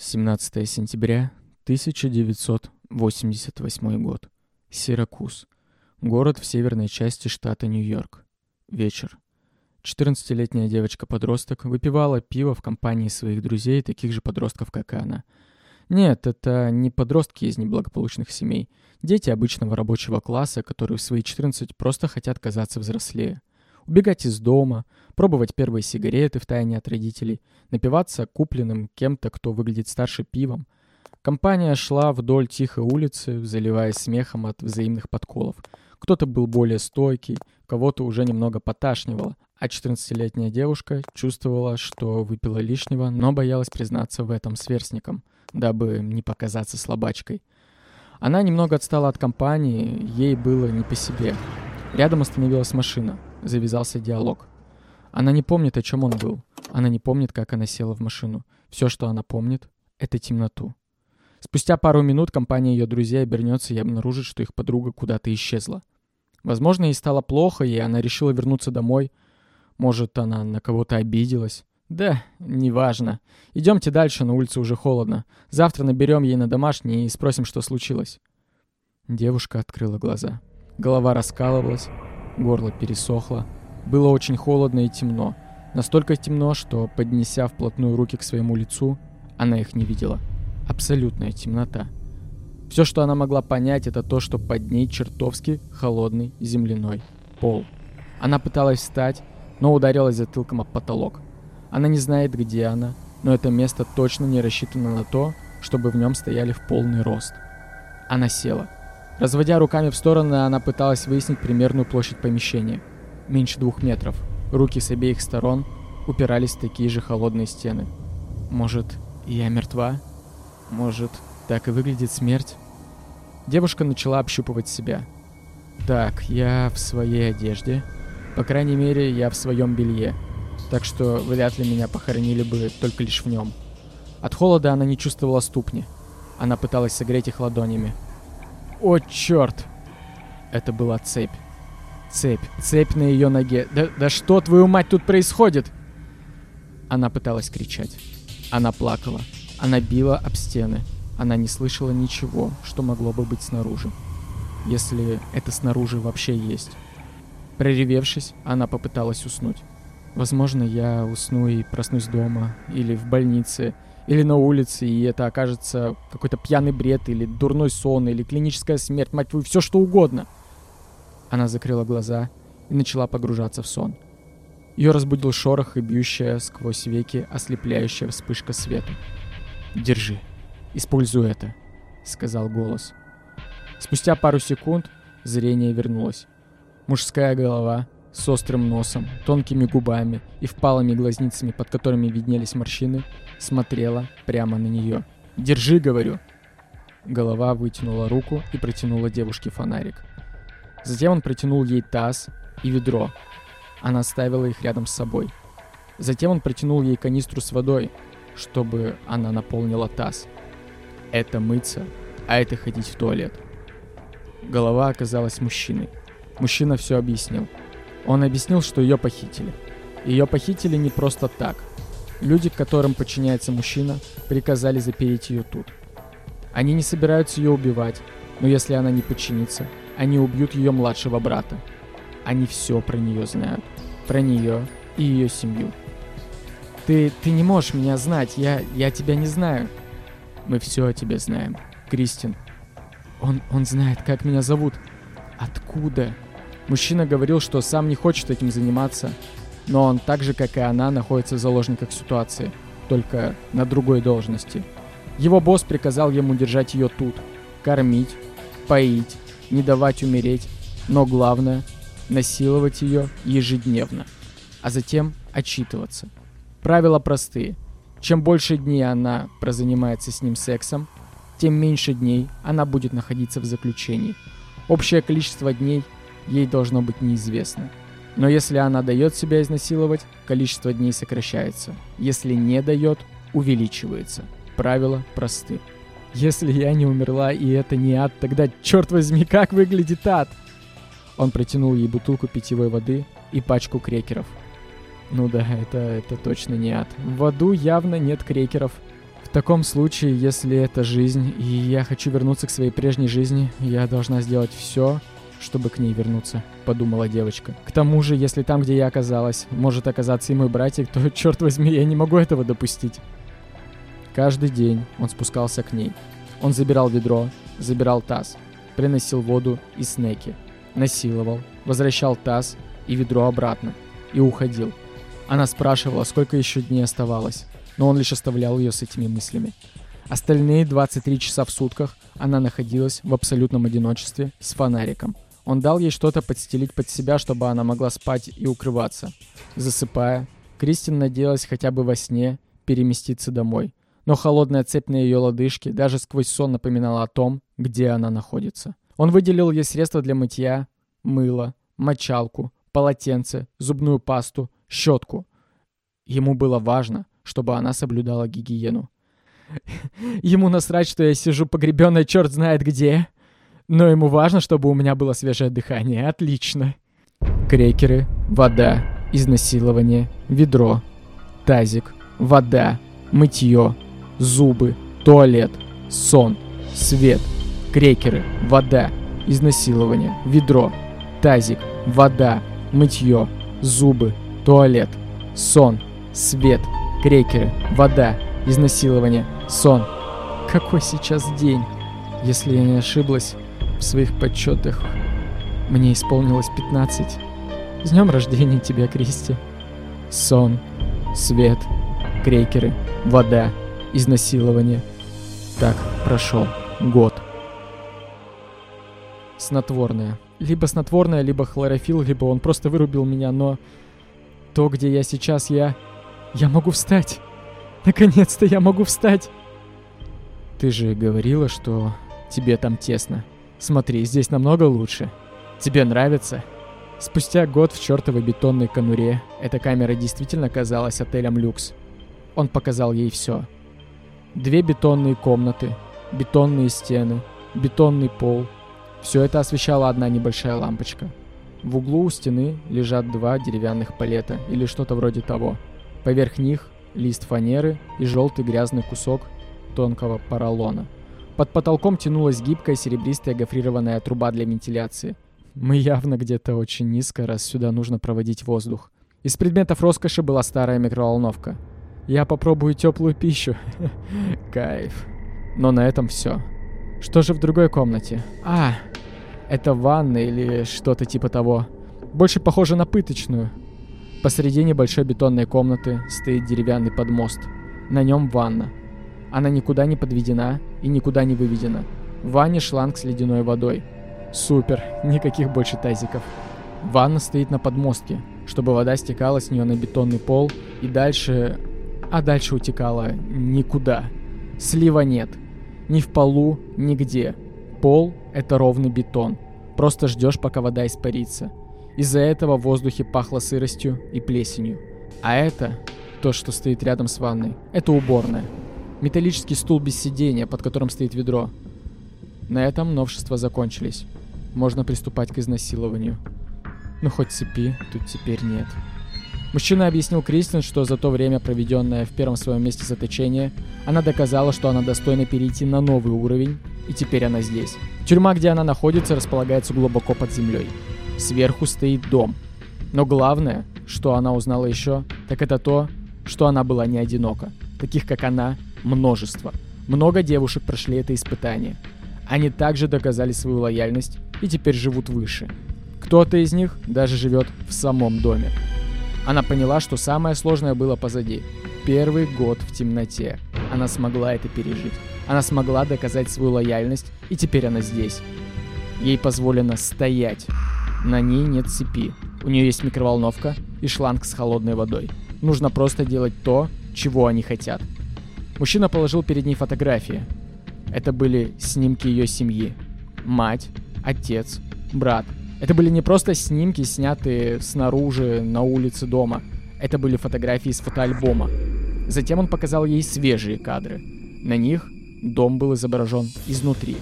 17 сентября 1988 год. Сиракуз. Город в северной части штата Нью-Йорк. Вечер. 14-летняя девочка-подросток выпивала пиво в компании своих друзей, таких же подростков, как и она. Нет, это не подростки из неблагополучных семей. Дети обычного рабочего класса, которые в свои 14 просто хотят казаться взрослее убегать из дома, пробовать первые сигареты в тайне от родителей, напиваться купленным кем-то, кто выглядит старше пивом. Компания шла вдоль тихой улицы, заливаясь смехом от взаимных подколов. Кто-то был более стойкий, кого-то уже немного поташнивало, а 14-летняя девушка чувствовала, что выпила лишнего, но боялась признаться в этом сверстникам, дабы не показаться слабачкой. Она немного отстала от компании, ей было не по себе. Рядом остановилась машина. Завязался диалог. Она не помнит, о чем он был. Она не помнит, как она села в машину. Все, что она помнит, это темноту. Спустя пару минут компания ее друзей обернется и обнаружит, что их подруга куда-то исчезла. Возможно, ей стало плохо, и она решила вернуться домой. Может, она на кого-то обиделась. Да, неважно. Идемте дальше, на улице уже холодно. Завтра наберем ей на домашний и спросим, что случилось. Девушка открыла глаза. Голова раскалывалась, горло пересохло. Было очень холодно и темно. Настолько темно, что, поднеся вплотную руки к своему лицу, она их не видела. Абсолютная темнота. Все, что она могла понять, это то, что под ней чертовски холодный земляной пол. Она пыталась встать, но ударилась затылком об потолок. Она не знает, где она, но это место точно не рассчитано на то, чтобы в нем стояли в полный рост. Она села. Разводя руками в стороны, она пыталась выяснить примерную площадь помещения. Меньше двух метров. Руки с обеих сторон упирались в такие же холодные стены. Может, я мертва? Может, так и выглядит смерть? Девушка начала общупывать себя. Так, я в своей одежде. По крайней мере, я в своем белье. Так что вряд ли меня похоронили бы только лишь в нем. От холода она не чувствовала ступни. Она пыталась согреть их ладонями. О, черт! Это была цепь. Цепь. Цепь на ее ноге. Да, да что, твою мать, тут происходит? Она пыталась кричать. Она плакала. Она била об стены. Она не слышала ничего, что могло бы быть снаружи. Если это снаружи вообще есть. Проревевшись, она попыталась уснуть. Возможно, я усну и проснусь дома, или в больнице, или на улице, и это окажется какой-то пьяный бред, или дурной сон, или клиническая смерть, мать твою, все что угодно. Она закрыла глаза и начала погружаться в сон. Ее разбудил шорох и бьющая сквозь веки ослепляющая вспышка света. «Держи, используй это», — сказал голос. Спустя пару секунд зрение вернулось. Мужская голова с острым носом, тонкими губами и впалыми глазницами, под которыми виднелись морщины, смотрела прямо на нее. «Держи, говорю!» Голова вытянула руку и протянула девушке фонарик. Затем он протянул ей таз и ведро. Она ставила их рядом с собой. Затем он протянул ей канистру с водой, чтобы она наполнила таз. Это мыться, а это ходить в туалет. Голова оказалась мужчиной. Мужчина все объяснил. Он объяснил, что ее похитили. Ее похитили не просто так. Люди, которым подчиняется мужчина, приказали запереть ее тут. Они не собираются ее убивать, но если она не подчинится, они убьют ее младшего брата. Они все про нее знают. Про нее и ее семью. Ты, ты не можешь меня знать, я, я тебя не знаю. Мы все о тебе знаем. Кристин. Он, он знает, как меня зовут. Откуда? Мужчина говорил, что сам не хочет этим заниматься, но он так же, как и она, находится в заложниках ситуации, только на другой должности. Его босс приказал ему держать ее тут, кормить, поить, не давать умереть, но главное – насиловать ее ежедневно, а затем отчитываться. Правила простые. Чем больше дней она прозанимается с ним сексом, тем меньше дней она будет находиться в заключении. Общее количество дней ей должно быть неизвестно – но если она дает себя изнасиловать, количество дней сокращается. Если не дает, увеличивается. Правила просты. Если я не умерла и это не ад, тогда, черт возьми, как выглядит ад? Он протянул ей бутылку питьевой воды и пачку крекеров. Ну да, это, это точно не ад. В аду явно нет крекеров. В таком случае, если это жизнь, и я хочу вернуться к своей прежней жизни, я должна сделать все, чтобы к ней вернуться», — подумала девочка. «К тому же, если там, где я оказалась, может оказаться и мой братик, то, черт возьми, я не могу этого допустить». Каждый день он спускался к ней. Он забирал ведро, забирал таз, приносил воду и снеки, насиловал, возвращал таз и ведро обратно и уходил. Она спрашивала, сколько еще дней оставалось, но он лишь оставлял ее с этими мыслями. Остальные 23 часа в сутках она находилась в абсолютном одиночестве с фонариком. Он дал ей что-то подстелить под себя, чтобы она могла спать и укрываться. Засыпая, Кристин надеялась хотя бы во сне переместиться домой. Но холодная цепь на ее лодыжке даже сквозь сон напоминала о том, где она находится. Он выделил ей средства для мытья, мыло, мочалку, полотенце, зубную пасту, щетку. Ему было важно, чтобы она соблюдала гигиену. Ему насрать, что я сижу погребенная черт знает где. Но ему важно, чтобы у меня было свежее дыхание. Отлично. Крекеры, вода, изнасилование, ведро, тазик, вода, мытье, зубы, туалет, сон, свет, крекеры, вода, изнасилование, ведро, тазик, вода, мытье, зубы, туалет, сон, свет, крекеры, вода, изнасилование, сон. Какой сейчас день? Если я не ошиблась в своих подсчетах, мне исполнилось 15. С днем рождения тебя, Кристи. Сон, свет, крекеры, вода, изнасилование. Так прошел год. Снотворное. Либо снотворное, либо хлорофилл, либо он просто вырубил меня, но... То, где я сейчас, я... Я могу встать. Наконец-то я могу встать. Ты же говорила, что тебе там тесно. Смотри, здесь намного лучше. Тебе нравится? Спустя год в чертовой бетонной конуре эта камера действительно казалась отелем люкс. Он показал ей все. Две бетонные комнаты, бетонные стены, бетонный пол. Все это освещала одна небольшая лампочка. В углу у стены лежат два деревянных палета или что-то вроде того. Поверх них лист фанеры и желтый грязный кусок тонкого поролона. Под потолком тянулась гибкая серебристая гофрированная труба для вентиляции. Мы явно где-то очень низко, раз сюда нужно проводить воздух. Из предметов роскоши была старая микроволновка. Я попробую теплую пищу. Кайф. Но на этом все. Что же в другой комнате? А, это ванна или что-то типа того. Больше похоже на пыточную. Посреди небольшой бетонной комнаты стоит деревянный подмост. На нем ванна. Она никуда не подведена и никуда не выведена. В шланг с ледяной водой. Супер, никаких больше тазиков. Ванна стоит на подмостке, чтобы вода стекала с нее на бетонный пол и дальше... А дальше утекала никуда. Слива нет. Ни в полу, нигде. Пол — это ровный бетон. Просто ждешь, пока вода испарится. Из-за этого в воздухе пахло сыростью и плесенью. А это, то, что стоит рядом с ванной, это уборная. Металлический стул без сидения, под которым стоит ведро. На этом новшества закончились. Можно приступать к изнасилованию. Ну хоть цепи тут теперь нет. Мужчина объяснил Кристин, что за то время, проведенное в первом своем месте заточения, она доказала, что она достойна перейти на новый уровень, и теперь она здесь. Тюрьма, где она находится, располагается глубоко под землей. Сверху стоит дом. Но главное, что она узнала еще, так это то, что она была не одинока. Таких, как она, множество. Много девушек прошли это испытание. Они также доказали свою лояльность и теперь живут выше. Кто-то из них даже живет в самом доме. Она поняла, что самое сложное было позади. Первый год в темноте. Она смогла это пережить. Она смогла доказать свою лояльность, и теперь она здесь. Ей позволено стоять, на ней нет цепи. У нее есть микроволновка и шланг с холодной водой. Нужно просто делать то, чего они хотят. Мужчина положил перед ней фотографии. Это были снимки ее семьи. Мать, отец, брат. Это были не просто снимки, снятые снаружи, на улице дома. Это были фотографии из фотоальбома. Затем он показал ей свежие кадры. На них дом был изображен изнутри.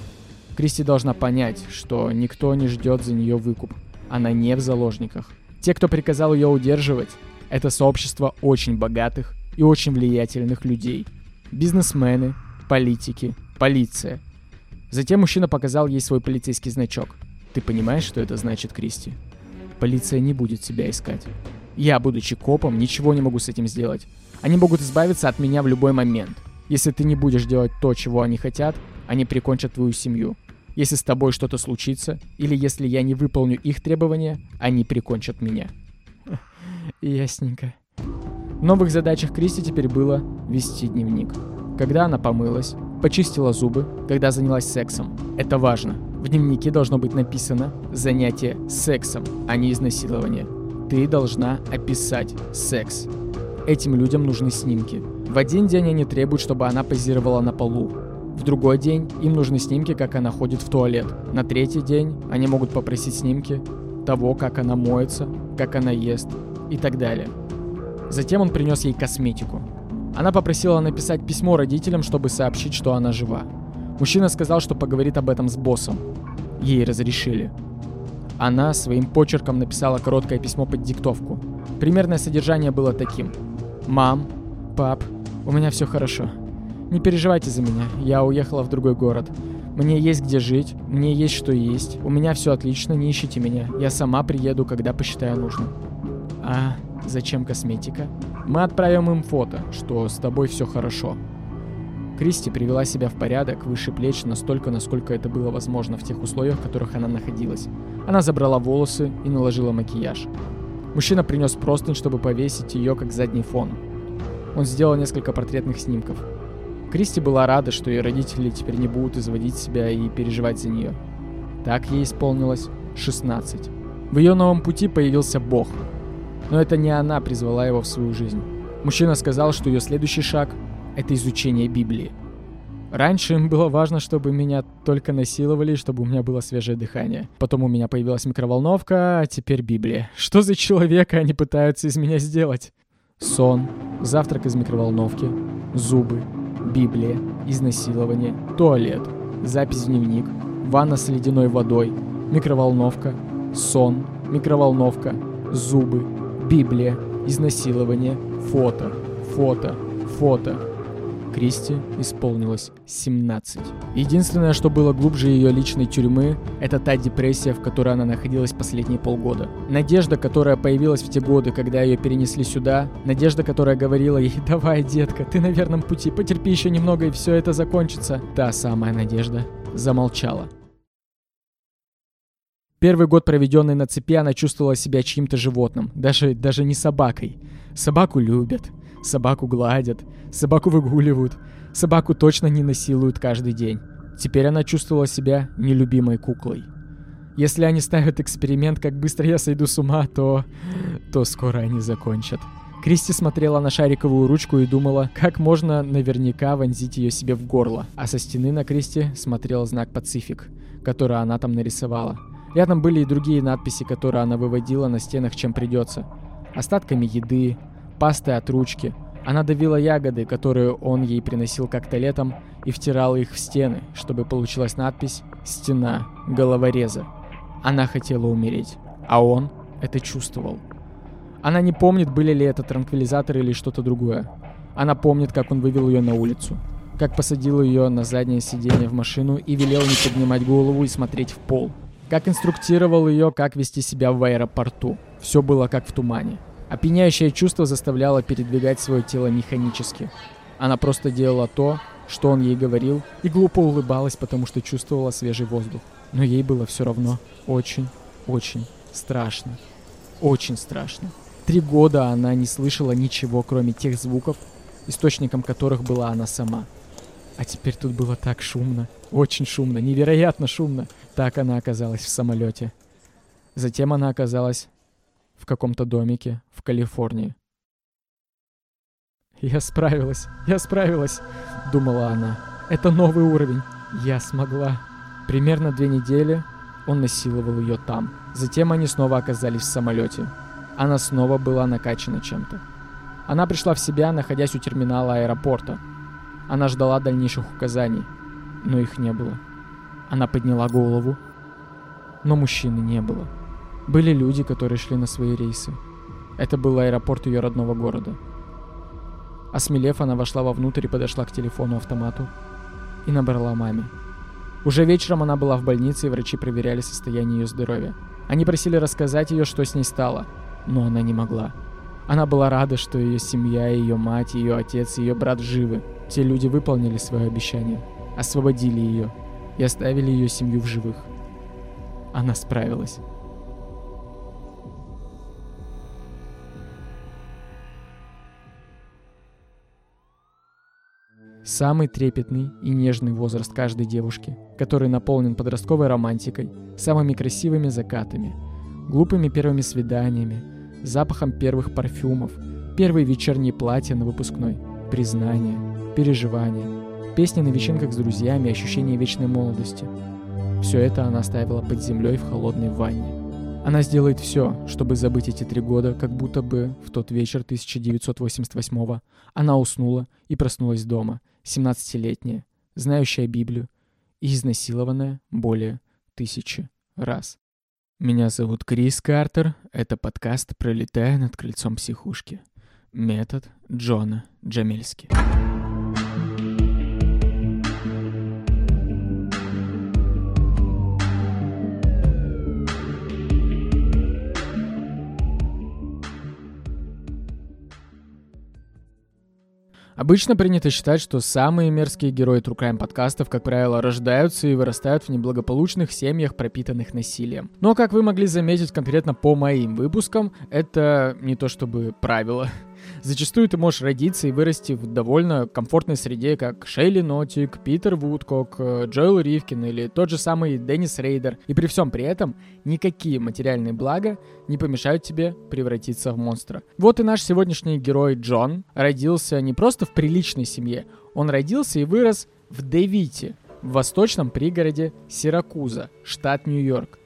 Кристи должна понять, что никто не ждет за нее выкуп. Она не в заложниках. Те, кто приказал ее удерживать, это сообщество очень богатых и очень влиятельных людей. Бизнесмены, политики, полиция. Затем мужчина показал ей свой полицейский значок. Ты понимаешь, что это значит, Кристи? Полиция не будет тебя искать. Я, будучи копом, ничего не могу с этим сделать. Они могут избавиться от меня в любой момент. Если ты не будешь делать то, чего они хотят, они прикончат твою семью. Если с тобой что-то случится, или если я не выполню их требования, они прикончат меня. Ясненько. Новых задачах Кристи теперь было вести дневник. Когда она помылась, почистила зубы, когда занялась сексом. Это важно. В дневнике должно быть написано «занятие сексом», а не изнасилование. Ты должна описать секс. Этим людям нужны снимки. В один день они требуют, чтобы она позировала на полу. В другой день им нужны снимки, как она ходит в туалет. На третий день они могут попросить снимки того, как она моется, как она ест и так далее. Затем он принес ей косметику. Она попросила написать письмо родителям, чтобы сообщить, что она жива. Мужчина сказал, что поговорит об этом с боссом. Ей разрешили. Она своим почерком написала короткое письмо под диктовку. Примерное содержание было таким. «Мам, пап, у меня все хорошо. Не переживайте за меня, я уехала в другой город. Мне есть где жить, мне есть что есть, у меня все отлично, не ищите меня. Я сама приеду, когда посчитаю нужным». «А зачем косметика?» «Мы отправим им фото, что с тобой все хорошо». Кристи привела себя в порядок выше плеч настолько, насколько это было возможно в тех условиях, в которых она находилась. Она забрала волосы и наложила макияж. Мужчина принес простынь, чтобы повесить ее как задний фон. Он сделал несколько портретных снимков. Кристи была рада, что ее родители теперь не будут изводить себя и переживать за нее. Так ей исполнилось 16. В ее новом пути появился Бог. Но это не она призвала его в свою жизнь. Мужчина сказал, что ее следующий шаг — это изучение Библии. Раньше им было важно, чтобы меня только насиловали, чтобы у меня было свежее дыхание. Потом у меня появилась микроволновка, а теперь Библия. Что за человека они пытаются из меня сделать? Сон, завтрак из микроволновки, зубы, Библия, изнасилование, туалет, запись в дневник, ванна с ледяной водой, микроволновка, сон, микроволновка, зубы, Библия, изнасилование, фото, фото, фото, Кристи исполнилось 17. Единственное, что было глубже ее личной тюрьмы, это та депрессия, в которой она находилась последние полгода. Надежда, которая появилась в те годы, когда ее перенесли сюда, надежда, которая говорила ей «Давай, детка, ты на верном пути, потерпи еще немного и все это закончится», та самая надежда замолчала. Первый год, проведенный на цепи, она чувствовала себя чьим-то животным, даже, даже не собакой. Собаку любят, Собаку гладят, собаку выгуливают, собаку точно не насилуют каждый день. Теперь она чувствовала себя нелюбимой куклой. Если они ставят эксперимент, как быстро я сойду с ума, то... то скоро они закончат. Кристи смотрела на шариковую ручку и думала, как можно наверняка вонзить ее себе в горло. А со стены на Кристи смотрел знак «Пацифик», который она там нарисовала. Рядом были и другие надписи, которые она выводила на стенах, чем придется. Остатками еды, пастой от ручки. Она давила ягоды, которые он ей приносил как-то летом, и втирала их в стены, чтобы получилась надпись «Стена головореза». Она хотела умереть, а он это чувствовал. Она не помнит, были ли это транквилизаторы или что-то другое. Она помнит, как он вывел ее на улицу, как посадил ее на заднее сиденье в машину и велел не поднимать голову и смотреть в пол, как инструктировал ее, как вести себя в аэропорту. Все было как в тумане. Опьяняющее чувство заставляло передвигать свое тело механически. Она просто делала то, что он ей говорил, и глупо улыбалась, потому что чувствовала свежий воздух. Но ей было все равно очень, очень страшно. Очень страшно. Три года она не слышала ничего, кроме тех звуков, источником которых была она сама. А теперь тут было так шумно, очень шумно, невероятно шумно. Так она оказалась в самолете. Затем она оказалась в каком-то домике в Калифорнии. «Я справилась, я справилась», — думала она. «Это новый уровень. Я смогла». Примерно две недели он насиловал ее там. Затем они снова оказались в самолете. Она снова была накачана чем-то. Она пришла в себя, находясь у терминала аэропорта. Она ждала дальнейших указаний, но их не было. Она подняла голову, но мужчины не было. Были люди, которые шли на свои рейсы. Это был аэропорт ее родного города. Осмелев, она вошла вовнутрь и подошла к телефону-автомату и набрала маме. Уже вечером она была в больнице, и врачи проверяли состояние ее здоровья. Они просили рассказать ее, что с ней стало, но она не могла. Она была рада, что ее семья, ее мать, ее отец ее брат живы. Те люди выполнили свое обещание, освободили ее и оставили ее семью в живых. Она справилась. Самый трепетный и нежный возраст каждой девушки, который наполнен подростковой романтикой, самыми красивыми закатами, глупыми первыми свиданиями, запахом первых парфюмов, первые вечерние платья на выпускной, признания, переживания, песни на вечеринках с друзьями, ощущение вечной молодости. Все это она оставила под землей в холодной ванне. Она сделает все, чтобы забыть эти три года, как будто бы в тот вечер 1988-го она уснула и проснулась дома – 17-летняя, знающая Библию и изнасилованная более тысячи раз. Меня зовут Крис Картер, это подкаст «Пролетая над крыльцом психушки». Метод Джона Джамельски. Обычно принято считать, что самые мерзкие герои True Crime подкастов, как правило, рождаются и вырастают в неблагополучных семьях, пропитанных насилием. Но, как вы могли заметить конкретно по моим выпускам, это не то чтобы правило. Зачастую ты можешь родиться и вырасти в довольно комфортной среде, как Шелли Нотек, Питер Вудкок, э, Джоэл Рифкин или тот же самый Деннис Рейдер. И при всем при этом никакие материальные блага не помешают тебе превратиться в монстра. Вот и наш сегодняшний герой Джон родился не просто в приличной семье, он родился и вырос в Девите, в восточном пригороде Сиракуза, штат Нью-Йорк.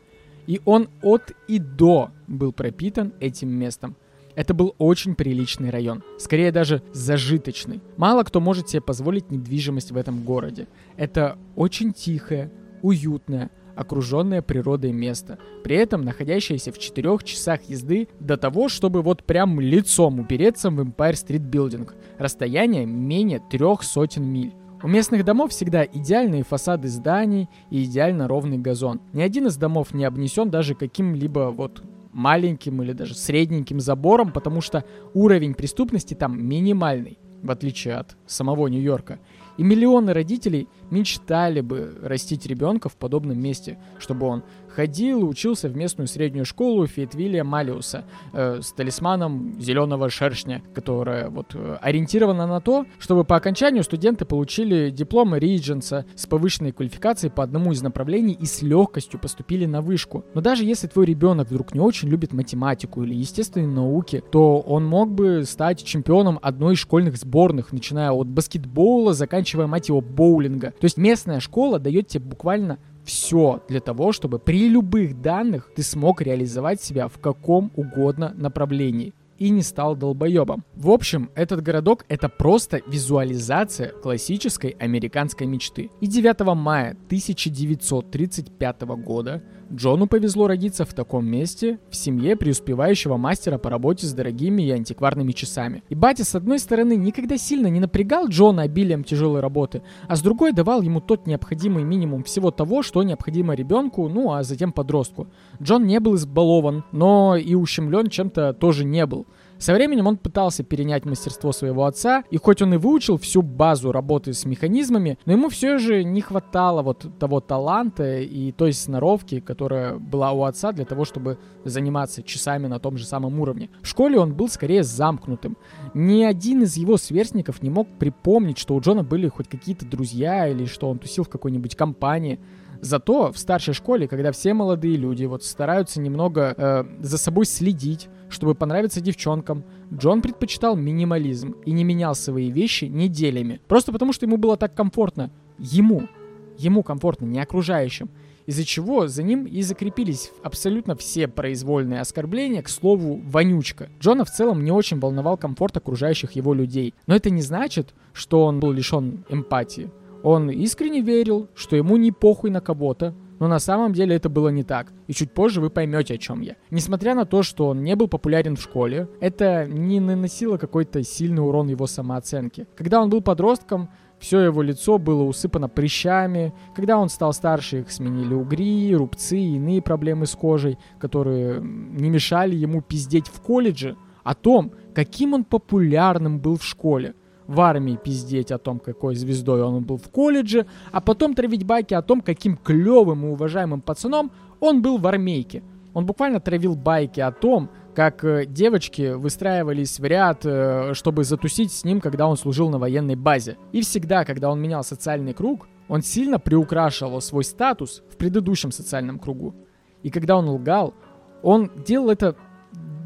И он от и до был пропитан этим местом. Это был очень приличный район, скорее даже зажиточный. Мало кто может себе позволить недвижимость в этом городе. Это очень тихое, уютное, окруженное природой место, при этом находящееся в четырех часах езды до того, чтобы вот прям лицом упереться в Empire Street Building. Расстояние менее трех сотен миль. У местных домов всегда идеальные фасады зданий и идеально ровный газон. Ни один из домов не обнесен даже каким-либо вот маленьким или даже средненьким забором, потому что уровень преступности там минимальный, в отличие от самого Нью-Йорка. И миллионы родителей мечтали бы растить ребенка в подобном месте, чтобы он ходил учился в местную среднюю школу Фейтвилля Малиуса э, с талисманом зеленого шершня, которая вот э, ориентирована на то, чтобы по окончанию студенты получили диплом Ридженса с повышенной квалификацией по одному из направлений и с легкостью поступили на вышку. Но даже если твой ребенок вдруг не очень любит математику или естественные науки, то он мог бы стать чемпионом одной из школьных сборных, начиная от баскетбола, заканчивая, мать его, боулинга. То есть местная школа дает тебе буквально все для того, чтобы при любых данных ты смог реализовать себя в каком угодно направлении и не стал долбоебом. В общем, этот городок это просто визуализация классической американской мечты. И 9 мая 1935 года Джону повезло родиться в таком месте, в семье преуспевающего мастера по работе с дорогими и антикварными часами. И батя, с одной стороны, никогда сильно не напрягал Джона обилием тяжелой работы, а с другой давал ему тот необходимый минимум всего того, что необходимо ребенку, ну а затем подростку. Джон не был избалован, но и ущемлен чем-то тоже не был. Со временем он пытался перенять мастерство своего отца, и хоть он и выучил всю базу работы с механизмами, но ему все же не хватало вот того таланта и той сноровки, которая была у отца для того, чтобы заниматься часами на том же самом уровне. В школе он был скорее замкнутым. Ни один из его сверстников не мог припомнить, что у Джона были хоть какие-то друзья или что он тусил в какой-нибудь компании. Зато в старшей школе, когда все молодые люди вот стараются немного э, за собой следить, чтобы понравиться девчонкам, Джон предпочитал минимализм и не менял свои вещи неделями. Просто потому, что ему было так комфортно. Ему. Ему комфортно, не окружающим. Из-за чего за ним и закрепились абсолютно все произвольные оскорбления, к слову, вонючка. Джона в целом не очень волновал комфорт окружающих его людей. Но это не значит, что он был лишен эмпатии. Он искренне верил, что ему не похуй на кого-то, Но на самом деле это было не так. И чуть позже вы поймете, о чем я. Несмотря на то, что он не был популярен в школе, это не наносило какой-то сильный урон его самооценке. Когда он был подростком, все его лицо было усыпано прыщами. Когда он стал старше, их сменили угри, рубцы и иные проблемы с кожей, которые не мешали ему пиздеть в колледже о том, каким он популярным был в школе. В армии пиздеть о том, какой звездой он был в колледже, а потом травить байки о том, каким клевым и уважаемым пацаном он был в армейке. Он буквально травил байки о том, как э, девочки выстраивались в ряд, э, чтобы затусить с ним, когда он служил на военной базе. И всегда, когда он менял социальный круг, он сильно приукрашивал свой статус в предыдущем социальном кругу. И когда он лгал, он делал это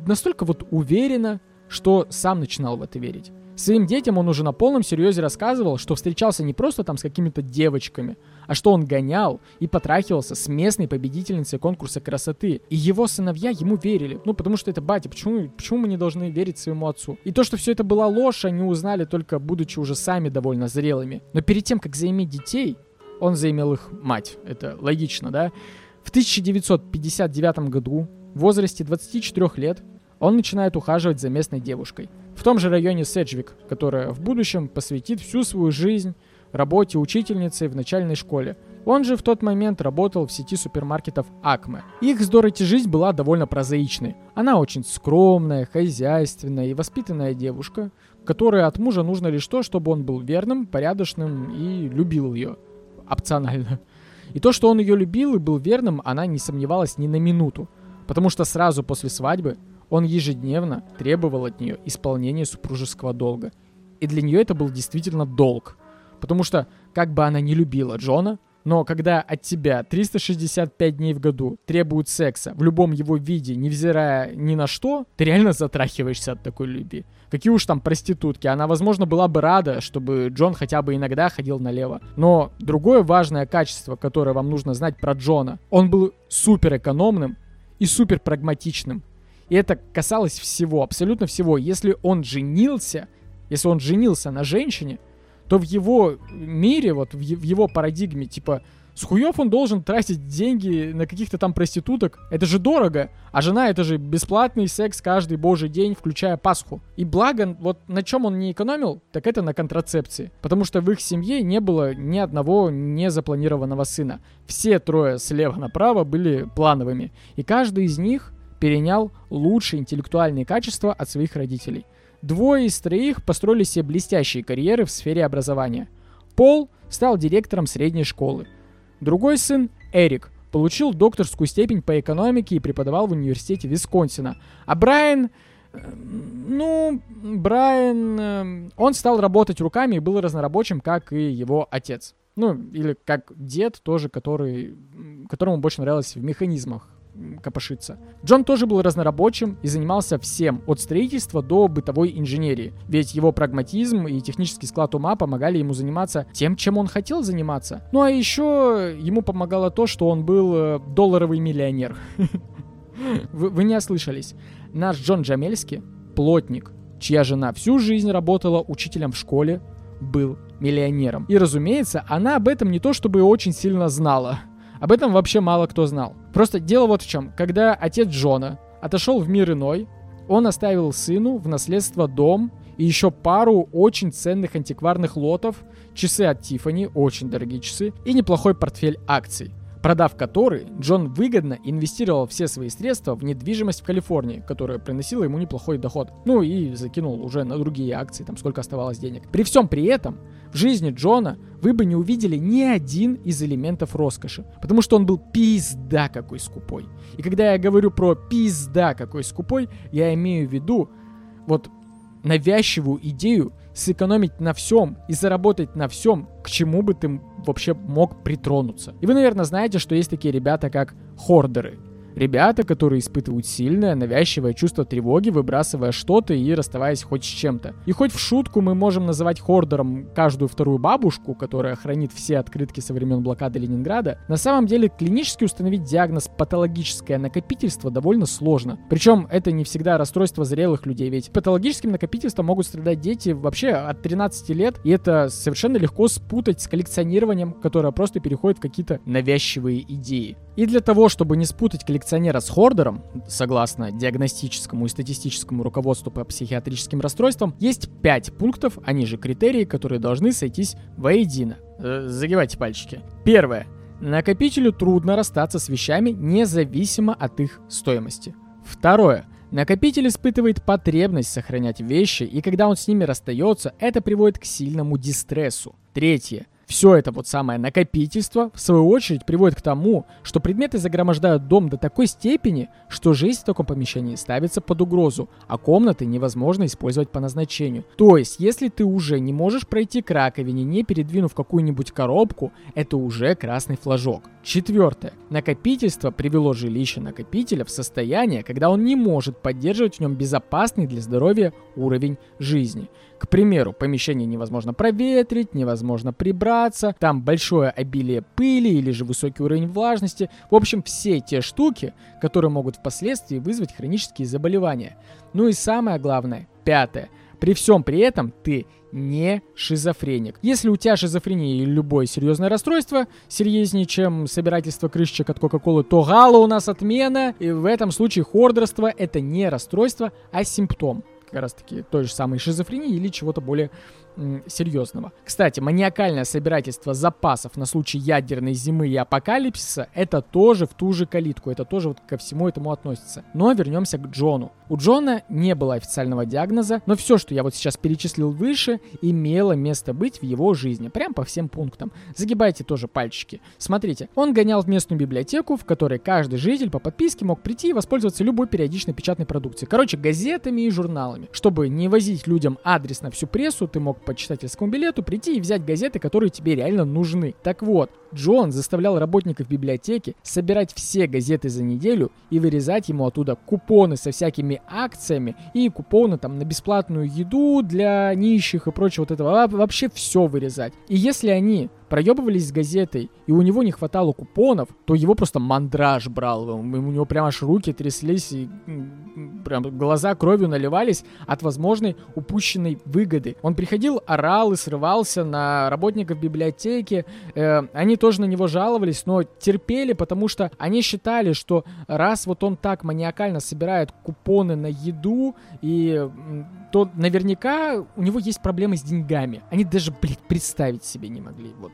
настолько вот уверенно, что сам начинал в это верить. Своим детям он уже на полном серьезе рассказывал, что встречался не просто там с какими-то девочками, а что он гонял и потрахивался с местной победительницей конкурса красоты. И его сыновья ему верили. Ну, потому что это батя. Почему, почему мы не должны верить своему отцу? И то, что все это была ложь, они узнали только будучи уже сами довольно зрелыми. Но перед тем, как заиметь детей, он заимел их мать. Это логично, да? В 1959 году, в возрасте 24 лет, он начинает ухаживать за местной девушкой. В том же районе Седжвик, которая в будущем посвятит всю свою жизнь работе учительницей в начальной школе. Он же в тот момент работал в сети супермаркетов Акме. Их с Дороти жизнь была довольно прозаичной. Она очень скромная, хозяйственная и воспитанная девушка, которой от мужа нужно лишь то, чтобы он был верным, порядочным и любил ее. Опционально. И то, что он ее любил и был верным, она не сомневалась ни на минуту. Потому что сразу после свадьбы он ежедневно требовал от нее исполнения супружеского долга. И для нее это был действительно долг. Потому что, как бы она не любила Джона, но когда от тебя 365 дней в году требуют секса в любом его виде, невзирая ни на что, ты реально затрахиваешься от такой любви. Какие уж там проститутки. Она, возможно, была бы рада, чтобы Джон хотя бы иногда ходил налево. Но другое важное качество, которое вам нужно знать про Джона, он был супер экономным и супер прагматичным. И это касалось всего, абсолютно всего. Если он женился, если он женился на женщине, то в его мире, вот в его парадигме, типа, с хуев он должен тратить деньги на каких-то там проституток. Это же дорого. А жена это же бесплатный секс каждый божий день, включая Пасху. И благо, вот на чем он не экономил, так это на контрацепции. Потому что в их семье не было ни одного незапланированного сына. Все трое слева направо были плановыми. И каждый из них перенял лучшие интеллектуальные качества от своих родителей. Двое из троих построили себе блестящие карьеры в сфере образования. Пол стал директором средней школы. Другой сын, Эрик, получил докторскую степень по экономике и преподавал в университете Висконсина. А Брайан, э, ну, Брайан, э, он стал работать руками и был разнорабочим, как и его отец. Ну, или как дед тоже, который, которому больше нравилось в механизмах копошиться. Джон тоже был разнорабочим и занимался всем, от строительства до бытовой инженерии. Ведь его прагматизм и технический склад ума помогали ему заниматься тем, чем он хотел заниматься. Ну а еще ему помогало то, что он был э, долларовый миллионер. Вы, не ослышались. Наш Джон Джамельский, плотник, чья жена всю жизнь работала учителем в школе, был миллионером. И разумеется, она об этом не то чтобы очень сильно знала. Об этом вообще мало кто знал. Просто дело вот в чем. Когда отец Джона отошел в мир иной, он оставил сыну в наследство дом и еще пару очень ценных антикварных лотов, часы от Тифани, очень дорогие часы, и неплохой портфель акций – продав который, Джон выгодно инвестировал все свои средства в недвижимость в Калифорнии, которая приносила ему неплохой доход. Ну и закинул уже на другие акции, там сколько оставалось денег. При всем при этом, в жизни Джона вы бы не увидели ни один из элементов роскоши, потому что он был пизда какой скупой. И когда я говорю про пизда какой скупой, я имею в виду вот навязчивую идею сэкономить на всем и заработать на всем, к чему бы ты вообще мог притронуться. И вы, наверное, знаете, что есть такие ребята, как хордеры. Ребята, которые испытывают сильное, навязчивое чувство тревоги, выбрасывая что-то и расставаясь хоть с чем-то. И хоть в шутку мы можем называть хордером каждую вторую бабушку, которая хранит все открытки со времен блокады Ленинграда, на самом деле клинически установить диагноз патологическое накопительство довольно сложно. Причем это не всегда расстройство зрелых людей, ведь патологическим накопительством могут страдать дети вообще от 13 лет, и это совершенно легко спутать с коллекционированием, которое просто переходит в какие-то навязчивые идеи. И для того, чтобы не спутать коллекционера с хордером, согласно диагностическому и статистическому руководству по психиатрическим расстройствам, есть 5 пунктов, они же критерии, которые должны сойтись воедино. Э, загибайте пальчики. Первое. Накопителю трудно расстаться с вещами независимо от их стоимости. Второе. Накопитель испытывает потребность сохранять вещи, и когда он с ними расстается, это приводит к сильному дистрессу. Третье. Все это вот самое накопительство, в свою очередь, приводит к тому, что предметы загромождают дом до такой степени, что жизнь в таком помещении ставится под угрозу, а комнаты невозможно использовать по назначению. То есть, если ты уже не можешь пройти к раковине, не передвинув какую-нибудь коробку, это уже красный флажок. Четвертое. Накопительство привело жилище накопителя в состояние, когда он не может поддерживать в нем безопасный для здоровья уровень жизни. К примеру, помещение невозможно проветрить, невозможно прибраться, там большое обилие пыли или же высокий уровень влажности. В общем, все те штуки, которые могут впоследствии вызвать хронические заболевания. Ну и самое главное, пятое. При всем при этом ты не шизофреник. Если у тебя шизофрения или любое серьезное расстройство, серьезнее, чем собирательство крышечек от Кока-Колы, то гала у нас отмена. И в этом случае хордерство это не расстройство, а симптом как раз таки той же самой шизофрении или чего-то более серьезного. Кстати, маниакальное собирательство запасов на случай ядерной зимы и апокалипсиса это тоже в ту же калитку, это тоже вот ко всему этому относится. Но вернемся к Джону. У Джона не было официального диагноза, но все, что я вот сейчас перечислил выше, имело место быть в его жизни, прям по всем пунктам. Загибайте тоже пальчики. Смотрите, он гонял в местную библиотеку, в которой каждый житель по подписке мог прийти и воспользоваться любой периодичной печатной продукцией. Короче, газетами и журналами. Чтобы не возить людям адрес на всю прессу, ты мог по читательскому билету прийти и взять газеты, которые тебе реально нужны. Так вот, Джон заставлял работников библиотеки собирать все газеты за неделю и вырезать ему оттуда купоны со всякими акциями и купоны там на бесплатную еду для нищих и прочего вот этого. Вообще все вырезать. И если они проебывались с газетой, и у него не хватало купонов, то его просто мандраж брал. У него прям аж руки тряслись, и прям глаза кровью наливались от возможной упущенной выгоды. Он приходил, орал и срывался на работников библиотеки. Э, они тоже на него жаловались, но терпели, потому что они считали, что раз вот он так маниакально собирает купоны на еду, и то наверняка у него есть проблемы с деньгами. Они даже, блядь, представить себе не могли. Вот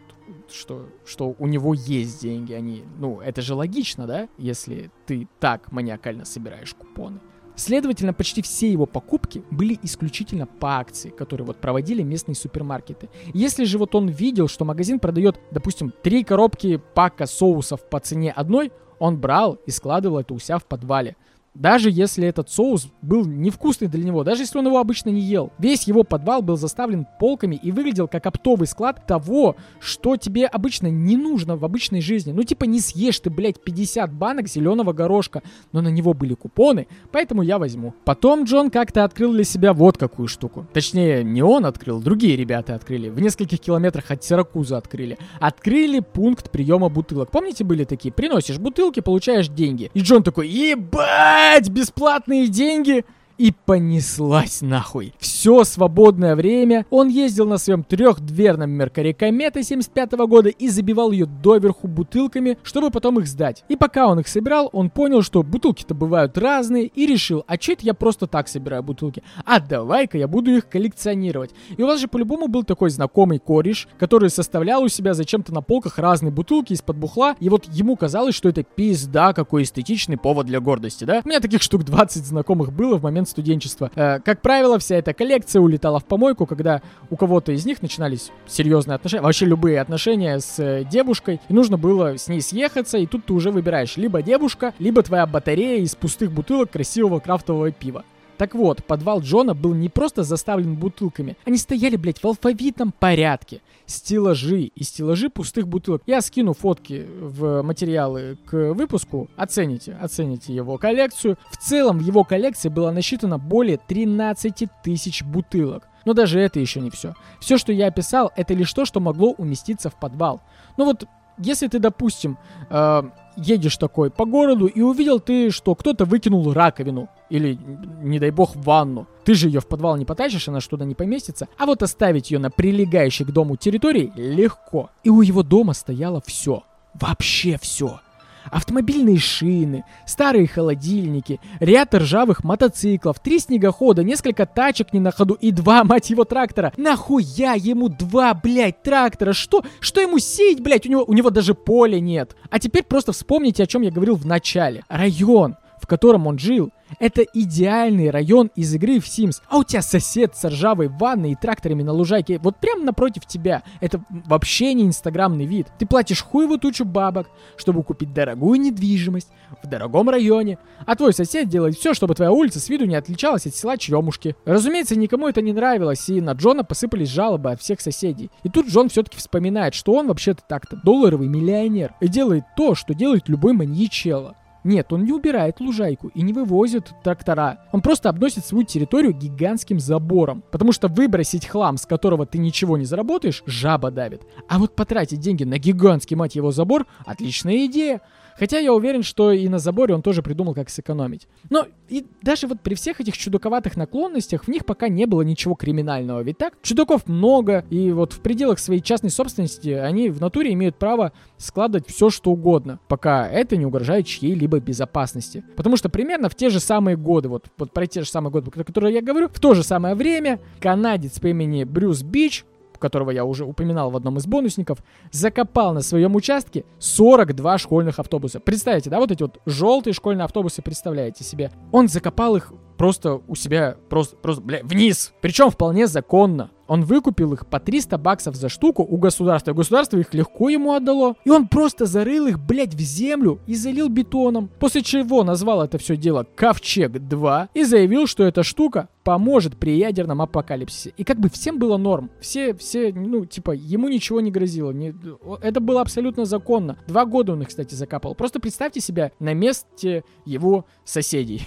что, что у него есть деньги, они, ну, это же логично, да, если ты так маниакально собираешь купоны. Следовательно, почти все его покупки были исключительно по акции, которые вот проводили местные супермаркеты. Если же вот он видел, что магазин продает, допустим, три коробки пака соусов по цене одной, он брал и складывал это у себя в подвале даже если этот соус был невкусный для него, даже если он его обычно не ел. Весь его подвал был заставлен полками и выглядел как оптовый склад того, что тебе обычно не нужно в обычной жизни. Ну типа не съешь ты, блядь, 50 банок зеленого горошка, но на него были купоны, поэтому я возьму. Потом Джон как-то открыл для себя вот какую штуку. Точнее, не он открыл, другие ребята открыли. В нескольких километрах от Сиракуза открыли. Открыли пункт приема бутылок. Помните, были такие? Приносишь бутылки, получаешь деньги. И Джон такой, ебать! Опять бесплатные деньги и понеслась нахуй. Все свободное время он ездил на своем трехдверном Меркари Комета 75 года и забивал ее доверху бутылками, чтобы потом их сдать. И пока он их собирал, он понял, что бутылки-то бывают разные и решил, а че это я просто так собираю бутылки? А давай-ка я буду их коллекционировать. И у вас же по-любому был такой знакомый кореш, который составлял у себя зачем-то на полках разные бутылки из-под бухла, и вот ему казалось, что это пизда, какой эстетичный повод для гордости, да? У меня таких штук 20 знакомых было в момент студенчества. Э, как правило, вся эта коллекция улетала в помойку, когда у кого-то из них начинались серьезные отношения, вообще любые отношения с э, девушкой, и нужно было с ней съехаться, и тут ты уже выбираешь либо девушка, либо твоя батарея из пустых бутылок красивого крафтового пива. Так вот, подвал Джона был не просто заставлен бутылками. Они стояли, блядь, в алфавитном порядке. Стеллажи и стеллажи пустых бутылок. Я скину фотки в материалы к выпуску. Оцените, оцените его коллекцию. В целом в его коллекции было насчитано более 13 тысяч бутылок. Но даже это еще не все. Все, что я описал, это лишь то, что могло уместиться в подвал. Ну вот, если ты, допустим, э, едешь такой по городу и увидел ты, что кто-то выкинул раковину или, не дай бог, ванну. Ты же ее в подвал не потащишь, она что-то не поместится. А вот оставить ее на прилегающей к дому территории легко. И у его дома стояло все. Вообще все автомобильные шины, старые холодильники, ряд ржавых мотоциклов, три снегохода, несколько тачек не на ходу и два, мать его, трактора. Нахуя ему два, блядь, трактора? Что? Что ему сеять, блядь? У него, у него даже поля нет. А теперь просто вспомните, о чем я говорил в начале. Район, в котором он жил, это идеальный район из игры в Sims. А у тебя сосед с ржавой ванной и тракторами на лужайке вот прямо напротив тебя. Это вообще не инстаграмный вид. Ты платишь хуевую тучу бабок, чтобы купить дорогую недвижимость в дорогом районе. А твой сосед делает все, чтобы твоя улица с виду не отличалась от села Черемушки. Разумеется, никому это не нравилось, и на Джона посыпались жалобы от всех соседей. И тут Джон все-таки вспоминает, что он вообще-то так-то долларовый миллионер и делает то, что делает любой маньячелло. Нет, он не убирает лужайку и не вывозит трактора. Он просто обносит свою территорию гигантским забором. Потому что выбросить хлам, с которого ты ничего не заработаешь, жаба давит. А вот потратить деньги на гигантский, мать его, забор – отличная идея. Хотя я уверен, что и на заборе он тоже придумал, как сэкономить. Но и даже вот при всех этих чудаковатых наклонностях в них пока не было ничего криминального. Ведь так? Чудаков много, и вот в пределах своей частной собственности они в натуре имеют право складывать все, что угодно, пока это не угрожает чьей-либо безопасности. Потому что примерно в те же самые годы, вот, вот про те же самые годы, про которые я говорю, в то же самое время канадец по имени Брюс Бич которого я уже упоминал в одном из бонусников, закопал на своем участке 42 школьных автобуса. Представьте, да, вот эти вот желтые школьные автобусы, представляете себе. Он закопал их просто у себя, просто, просто, бля, вниз. Причем вполне законно. Он выкупил их по 300 баксов за штуку у государства. Государство их легко ему отдало. И он просто зарыл их, блядь, в землю и залил бетоном. После чего назвал это все дело Ковчег-2 и заявил, что эта штука поможет при ядерном апокалипсисе. И как бы всем было норм. Все, все, ну, типа, ему ничего не грозило. Не, это было абсолютно законно. Два года он их, кстати, закапал. Просто представьте себя на месте его соседей.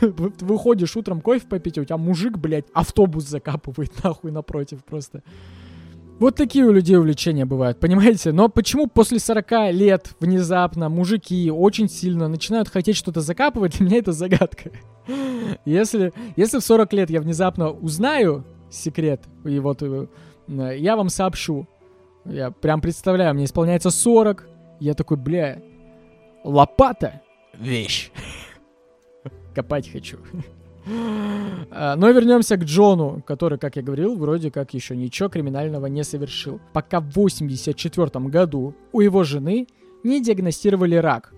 Выходишь утром кофе попить, а у тебя мужик, блядь, автобус закапывает нахуй напротив против просто. Вот такие у людей увлечения бывают, понимаете? Но почему после 40 лет внезапно мужики очень сильно начинают хотеть что-то закапывать, для меня это загадка. Если, если в 40 лет я внезапно узнаю секрет, и вот э, я вам сообщу, я прям представляю, мне исполняется 40, я такой, бля, лопата — вещь. Копать хочу. А, но вернемся к Джону, который, как я говорил, вроде как еще ничего криминального не совершил. Пока в 84 году у его жены не диагностировали рак.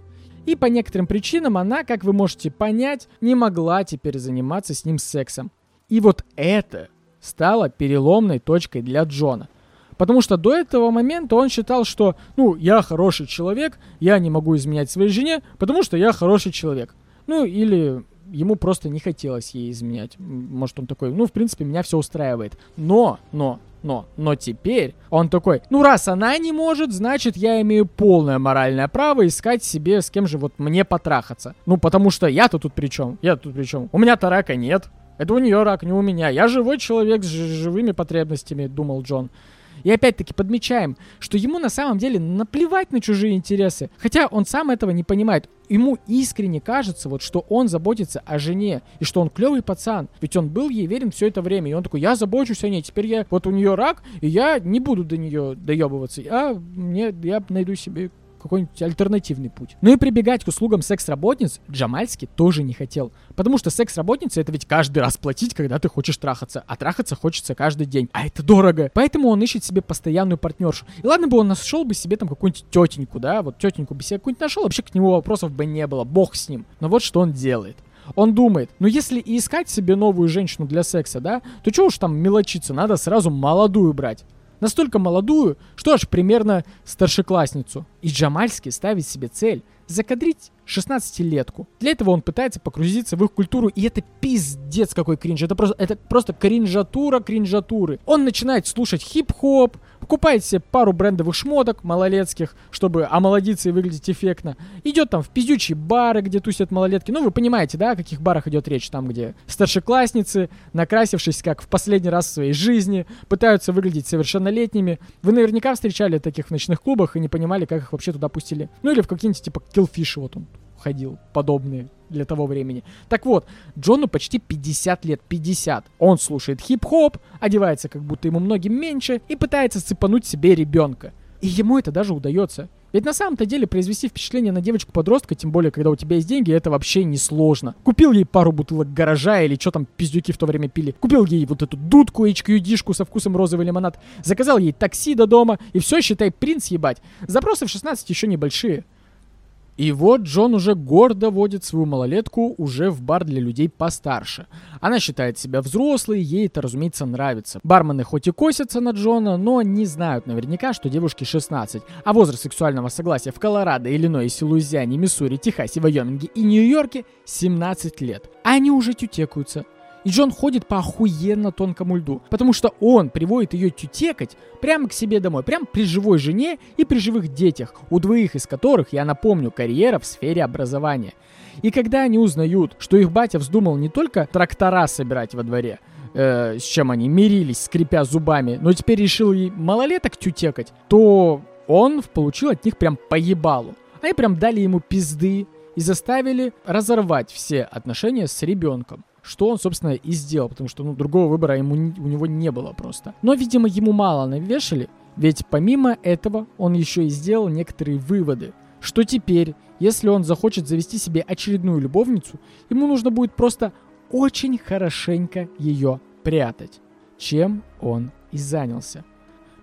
И по некоторым причинам она, как вы можете понять, не могла теперь заниматься с ним сексом. И вот это стало переломной точкой для Джона. Потому что до этого момента он считал, что, ну, я хороший человек, я не могу изменять своей жене, потому что я хороший человек. Ну, или ему просто не хотелось ей изменять. Может, он такой, ну, в принципе, меня все устраивает. Но, но, но, но теперь он такой, ну раз она не может, значит я имею полное моральное право искать себе с кем же вот мне потрахаться. Ну потому что я-то тут при чем? Я тут при чем? У меня-то рака нет. Это у нее рак, не у меня. Я живой человек с живыми потребностями, думал Джон. И опять-таки подмечаем, что ему на самом деле наплевать на чужие интересы. Хотя он сам этого не понимает. Ему искренне кажется, вот, что он заботится о жене, и что он клевый пацан. Ведь он был ей верен все это время. И он такой, я забочусь о ней, теперь я, вот у нее рак, и я не буду до нее доебываться. А мне, я найду себе какой-нибудь альтернативный путь. Ну и прибегать к услугам секс-работниц Джамальский тоже не хотел. Потому что секс-работница это ведь каждый раз платить, когда ты хочешь трахаться. А трахаться хочется каждый день. А это дорого. Поэтому он ищет себе постоянную партнершу. И ладно бы он нашел бы себе там какую-нибудь тетеньку, да, вот тетеньку бы себе какую-нибудь нашел, вообще к нему вопросов бы не было. Бог с ним. Но вот что он делает. Он думает, ну если и искать себе новую женщину для секса, да, то чего уж там мелочиться, надо сразу молодую брать. Настолько молодую, что аж примерно старшеклассницу. И Джамальский ставит себе цель закадрить 16-летку. Для этого он пытается погрузиться в их культуру, и это пиздец какой кринж. Это просто, это просто кринжатура кринжатуры. Он начинает слушать хип-хоп, покупает себе пару брендовых шмоток малолетских, чтобы омолодиться и выглядеть эффектно. Идет там в пиздючие бары, где тусят малолетки. Ну, вы понимаете, да, о каких барах идет речь? Там, где старшеклассницы, накрасившись как в последний раз в своей жизни, пытаются выглядеть совершеннолетними. Вы наверняка встречали таких в ночных клубах и не понимали, как их вообще туда пустили. Ну, или в какие-нибудь, типа, киллфиши вот он ходил, подобные для того времени. Так вот, Джону почти 50 лет, 50. Он слушает хип-хоп, одевается как будто ему многим меньше и пытается цепануть себе ребенка. И ему это даже удается. Ведь на самом-то деле произвести впечатление на девочку-подростка, тем более, когда у тебя есть деньги, это вообще не сложно. Купил ей пару бутылок гаража или что там пиздюки в то время пили. Купил ей вот эту дудку HQD-шку со вкусом розовый лимонад. Заказал ей такси до дома. И все, считай, принц ебать. Запросы в 16 еще небольшие. И вот Джон уже гордо водит свою малолетку уже в бар для людей постарше. Она считает себя взрослой, ей это, разумеется, нравится. Бармены хоть и косятся на Джона, но не знают наверняка, что девушке 16, а возраст сексуального согласия в Колорадо, Иллинойсе, Луизиане, Миссури, Техасе, Вайоминге и Нью-Йорке 17 лет. Они уже тютекаются. И Джон ходит по охуенно тонкому льду, потому что он приводит ее тютекать прямо к себе домой, прямо при живой жене и при живых детях, у двоих из которых, я напомню, карьера в сфере образования. И когда они узнают, что их батя вздумал не только трактора собирать во дворе, э, с чем они мирились, скрипя зубами, но теперь решил и малолеток тютекать, то он получил от них прям поебалу. Они прям дали ему пизды и заставили разорвать все отношения с ребенком что он, собственно, и сделал, потому что ну, другого выбора ему, у него не было просто. Но, видимо, ему мало навешали, ведь помимо этого он еще и сделал некоторые выводы, что теперь, если он захочет завести себе очередную любовницу, ему нужно будет просто очень хорошенько ее прятать, чем он и занялся.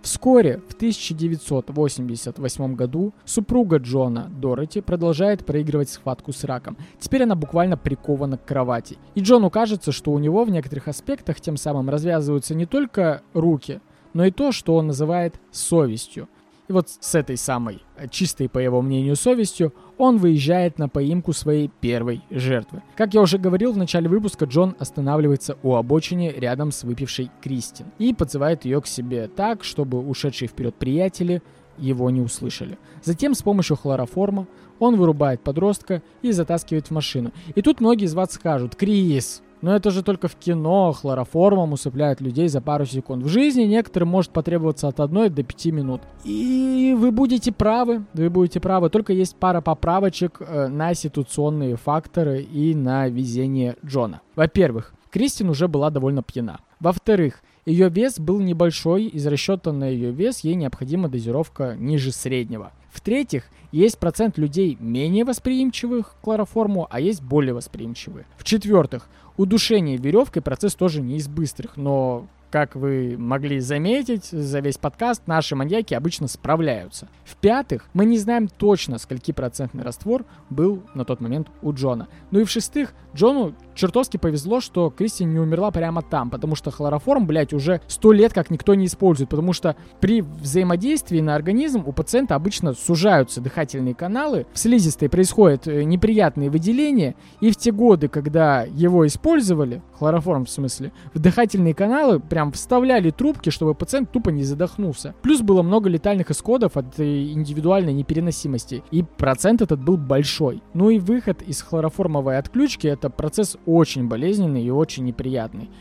Вскоре, в 1988 году, супруга Джона, Дороти, продолжает проигрывать схватку с раком. Теперь она буквально прикована к кровати. И Джону кажется, что у него в некоторых аспектах тем самым развязываются не только руки, но и то, что он называет совестью. И вот с этой самой э, чистой, по его мнению, совестью он выезжает на поимку своей первой жертвы. Как я уже говорил в начале выпуска, Джон останавливается у обочины рядом с выпившей Кристин и подзывает ее к себе так, чтобы ушедшие вперед приятели его не услышали. Затем с помощью хлороформа он вырубает подростка и затаскивает в машину. И тут многие из вас скажут, Крис, но это же только в кино хлороформом усыпляют людей за пару секунд. В жизни некоторым может потребоваться от одной до пяти минут. И вы будете правы, вы будете правы. Только есть пара поправочек э, на ситуационные факторы и на везение Джона. Во-первых, Кристин уже была довольно пьяна. Во-вторых, ее вес был небольшой, из расчета на ее вес ей необходима дозировка ниже среднего. В-третьих, есть процент людей менее восприимчивых к хлороформу, а есть более восприимчивые. В-четвертых, удушение веревкой процесс тоже не из быстрых, но как вы могли заметить за весь подкаст, наши маньяки обычно справляются. В-пятых, мы не знаем точно, скольки процентный раствор был на тот момент у Джона. Ну и в-шестых, Джону чертовски повезло, что Кристи не умерла прямо там, потому что хлороформ, блядь, уже сто лет как никто не использует, потому что при взаимодействии на организм у пациента обычно сужаются дыхательные каналы, в слизистой происходят э, неприятные выделения, и в те годы, когда его использовали, хлороформ в смысле, в дыхательные каналы прям вставляли трубки, чтобы пациент тупо не задохнулся. Плюс было много летальных исходов от э, индивидуальной непереносимости, и процент этот был большой. Ну и выход из хлороформовой отключки это процесс очень болезненный и очень неприятный.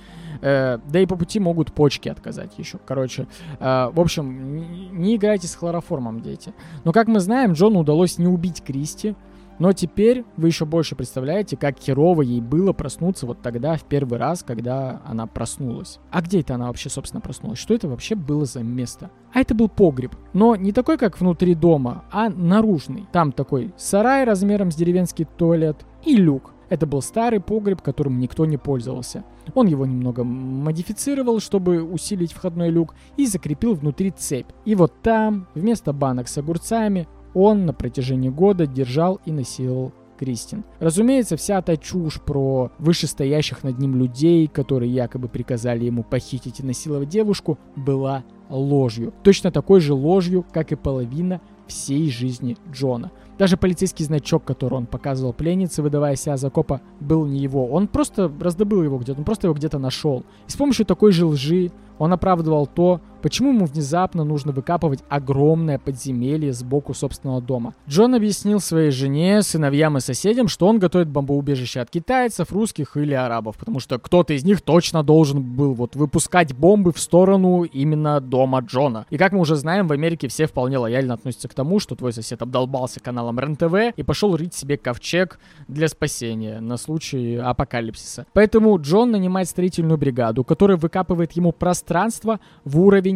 Э, да и по пути могут почки отказать еще. Короче, э, в общем, не играйте с хлороформом, дети. Но как мы знаем, Джону удалось не убить Кристи, но теперь вы еще больше представляете, как херово ей было проснуться вот тогда, в первый раз, когда она проснулась. А где это она вообще, собственно, проснулась? Что это вообще было за место? А это был погреб. Но не такой, как внутри дома, а наружный. Там такой сарай размером с деревенский туалет и люк. Это был старый погреб, которым никто не пользовался. Он его немного модифицировал, чтобы усилить входной люк, и закрепил внутри цепь. И вот там, вместо банок с огурцами, он на протяжении года держал и насиловал Кристин. Разумеется, вся та чушь про вышестоящих над ним людей, которые якобы приказали ему похитить и насиловать девушку, была ложью. Точно такой же ложью, как и половина всей жизни Джона. Даже полицейский значок, который он показывал пленнице, выдавая себя за копа, был не его. Он просто раздобыл его где-то, он просто его где-то нашел. И с помощью такой же лжи он оправдывал то, почему ему внезапно нужно выкапывать огромное подземелье сбоку собственного дома. Джон объяснил своей жене, сыновьям и соседям, что он готовит бомбоубежище от китайцев, русских или арабов, потому что кто-то из них точно должен был вот выпускать бомбы в сторону именно дома Джона. И как мы уже знаем, в Америке все вполне лояльно относятся к тому, что твой сосед обдолбался каналом РЕН-ТВ и пошел рыть себе ковчег для спасения на случай апокалипсиса. Поэтому Джон нанимает строительную бригаду, которая выкапывает ему пространство в уровень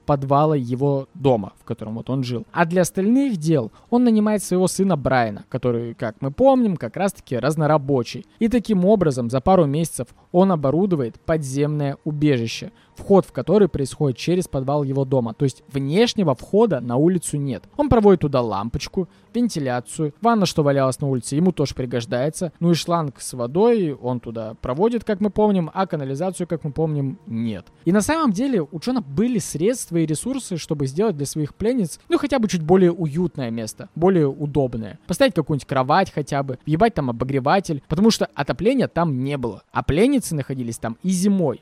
подвала его дома, в котором вот он жил. А для остальных дел он нанимает своего сына Брайана, который, как мы помним, как раз-таки разнорабочий. И таким образом за пару месяцев он оборудует подземное убежище, вход в который происходит через подвал его дома. То есть внешнего входа на улицу нет. Он проводит туда лампочку, вентиляцию, ванна, что валялась на улице, ему тоже пригождается. Ну и шланг с водой он туда проводит, как мы помним, а канализацию, как мы помним, нет. И на самом деле у Джона были средства и ресурсы, чтобы сделать для своих пленниц, ну хотя бы чуть более уютное место, более удобное. Поставить какую-нибудь кровать хотя бы, въебать там обогреватель, потому что отопления там не было. А пленницы находились там и зимой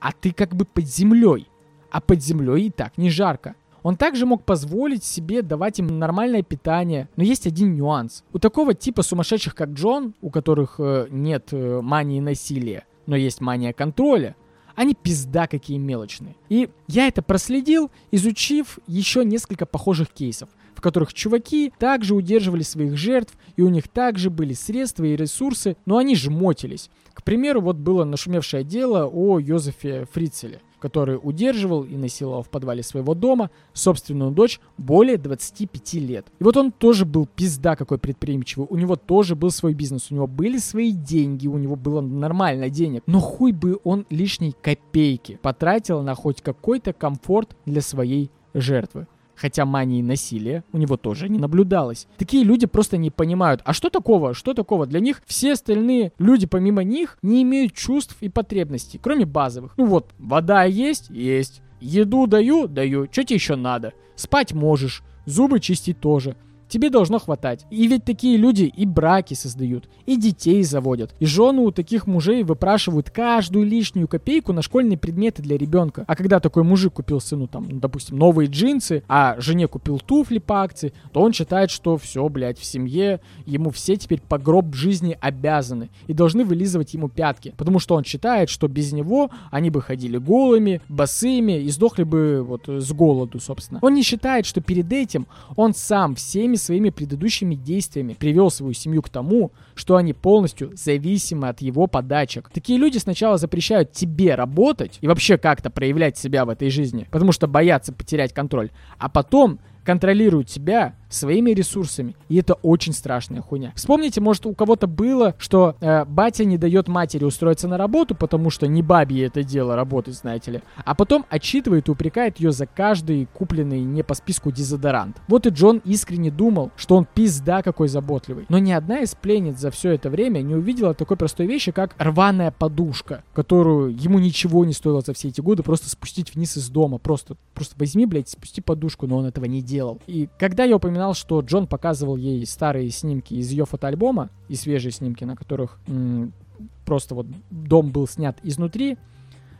а ты как бы под землей. А под землей и так не жарко. Он также мог позволить себе давать им нормальное питание. Но есть один нюанс. У такого типа сумасшедших, как Джон, у которых э, нет э, мании насилия, но есть мания контроля, они пизда какие мелочные. И я это проследил, изучив еще несколько похожих кейсов, в которых чуваки также удерживали своих жертв, и у них также были средства и ресурсы, но они жмотились. К примеру, вот было нашумевшее дело о Йозефе Фрицеле, который удерживал и насиловал в подвале своего дома собственную дочь более 25 лет. И вот он тоже был пизда какой предприимчивый, у него тоже был свой бизнес, у него были свои деньги, у него было нормально денег, но хуй бы он лишней копейки потратил на хоть какой-то комфорт для своей жертвы хотя мании насилия у него тоже не наблюдалось. Такие люди просто не понимают, а что такого, что такого? Для них все остальные люди помимо них не имеют чувств и потребностей, кроме базовых. Ну вот, вода есть? Есть. Еду даю? Даю. Что тебе еще надо? Спать можешь. Зубы чистить тоже. Тебе должно хватать. И ведь такие люди и браки создают, и детей заводят. И жены у таких мужей выпрашивают каждую лишнюю копейку на школьные предметы для ребенка. А когда такой мужик купил сыну, там, ну, допустим, новые джинсы, а жене купил туфли по акции, то он считает, что все, блядь, в семье ему все теперь по гроб жизни обязаны и должны вылизывать ему пятки. Потому что он считает, что без него они бы ходили голыми, босыми и сдохли бы вот с голоду, собственно. Он не считает, что перед этим он сам всеми всеми своими предыдущими действиями привел свою семью к тому, что они полностью зависимы от его подачек. Такие люди сначала запрещают тебе работать и вообще как-то проявлять себя в этой жизни, потому что боятся потерять контроль, а потом контролируют тебя своими ресурсами. И это очень страшная хуйня. Вспомните, может, у кого-то было, что э, батя не дает матери устроиться на работу, потому что не бабье это дело работать, знаете ли. А потом отчитывает и упрекает ее за каждый купленный не по списку дезодорант. Вот и Джон искренне думал, что он пизда какой заботливый. Но ни одна из пленниц за все это время не увидела такой простой вещи, как рваная подушка, которую ему ничего не стоило за все эти годы просто спустить вниз из дома. Просто, просто возьми, блядь, спусти подушку, но он этого не делал. И когда я упоминал упоминал, что Джон показывал ей старые снимки из ее фотоальбома и свежие снимки, на которых м- просто вот дом был снят изнутри.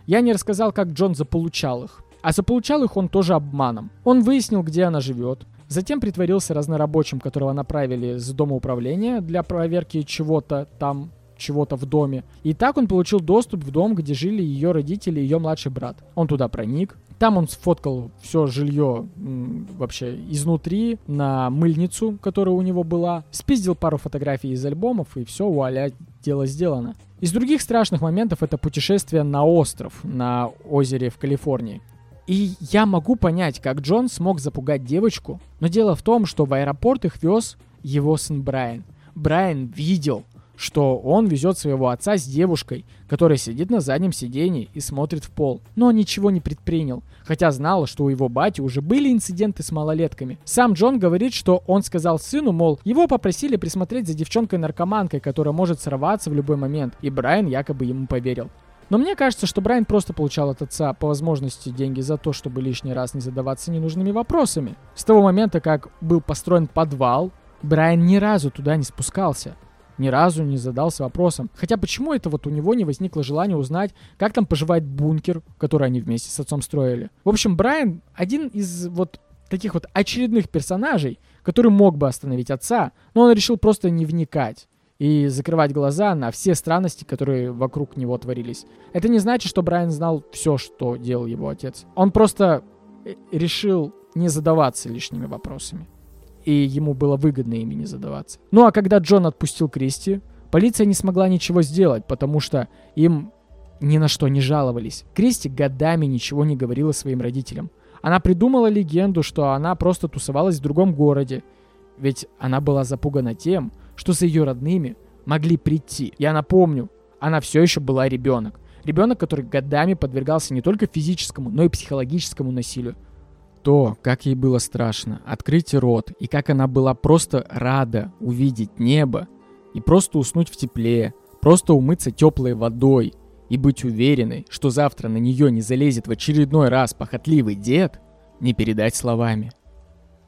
Я не рассказал, как Джон заполучал их. А заполучал их он тоже обманом. Он выяснил, где она живет, Затем притворился разнорабочим, которого направили с дома управления для проверки чего-то там, чего-то в доме. И так он получил доступ в дом, где жили ее родители и ее младший брат. Он туда проник, там он сфоткал все жилье вообще изнутри на мыльницу, которая у него была. Спиздил пару фотографий из альбомов, и все, вуаля, дело сделано. Из других страшных моментов это путешествие на остров на озере в Калифорнии. И я могу понять, как Джон смог запугать девочку, но дело в том, что в аэропорт их вез его сын Брайан. Брайан видел, что он везет своего отца с девушкой, которая сидит на заднем сидении и смотрит в пол. Но ничего не предпринял, хотя знал, что у его бати уже были инциденты с малолетками. Сам Джон говорит, что он сказал сыну, мол, его попросили присмотреть за девчонкой-наркоманкой, которая может сорваться в любой момент, и Брайан якобы ему поверил. Но мне кажется, что Брайан просто получал от отца по возможности деньги за то, чтобы лишний раз не задаваться ненужными вопросами. С того момента, как был построен подвал, Брайан ни разу туда не спускался. Ни разу не задался вопросом. Хотя почему это вот у него не возникло желания узнать, как там поживает бункер, который они вместе с отцом строили. В общем, Брайан один из вот таких вот очередных персонажей, который мог бы остановить отца, но он решил просто не вникать и закрывать глаза на все странности, которые вокруг него творились. Это не значит, что Брайан знал все, что делал его отец. Он просто э, решил не задаваться лишними вопросами. И ему было выгодно ими не задаваться. Ну а когда Джон отпустил Кристи, полиция не смогла ничего сделать, потому что им ни на что не жаловались. Кристи годами ничего не говорила своим родителям. Она придумала легенду, что она просто тусовалась в другом городе. Ведь она была запугана тем, что за ее родными могли прийти. Я напомню, она все еще была ребенок. Ребенок, который годами подвергался не только физическому, но и психологическому насилию. То, как ей было страшно открыть рот, и как она была просто рада увидеть небо, и просто уснуть в тепле, просто умыться теплой водой, и быть уверенной, что завтра на нее не залезет в очередной раз похотливый дед, не передать словами.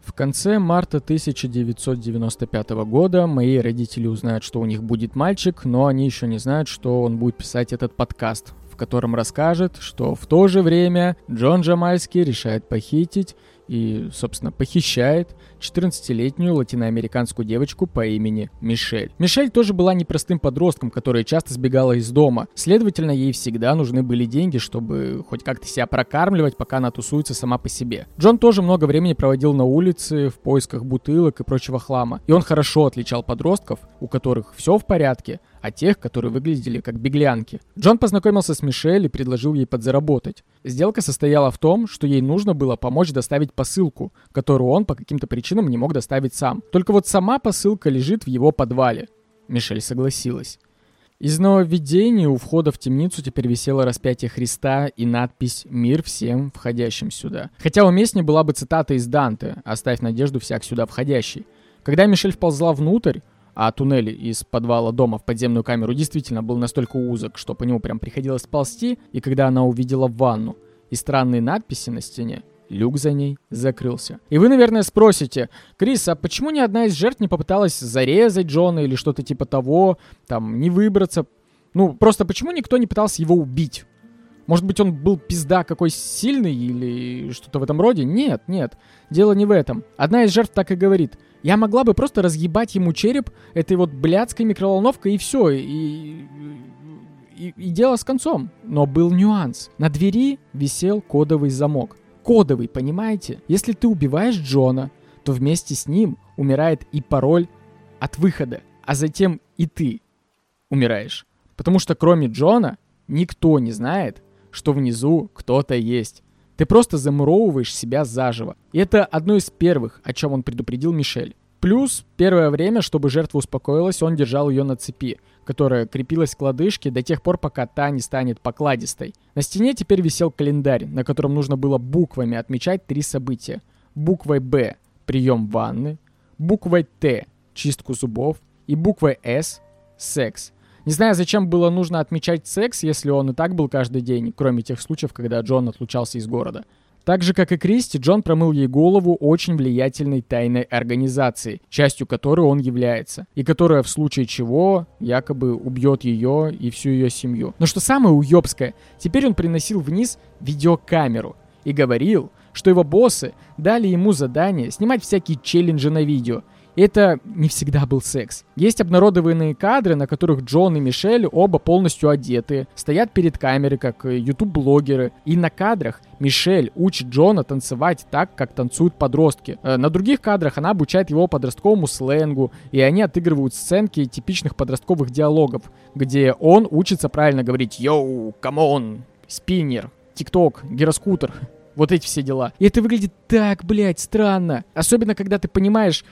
В конце марта 1995 года мои родители узнают, что у них будет мальчик, но они еще не знают, что он будет писать этот подкаст, в котором расскажет, что в то же время Джон Джамальский решает похитить и, собственно, похищает 14-летнюю латиноамериканскую девочку по имени Мишель. Мишель тоже была непростым подростком, которая часто сбегала из дома. Следовательно, ей всегда нужны были деньги, чтобы хоть как-то себя прокармливать, пока она тусуется сама по себе. Джон тоже много времени проводил на улице в поисках бутылок и прочего хлама. И он хорошо отличал подростков, у которых все в порядке, а тех, которые выглядели как беглянки. Джон познакомился с Мишель и предложил ей подзаработать. Сделка состояла в том, что ей нужно было помочь доставить посылку, которую он по каким-то причинам не мог доставить сам. Только вот сама посылка лежит в его подвале. Мишель согласилась. Из нововведений у входа в темницу теперь висело распятие Христа и надпись «Мир всем входящим сюда». Хотя уместнее была бы цитата из Данте «Оставь надежду всяк сюда входящий». Когда Мишель вползла внутрь, а туннель из подвала дома в подземную камеру действительно был настолько узок, что по нему прям приходилось ползти, и когда она увидела ванну и странные надписи на стене, люк за ней закрылся. И вы, наверное, спросите, Крис, а почему ни одна из жертв не попыталась зарезать Джона или что-то типа того, там, не выбраться? Ну, просто почему никто не пытался его убить? Может быть, он был пизда какой сильный или что-то в этом роде? Нет, нет. Дело не в этом. Одна из жертв так и говорит. Я могла бы просто разъебать ему череп этой вот блядской микроволновкой и все, и, и, и дело с концом. Но был нюанс. На двери висел кодовый замок. Кодовый, понимаете? Если ты убиваешь Джона, то вместе с ним умирает и пароль от выхода, а затем и ты умираешь. Потому что кроме Джона никто не знает, что внизу кто-то есть. Ты просто замуровываешь себя заживо. И это одно из первых, о чем он предупредил Мишель. Плюс, первое время, чтобы жертва успокоилась, он держал ее на цепи, которая крепилась к лодыжке до тех пор, пока та не станет покладистой. На стене теперь висел календарь, на котором нужно было буквами отмечать три события. Буквой «Б» — прием ванны, буквой «Т» — чистку зубов и буквой «С» — секс. Не знаю, зачем было нужно отмечать секс, если он и так был каждый день, кроме тех случаев, когда Джон отлучался из города. Так же, как и Кристи, Джон промыл ей голову очень влиятельной тайной организации, частью которой он является, и которая в случае чего якобы убьет ее и всю ее семью. Но что самое уебское, теперь он приносил вниз видеокамеру и говорил, что его боссы дали ему задание снимать всякие челленджи на видео – это не всегда был секс. Есть обнародованные кадры, на которых Джон и Мишель оба полностью одеты, стоят перед камерой, как ютуб-блогеры. И на кадрах Мишель учит Джона танцевать так, как танцуют подростки. Э, на других кадрах она обучает его подростковому сленгу, и они отыгрывают сценки типичных подростковых диалогов, где он учится правильно говорить «Yo, come on, спиннер, TikTok, гироскутер». Вот эти все дела. И это выглядит так, блядь, странно. Особенно, когда ты понимаешь,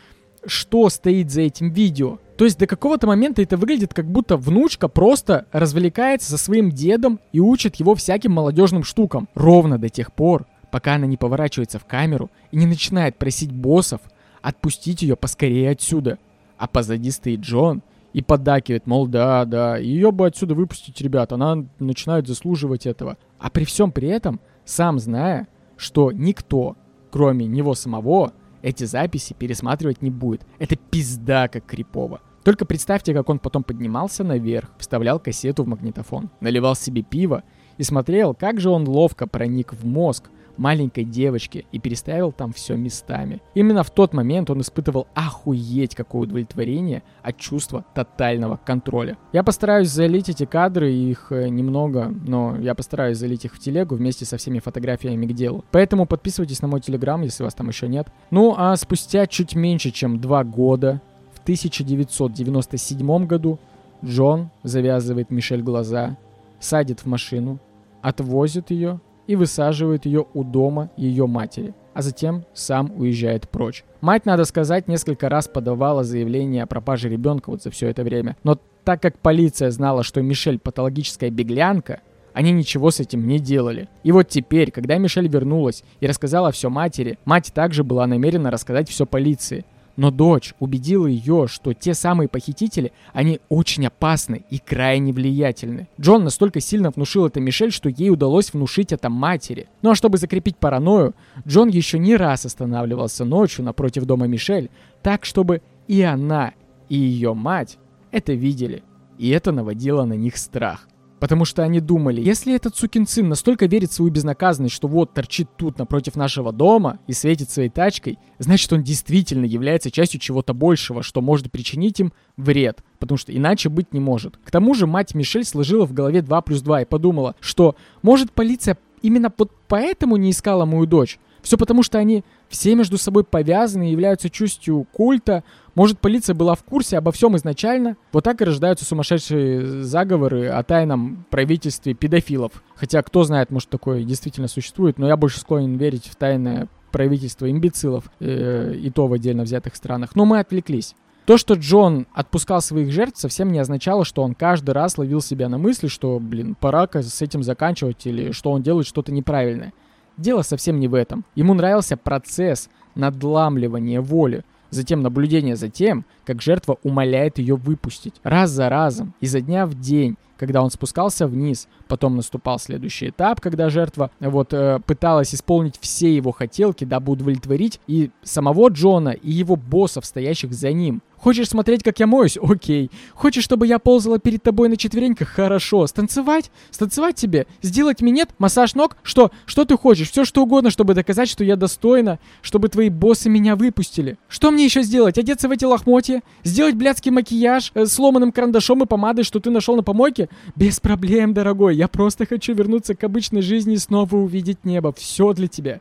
что стоит за этим видео. То есть до какого-то момента это выглядит как будто внучка просто развлекается со своим дедом и учит его всяким молодежным штукам. Ровно до тех пор, пока она не поворачивается в камеру и не начинает просить боссов отпустить ее поскорее отсюда. А позади стоит Джон и поддакивает, мол, да, да, ее бы отсюда выпустить, ребят, она начинает заслуживать этого. А при всем при этом, сам зная, что никто, кроме него самого, эти записи пересматривать не будет. Это пизда как крипово. Только представьте, как он потом поднимался наверх, вставлял кассету в магнитофон, наливал себе пиво и смотрел, как же он ловко проник в мозг маленькой девочки и переставил там все местами. Именно в тот момент он испытывал охуеть какое удовлетворение от чувства тотального контроля. Я постараюсь залить эти кадры, их э, немного, но я постараюсь залить их в телегу вместе со всеми фотографиями к делу. Поэтому подписывайтесь на мой телеграм, если вас там еще нет. Ну а спустя чуть меньше, чем два года, в 1997 году, Джон завязывает Мишель глаза, садит в машину, отвозит ее и высаживает ее у дома ее матери, а затем сам уезжает прочь. Мать, надо сказать, несколько раз подавала заявление о пропаже ребенка вот за все это время, но так как полиция знала, что Мишель патологическая беглянка, они ничего с этим не делали. И вот теперь, когда Мишель вернулась и рассказала все матери, мать также была намерена рассказать все полиции. Но дочь убедила ее, что те самые похитители, они очень опасны и крайне влиятельны. Джон настолько сильно внушил это Мишель, что ей удалось внушить это матери. Ну а чтобы закрепить паранойю, Джон еще не раз останавливался ночью напротив дома Мишель, так чтобы и она, и ее мать это видели. И это наводило на них страх. Потому что они думали, если этот сукин сын настолько верит в свою безнаказанность, что вот торчит тут напротив нашего дома и светит своей тачкой, значит он действительно является частью чего-то большего, что может причинить им вред. Потому что иначе быть не может. К тому же мать Мишель сложила в голове 2 плюс 2 и подумала, что может полиция именно вот поэтому не искала мою дочь. Все потому, что они все между собой повязаны и являются частью культа. Может, полиция была в курсе обо всем изначально? Вот так и рождаются сумасшедшие заговоры о тайном правительстве педофилов. Хотя, кто знает, может, такое действительно существует, но я больше склонен верить в тайное правительство имбецилов, э, и то в отдельно взятых странах. Но мы отвлеклись. То, что Джон отпускал своих жертв, совсем не означало, что он каждый раз ловил себя на мысли, что, блин, пора с этим заканчивать или что он делает что-то неправильное. Дело совсем не в этом. Ему нравился процесс надламливания воли, затем наблюдение за тем, как жертва умоляет ее выпустить. Раз за разом, изо дня в день, когда он спускался вниз. Потом наступал следующий этап, когда жертва вот э, пыталась исполнить все его хотелки, дабы удовлетворить и самого Джона, и его боссов, стоящих за ним. Хочешь смотреть, как я моюсь? Окей. Хочешь, чтобы я ползала перед тобой на четвереньках? Хорошо. Станцевать? Станцевать тебе? Сделать минет? Массаж ног? Что? Что ты хочешь? Все что угодно, чтобы доказать, что я достойна, чтобы твои боссы меня выпустили. Что мне еще сделать? Одеться в эти лохмотья? Сделать блядский макияж э, сломанным карандашом и помадой, что ты нашел на помойке? Без проблем, дорогой. Я просто хочу вернуться к обычной жизни и снова увидеть небо. Все для тебя.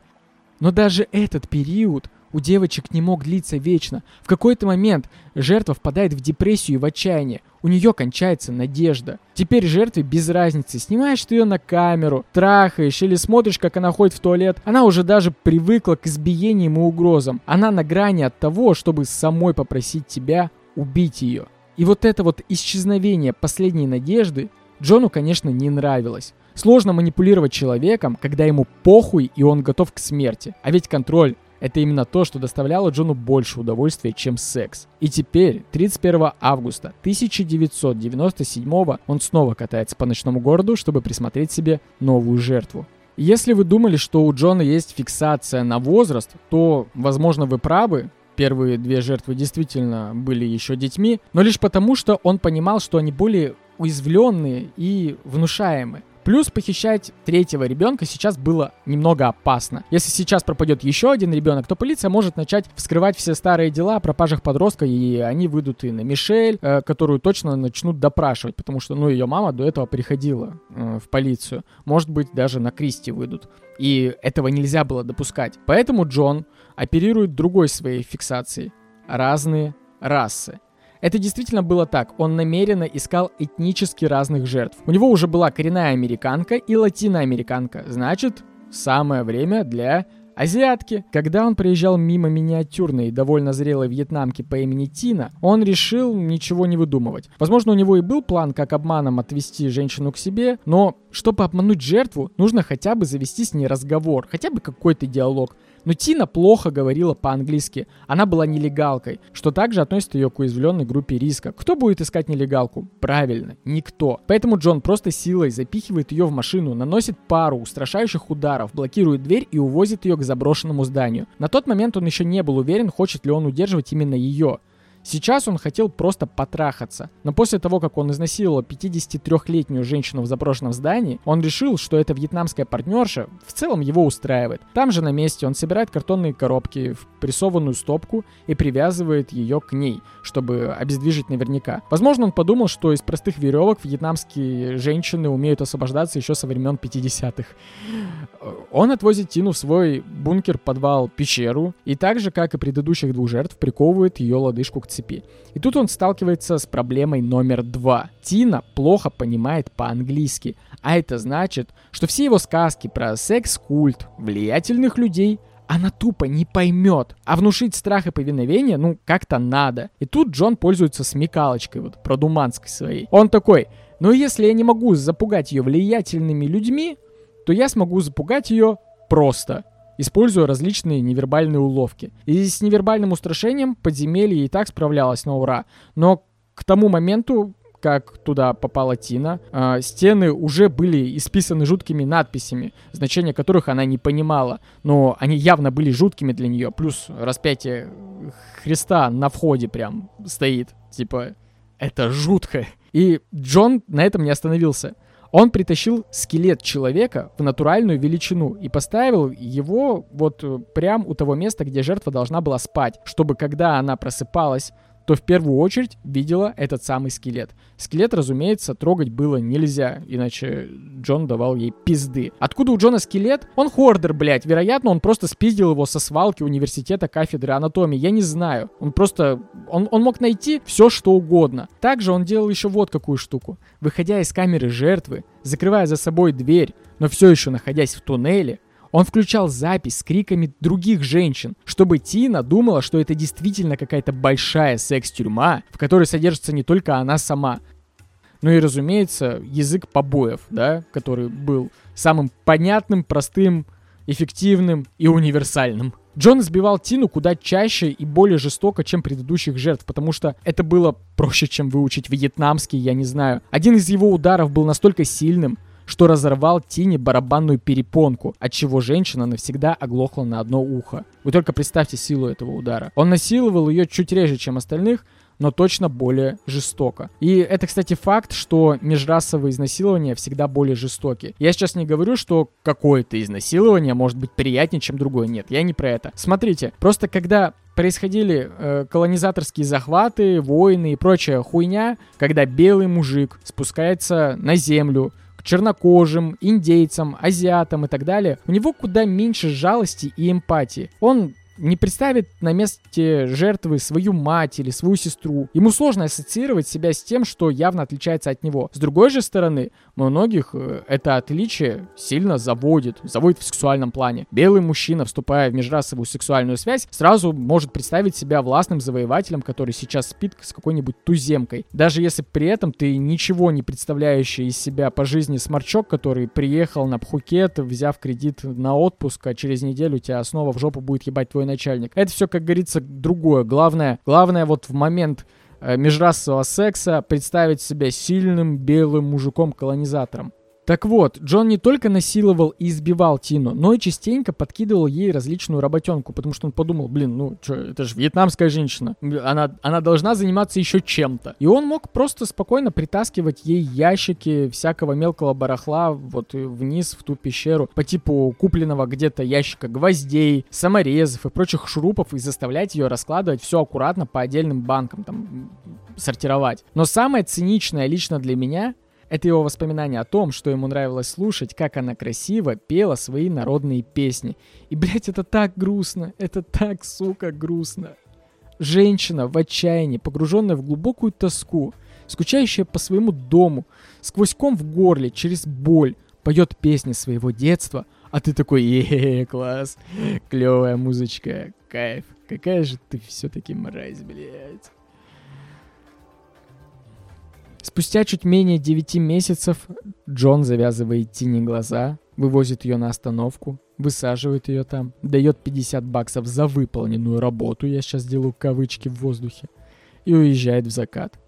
Но даже этот период у девочек не мог длиться вечно. В какой-то момент жертва впадает в депрессию и в отчаяние. У нее кончается надежда. Теперь жертве без разницы, снимаешь ты ее на камеру, трахаешь или смотришь, как она ходит в туалет. Она уже даже привыкла к избиениям и угрозам. Она на грани от того, чтобы самой попросить тебя убить ее. И вот это вот исчезновение последней надежды Джону, конечно, не нравилось. Сложно манипулировать человеком, когда ему похуй и он готов к смерти. А ведь контроль это именно то, что доставляло Джону больше удовольствия, чем секс. И теперь, 31 августа 1997 он снова катается по ночному городу, чтобы присмотреть себе новую жертву. Если вы думали, что у Джона есть фиксация на возраст, то, возможно, вы правы. Первые две жертвы действительно были еще детьми, но лишь потому, что он понимал, что они более уязвленные и внушаемые. Плюс похищать третьего ребенка сейчас было немного опасно. Если сейчас пропадет еще один ребенок, то полиция может начать вскрывать все старые дела о пропажах подростка, и они выйдут и на Мишель, э, которую точно начнут допрашивать, потому что, ну, ее мама до этого приходила э, в полицию. Может быть, даже на Кристи выйдут. И этого нельзя было допускать. Поэтому Джон оперирует другой своей фиксацией. Разные расы. Это действительно было так. Он намеренно искал этнически разных жертв. У него уже была коренная американка и латиноамериканка. Значит, самое время для азиатки. Когда он проезжал мимо миниатюрной довольно зрелой вьетнамки по имени Тина, он решил ничего не выдумывать. Возможно, у него и был план, как обманом отвести женщину к себе, но чтобы обмануть жертву, нужно хотя бы завести с ней разговор, хотя бы какой-то диалог. Но Тина плохо говорила по-английски. Она была нелегалкой, что также относит ее к уязвленной группе риска. Кто будет искать нелегалку? Правильно, никто. Поэтому Джон просто силой запихивает ее в машину, наносит пару устрашающих ударов, блокирует дверь и увозит ее к заброшенному зданию. На тот момент он еще не был уверен, хочет ли он удерживать именно ее. Сейчас он хотел просто потрахаться. Но после того, как он изнасиловал 53-летнюю женщину в заброшенном здании, он решил, что эта вьетнамская партнерша в целом его устраивает. Там же на месте он собирает картонные коробки в прессованную стопку и привязывает ее к ней, чтобы обездвижить наверняка. Возможно, он подумал, что из простых веревок вьетнамские женщины умеют освобождаться еще со времен 50-х. Он отвозит Тину в свой бункер, подвал, пещеру, и так же, как и предыдущих двух жертв, приковывает ее лодыжку к цепи. И тут он сталкивается с проблемой номер два. Тина плохо понимает по-английски, а это значит, что все его сказки про секс-культ, влиятельных людей она тупо не поймет. А внушить страх и повиновение, ну, как-то надо. И тут Джон пользуется смекалочкой, вот, продуманской своей. Он такой, ну, если я не могу запугать ее влиятельными людьми, то я смогу запугать ее просто используя различные невербальные уловки. И с невербальным устрашением подземелье и так справлялось на ура. Но к тому моменту, как туда попала Тина, э, стены уже были исписаны жуткими надписями, значения которых она не понимала, но они явно были жуткими для нее. Плюс распятие Христа на входе прям стоит. Типа, это жутко. И Джон на этом не остановился. Он притащил скелет человека в натуральную величину и поставил его вот э, прям у того места, где жертва должна была спать, чтобы когда она просыпалась, то в первую очередь видела этот самый скелет. Скелет, разумеется, трогать было нельзя, иначе Джон давал ей пизды. Откуда у Джона скелет? Он хордер, блядь. Вероятно, он просто спиздил его со свалки университета кафедры анатомии. Я не знаю. Он просто... Он, он мог найти все, что угодно. Также он делал еще вот какую штуку. Выходя из камеры жертвы, закрывая за собой дверь, но все еще находясь в туннеле, он включал запись с криками других женщин, чтобы Тина думала, что это действительно какая-то большая секс-тюрьма, в которой содержится не только она сама, ну и, разумеется, язык побоев, да, который был самым понятным, простым, эффективным и универсальным. Джон избивал Тину куда чаще и более жестоко, чем предыдущих жертв, потому что это было проще, чем выучить вьетнамский, я не знаю. Один из его ударов был настолько сильным, что разорвал Тине барабанную перепонку, от чего женщина навсегда оглохла на одно ухо. Вы только представьте силу этого удара. Он насиловал ее чуть реже, чем остальных, но точно более жестоко. И это, кстати, факт, что межрасовые изнасилования всегда более жестоки. Я сейчас не говорю, что какое-то изнасилование может быть приятнее, чем другое. Нет, я не про это. Смотрите, просто когда происходили э, колонизаторские захваты, войны и прочая хуйня, когда белый мужик спускается на землю, чернокожим, индейцам, азиатам и так далее, у него куда меньше жалости и эмпатии. Он не представит на месте жертвы свою мать или свою сестру. Ему сложно ассоциировать себя с тем, что явно отличается от него. С другой же стороны, многих э, это отличие сильно заводит, заводит в сексуальном плане. Белый мужчина, вступая в межрасовую сексуальную связь, сразу может представить себя властным завоевателем, который сейчас спит с какой-нибудь туземкой. Даже если при этом ты ничего не представляющий из себя по жизни сморчок, который приехал на Пхукет, взяв кредит на отпуск, а через неделю тебя снова в жопу будет ебать твой начальник. Это все, как говорится, другое. Главное, главное вот в момент э, межрасового секса представить себя сильным белым мужиком-колонизатором. Так вот, Джон не только насиловал и избивал Тину, но и частенько подкидывал ей различную работенку, потому что он подумал, блин, ну что, это же вьетнамская женщина, она, она должна заниматься еще чем-то. И он мог просто спокойно притаскивать ей ящики всякого мелкого барахла вот вниз в ту пещеру по типу купленного где-то ящика гвоздей, саморезов и прочих шурупов и заставлять ее раскладывать все аккуратно по отдельным банкам, там, сортировать. Но самое циничное лично для меня — это его воспоминания о том, что ему нравилось слушать, как она красиво пела свои народные песни. И, блядь, это так грустно, это так, сука, грустно. Женщина в отчаянии, погруженная в глубокую тоску, скучающая по своему дому, сквозь ком в горле, через боль, поет песни своего детства, а ты такой, е класс, клевая музычка, кайф. Какая же ты все-таки мразь, блядь. Спустя чуть менее 9 месяцев Джон завязывает Тине глаза, вывозит ее на остановку, высаживает ее там, дает 50 баксов за выполненную работу, я сейчас делаю кавычки в воздухе, и уезжает в закат.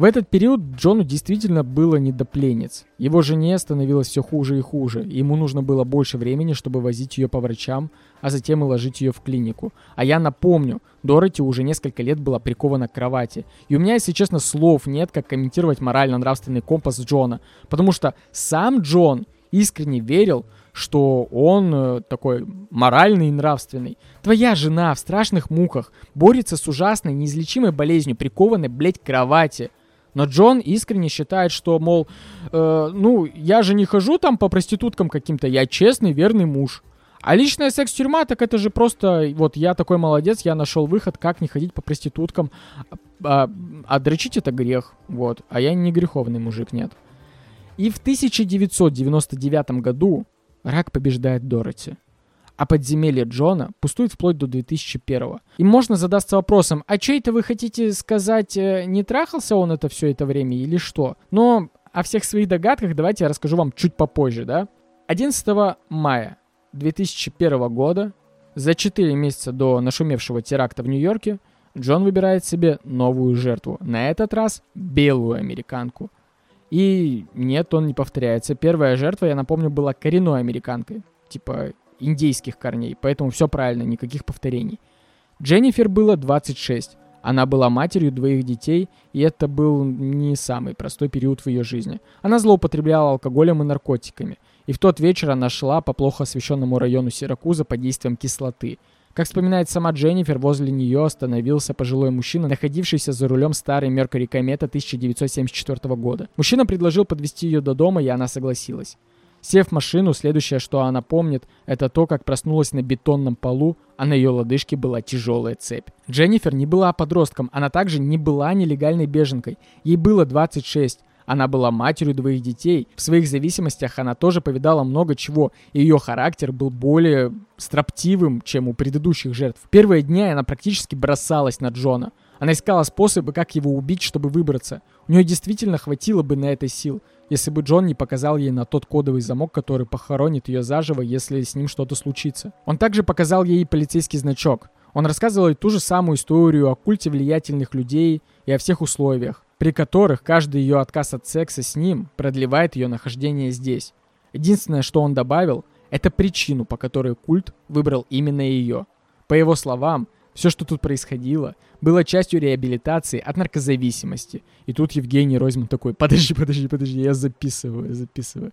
В этот период Джону действительно было не до пленниц. Его жене становилось все хуже и хуже. Ему нужно было больше времени, чтобы возить ее по врачам, а затем и ложить ее в клинику. А я напомню, Дороти уже несколько лет была прикована к кровати. И у меня, если честно, слов нет, как комментировать морально-нравственный компас Джона. Потому что сам Джон искренне верил, что он э, такой моральный и нравственный. Твоя жена в страшных муках борется с ужасной неизлечимой болезнью, прикованной, блядь, к кровати. Но Джон искренне считает, что, мол, э, ну, я же не хожу там по проституткам каким-то, я честный, верный муж. А личная секс-тюрьма, так это же просто, вот я такой молодец, я нашел выход, как не ходить по проституткам. А, а дрочить это грех, вот. А я не греховный мужик, нет. И в 1999 году рак побеждает Дороти а подземелье Джона пустует вплоть до 2001 И можно задаться вопросом, а что это вы хотите сказать, э, не трахался он это все это время или что? Но о всех своих догадках давайте я расскажу вам чуть попозже, да? 11 мая 2001 года, за 4 месяца до нашумевшего теракта в Нью-Йорке, Джон выбирает себе новую жертву. На этот раз белую американку. И нет, он не повторяется. Первая жертва, я напомню, была коренной американкой. Типа индейских корней, поэтому все правильно, никаких повторений. Дженнифер было 26. Она была матерью двоих детей, и это был не самый простой период в ее жизни. Она злоупотребляла алкоголем и наркотиками. И в тот вечер она шла по плохо освещенному району Сиракуза под действием кислоты. Как вспоминает сама Дженнифер, возле нее остановился пожилой мужчина, находившийся за рулем старой Меркури Комета 1974 года. Мужчина предложил подвести ее до дома, и она согласилась. Сев в машину, следующее, что она помнит, это то, как проснулась на бетонном полу, а на ее лодыжке была тяжелая цепь. Дженнифер не была подростком, она также не была нелегальной беженкой. Ей было 26. Она была матерью двоих детей. В своих зависимостях она тоже повидала много чего, и ее характер был более строптивым, чем у предыдущих жертв. В первые дни она практически бросалась на Джона. Она искала способы, как его убить, чтобы выбраться. У нее действительно хватило бы на это сил если бы Джон не показал ей на тот кодовый замок, который похоронит ее заживо, если с ним что-то случится. Он также показал ей полицейский значок. Он рассказывал ей ту же самую историю о культе влиятельных людей и о всех условиях, при которых каждый ее отказ от секса с ним продлевает ее нахождение здесь. Единственное, что он добавил, это причину, по которой культ выбрал именно ее. По его словам, все, что тут происходило, было частью реабилитации от наркозависимости. И тут Евгений Ройзман такой, подожди, подожди, подожди, я записываю, записываю.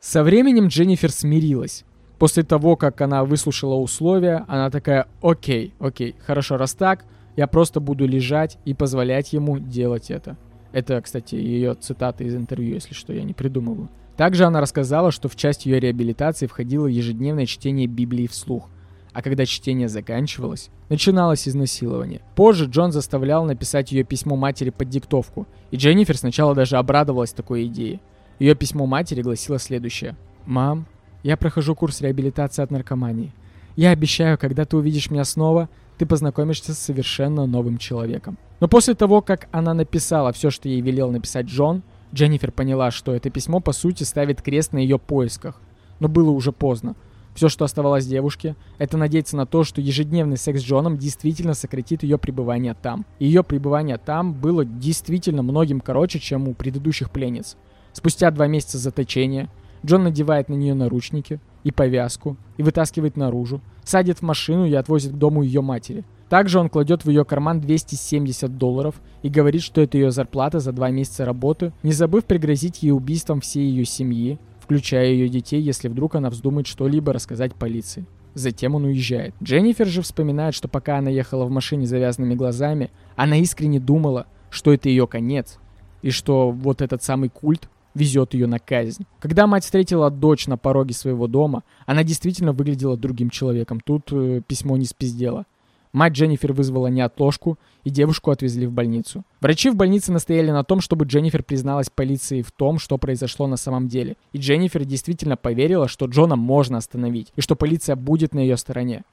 Со временем Дженнифер смирилась. После того, как она выслушала условия, она такая, окей, окей, хорошо, раз так, я просто буду лежать и позволять ему делать это. Это, кстати, ее цитата из интервью, если что, я не придумываю. Также она рассказала, что в часть ее реабилитации входило ежедневное чтение Библии вслух а когда чтение заканчивалось, начиналось изнасилование. Позже Джон заставлял написать ее письмо матери под диктовку, и Дженнифер сначала даже обрадовалась такой идее. Ее письмо матери гласило следующее. «Мам, я прохожу курс реабилитации от наркомании. Я обещаю, когда ты увидишь меня снова, ты познакомишься с совершенно новым человеком». Но после того, как она написала все, что ей велел написать Джон, Дженнифер поняла, что это письмо по сути ставит крест на ее поисках. Но было уже поздно. Все, что оставалось девушке, это надеяться на то, что ежедневный секс с Джоном действительно сократит ее пребывание там. ее пребывание там было действительно многим короче, чем у предыдущих пленниц. Спустя два месяца заточения Джон надевает на нее наручники и повязку и вытаскивает наружу, садит в машину и отвозит к дому ее матери. Также он кладет в ее карман 270 долларов и говорит, что это ее зарплата за два месяца работы, не забыв пригрозить ей убийством всей ее семьи, включая ее детей, если вдруг она вздумает что-либо рассказать полиции. Затем он уезжает. Дженнифер же вспоминает, что пока она ехала в машине завязанными глазами, она искренне думала, что это ее конец, и что вот этот самый культ везет ее на казнь. Когда мать встретила дочь на пороге своего дома, она действительно выглядела другим человеком. Тут э, письмо не спиздело. Мать Дженнифер вызвала неотложку, и девушку отвезли в больницу. Врачи в больнице настояли на том, чтобы Дженнифер призналась полиции в том, что произошло на самом деле. И Дженнифер действительно поверила, что Джона можно остановить, и что полиция будет на ее стороне.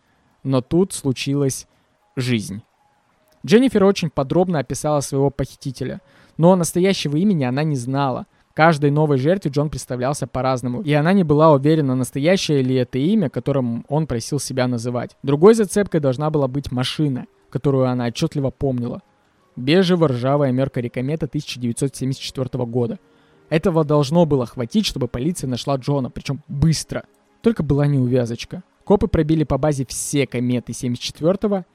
Но тут случилась жизнь. Дженнифер очень подробно описала своего похитителя, но настоящего имени она не знала. Каждой новой жертве Джон представлялся по-разному, и она не была уверена, настоящее ли это имя, которым он просил себя называть. Другой зацепкой должна была быть машина, которую она отчетливо помнила. Бежево-ржавая Меркари Комета 1974 года. Этого должно было хватить, чтобы полиция нашла Джона, причем быстро. Только была неувязочка. Копы пробили по базе все кометы 74-го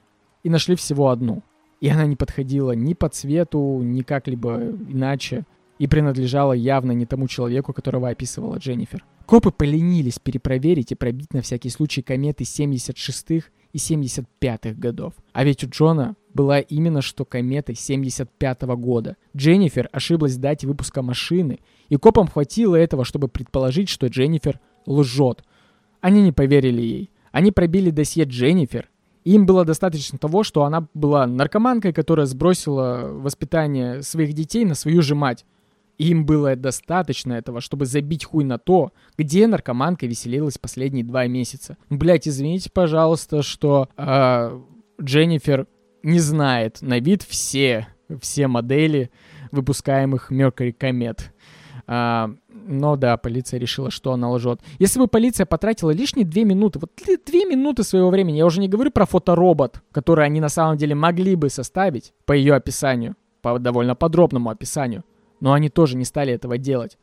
и нашли всего одну. И она не подходила ни по цвету, ни как-либо иначе и принадлежала явно не тому человеку, которого описывала Дженнифер. Копы поленились перепроверить и пробить на всякий случай кометы 76-х и 75-х годов. А ведь у Джона была именно что комета 75-го года. Дженнифер ошиблась в дате выпуска машины, и копам хватило этого, чтобы предположить, что Дженнифер лжет. Они не поверили ей. Они пробили досье Дженнифер, им было достаточно того, что она была наркоманкой, которая сбросила воспитание своих детей на свою же мать. Им было достаточно этого, чтобы забить хуй на то, где наркоманка веселилась последние два месяца. Блять, извините, пожалуйста, что э, Дженнифер не знает на вид все, все модели выпускаемых Mercury Comet. А, но да, полиция решила, что она лжет. Если бы полиция потратила лишние две минуты, вот две минуты своего времени, я уже не говорю про фоторобот, который они на самом деле могли бы составить по ее описанию, по довольно подробному описанию, но они тоже не стали этого делать,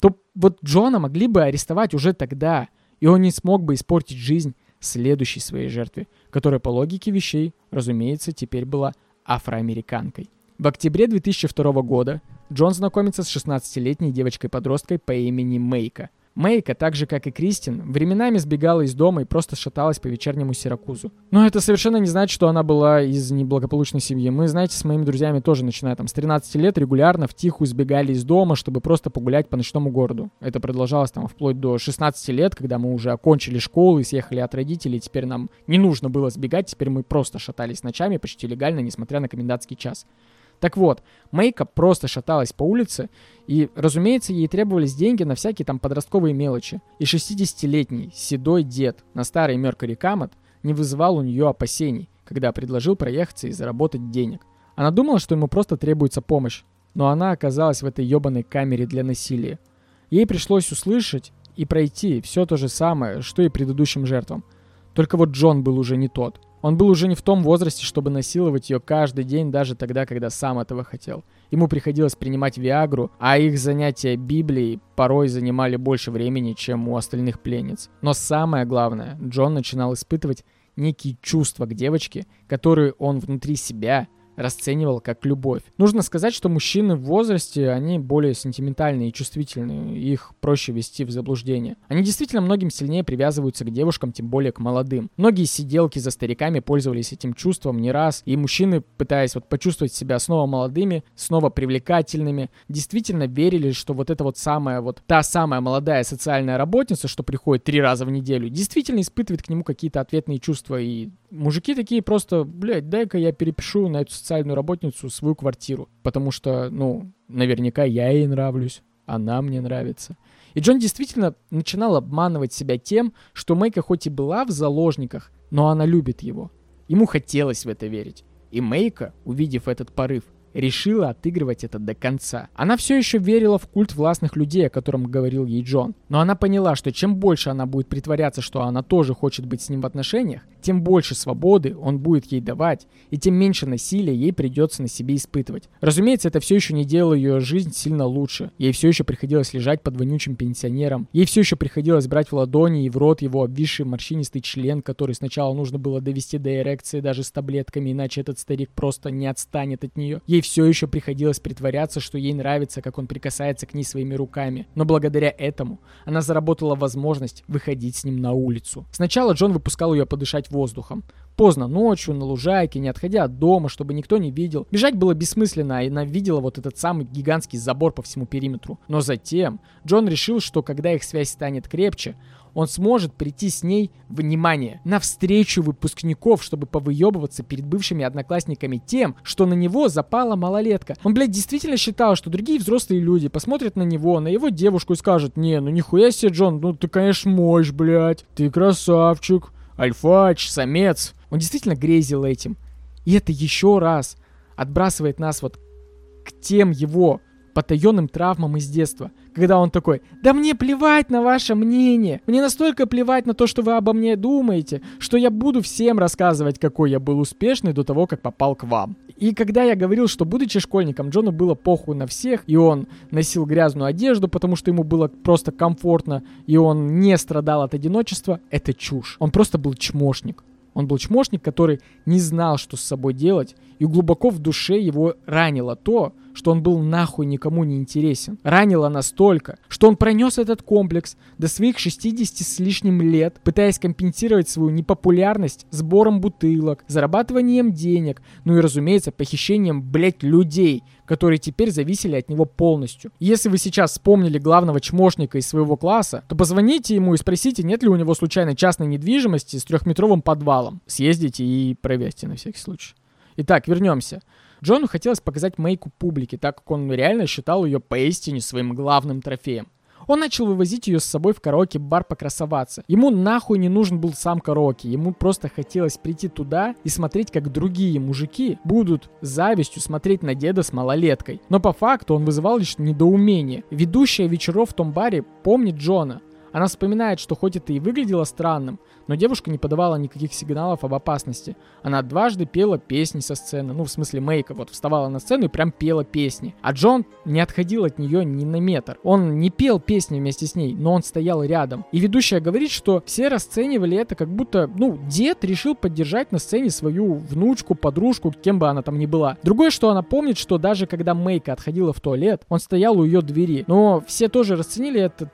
то вот Джона могли бы арестовать уже тогда, и он не смог бы испортить жизнь следующей своей жертве, которая по логике вещей, разумеется, теперь была афроамериканкой. В октябре 2002 года Джон знакомится с 16-летней девочкой-подросткой по имени Мейка. Мейка, так же как и Кристин, временами сбегала из дома и просто шаталась по вечернему Сиракузу. Но это совершенно не значит, что она была из неблагополучной семьи. Мы, знаете, с моими друзьями тоже, начиная там с 13 лет, регулярно в тихую сбегали из дома, чтобы просто погулять по ночному городу. Это продолжалось там вплоть до 16 лет, когда мы уже окончили школу и съехали от родителей, теперь нам не нужно было сбегать, теперь мы просто шатались ночами почти легально, несмотря на комендантский час. Так вот, Мейка просто шаталась по улице, и, разумеется, ей требовались деньги на всякие там подростковые мелочи. И 60-летний седой дед на старый Меркари Камот не вызывал у нее опасений, когда предложил проехаться и заработать денег. Она думала, что ему просто требуется помощь, но она оказалась в этой ебаной камере для насилия. Ей пришлось услышать и пройти все то же самое, что и предыдущим жертвам. Только вот Джон был уже не тот – он был уже не в том возрасте, чтобы насиловать ее каждый день, даже тогда, когда сам этого хотел. Ему приходилось принимать Виагру, а их занятия Библией порой занимали больше времени, чем у остальных пленниц. Но самое главное, Джон начинал испытывать некие чувства к девочке, которые он внутри себя – расценивал как любовь. Нужно сказать, что мужчины в возрасте, они более сентиментальные и чувствительные, их проще вести в заблуждение. Они действительно многим сильнее привязываются к девушкам, тем более к молодым. Многие сиделки за стариками пользовались этим чувством не раз, и мужчины, пытаясь вот почувствовать себя снова молодыми, снова привлекательными, действительно верили, что вот это вот самая вот та самая молодая социальная работница, что приходит три раза в неделю, действительно испытывает к нему какие-то ответные чувства, и мужики такие просто, блядь, дай-ка я перепишу на эту социальную работницу свою квартиру, потому что, ну, наверняка я ей нравлюсь, она мне нравится. И Джон действительно начинал обманывать себя тем, что Мэйка хоть и была в заложниках, но она любит его. Ему хотелось в это верить. И Мэйка, увидев этот порыв, решила отыгрывать это до конца. Она все еще верила в культ властных людей, о котором говорил ей Джон. Но она поняла, что чем больше она будет притворяться, что она тоже хочет быть с ним в отношениях, тем больше свободы он будет ей давать, и тем меньше насилия ей придется на себе испытывать. Разумеется, это все еще не делало ее жизнь сильно лучше. Ей все еще приходилось лежать под вонючим пенсионером. Ей все еще приходилось брать в ладони и в рот его обвисший морщинистый член, который сначала нужно было довести до эрекции даже с таблетками, иначе этот старик просто не отстанет от нее. Ей все еще приходилось притворяться, что ей нравится, как он прикасается к ней своими руками. Но благодаря этому она заработала возможность выходить с ним на улицу. Сначала Джон выпускал ее подышать воздухом. Поздно ночью, на лужайке, не отходя от дома, чтобы никто не видел. Бежать было бессмысленно, и она видела вот этот самый гигантский забор по всему периметру. Но затем Джон решил, что когда их связь станет крепче, он сможет прийти с ней, внимание, на встречу выпускников, чтобы повыебываться перед бывшими одноклассниками тем, что на него запала малолетка. Он, блядь, действительно считал, что другие взрослые люди посмотрят на него, на его девушку и скажут, не, ну нихуя себе, Джон, ну ты, конечно, мощь, блядь, ты красавчик альфач, самец. Он действительно грезил этим. И это еще раз отбрасывает нас вот к тем его потаенным травмам из детства, когда он такой, да мне плевать на ваше мнение, мне настолько плевать на то, что вы обо мне думаете, что я буду всем рассказывать, какой я был успешный до того, как попал к вам. И когда я говорил, что будучи школьником, Джону было похуй на всех, и он носил грязную одежду, потому что ему было просто комфортно, и он не страдал от одиночества, это чушь. Он просто был чмошник. Он был чмошник, который не знал, что с собой делать, и глубоко в душе его ранило то, что он был нахуй никому не интересен. Ранило настолько, что он пронес этот комплекс до своих 60 с лишним лет, пытаясь компенсировать свою непопулярность сбором бутылок, зарабатыванием денег, ну и, разумеется, похищением, блять, людей, которые теперь зависели от него полностью. если вы сейчас вспомнили главного чмошника из своего класса, то позвоните ему и спросите, нет ли у него случайно частной недвижимости с трехметровым подвалом. Съездите и проверьте на всякий случай. Итак, вернемся. Джону хотелось показать Мейку публике, так как он реально считал ее поистине своим главным трофеем. Он начал вывозить ее с собой в караоке-бар покрасоваться. Ему нахуй не нужен был сам караоке, ему просто хотелось прийти туда и смотреть, как другие мужики будут с завистью смотреть на деда с малолеткой. Но по факту он вызывал лишь недоумение. Ведущая вечеров в том баре помнит Джона. Она вспоминает, что хоть это и выглядело странным, но девушка не подавала никаких сигналов об опасности. Она дважды пела песни со сцены, ну, в смысле Мейка, вот вставала на сцену и прям пела песни. А Джон не отходил от нее ни на метр. Он не пел песни вместе с ней, но он стоял рядом. И ведущая говорит, что все расценивали это как будто, ну, дед решил поддержать на сцене свою внучку, подружку, кем бы она там ни была. Другое, что она помнит, что даже когда Мейка отходила в туалет, он стоял у ее двери. Но все тоже расценили это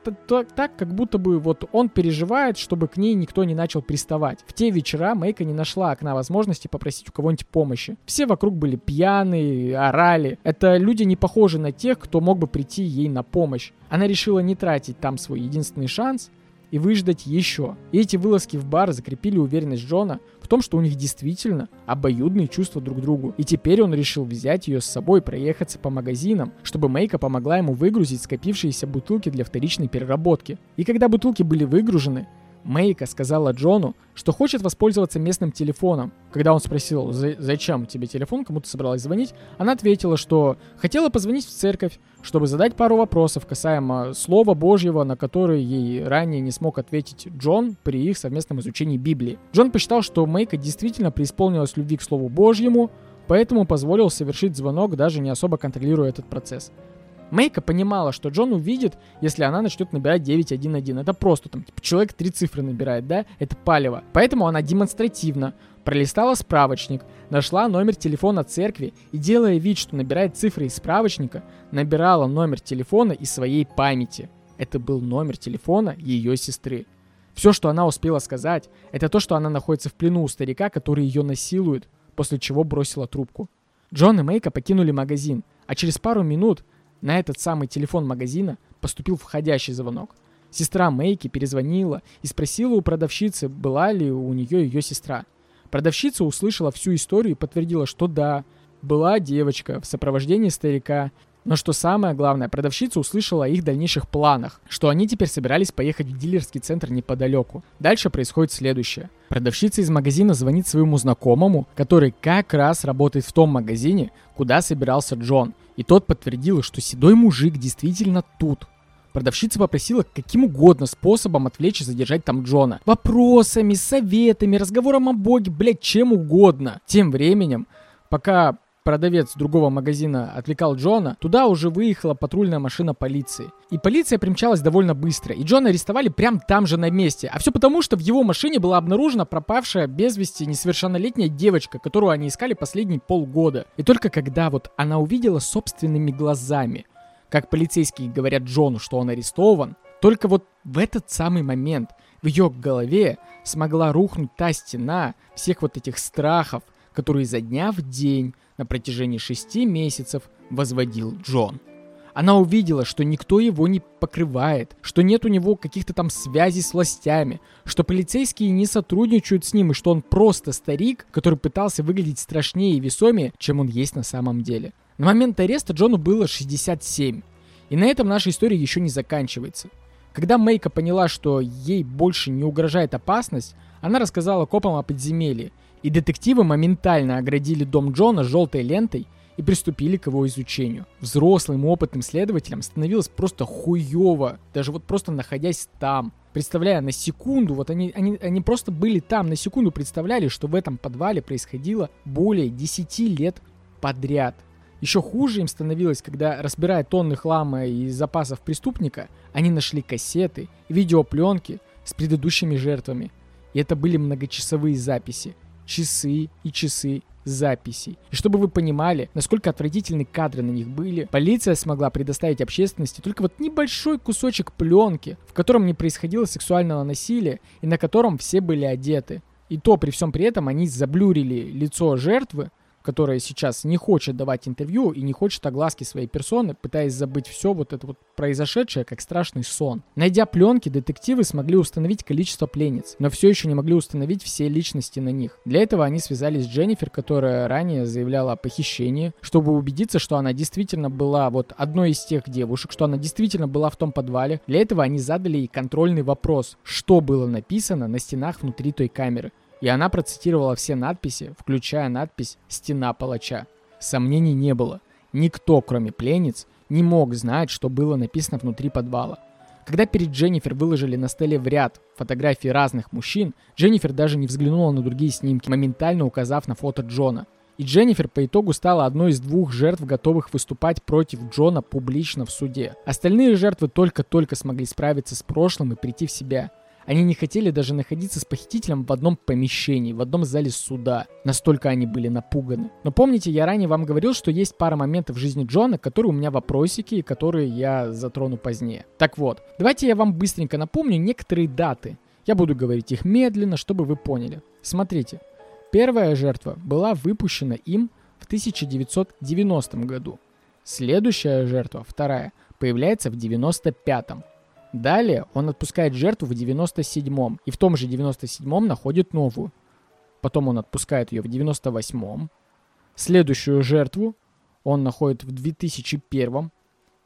так, как будто бы вот он переживает, чтобы к ней никто не начал приставать. В те вечера Мейка не нашла окна возможности попросить у кого-нибудь помощи. Все вокруг были пьяные, орали. Это люди не похожи на тех, кто мог бы прийти ей на помощь. Она решила не тратить там свой единственный шанс и выждать еще. И эти вылазки в бар закрепили уверенность Джона в том, что у них действительно обоюдные чувства друг к другу. И теперь он решил взять ее с собой, проехаться по магазинам, чтобы Мейка помогла ему выгрузить скопившиеся бутылки для вторичной переработки. И когда бутылки были выгружены, Мейка сказала Джону, что хочет воспользоваться местным телефоном. Когда он спросил, зачем тебе телефон, кому ты собралась звонить, она ответила, что хотела позвонить в церковь, чтобы задать пару вопросов касаемо Слова Божьего, на которые ей ранее не смог ответить Джон при их совместном изучении Библии. Джон посчитал, что Мейка действительно преисполнилась любви к Слову Божьему, поэтому позволил совершить звонок, даже не особо контролируя этот процесс. Мейка понимала, что Джон увидит, если она начнет набирать 911. Это просто там, типа, человек три цифры набирает, да? Это палево. Поэтому она демонстративно пролистала справочник, нашла номер телефона церкви и, делая вид, что набирает цифры из справочника, набирала номер телефона из своей памяти. Это был номер телефона ее сестры. Все, что она успела сказать, это то, что она находится в плену у старика, который ее насилует, после чего бросила трубку. Джон и Мейка покинули магазин, а через пару минут на этот самый телефон магазина поступил входящий звонок. Сестра Мэйки перезвонила и спросила у продавщицы, была ли у нее ее сестра. Продавщица услышала всю историю и подтвердила, что да, была девочка в сопровождении старика. Но что самое главное, продавщица услышала о их дальнейших планах, что они теперь собирались поехать в дилерский центр неподалеку. Дальше происходит следующее. Продавщица из магазина звонит своему знакомому, который как раз работает в том магазине, куда собирался Джон, и тот подтвердил, что седой мужик действительно тут. Продавщица попросила каким угодно способом отвлечь и задержать там Джона. Вопросами, советами, разговором о боге, блять, чем угодно. Тем временем, пока продавец другого магазина отвлекал Джона, туда уже выехала патрульная машина полиции. И полиция примчалась довольно быстро, и Джона арестовали прямо там же на месте. А все потому, что в его машине была обнаружена пропавшая без вести несовершеннолетняя девочка, которую они искали последние полгода. И только когда вот она увидела собственными глазами, как полицейские говорят Джону, что он арестован, только вот в этот самый момент в ее голове смогла рухнуть та стена всех вот этих страхов, которые изо дня в день на протяжении шести месяцев возводил Джон. Она увидела, что никто его не покрывает, что нет у него каких-то там связей с властями, что полицейские не сотрудничают с ним и что он просто старик, который пытался выглядеть страшнее и весомее, чем он есть на самом деле. На момент ареста Джону было 67. И на этом наша история еще не заканчивается. Когда Мейка поняла, что ей больше не угрожает опасность, она рассказала копам о подземелье, и детективы моментально оградили дом Джона желтой лентой и приступили к его изучению. Взрослым опытным следователям становилось просто хуево, даже вот просто находясь там. Представляя на секунду, вот они, они, они просто были там, на секунду представляли, что в этом подвале происходило более 10 лет подряд. Еще хуже им становилось, когда, разбирая тонны хлама из запасов преступника, они нашли кассеты, видеопленки с предыдущими жертвами. И это были многочасовые записи. Часы и часы записей. И чтобы вы понимали, насколько отвратительны кадры на них были, полиция смогла предоставить общественности только вот небольшой кусочек пленки, в котором не происходило сексуального насилия и на котором все были одеты. И то при всем при этом они заблюрили лицо жертвы, которая сейчас не хочет давать интервью и не хочет огласки своей персоны, пытаясь забыть все вот это вот произошедшее, как страшный сон. Найдя пленки, детективы смогли установить количество пленниц, но все еще не могли установить все личности на них. Для этого они связались с Дженнифер, которая ранее заявляла о похищении, чтобы убедиться, что она действительно была вот одной из тех девушек, что она действительно была в том подвале. Для этого они задали ей контрольный вопрос, что было написано на стенах внутри той камеры. И она процитировала все надписи, включая надпись «Стена палача». Сомнений не было. Никто, кроме пленниц, не мог знать, что было написано внутри подвала. Когда перед Дженнифер выложили на столе в ряд фотографии разных мужчин, Дженнифер даже не взглянула на другие снимки, моментально указав на фото Джона. И Дженнифер по итогу стала одной из двух жертв, готовых выступать против Джона публично в суде. Остальные жертвы только-только смогли справиться с прошлым и прийти в себя. Они не хотели даже находиться с похитителем в одном помещении, в одном зале суда. Настолько они были напуганы. Но помните, я ранее вам говорил, что есть пара моментов в жизни Джона, которые у меня вопросики, и которые я затрону позднее. Так вот, давайте я вам быстренько напомню некоторые даты. Я буду говорить их медленно, чтобы вы поняли. Смотрите, первая жертва была выпущена им в 1990 году. Следующая жертва, вторая, появляется в 95-м. Далее он отпускает жертву в 97-м, и в том же 97-м находит новую. Потом он отпускает ее в 98-м. Следующую жертву он находит в 2001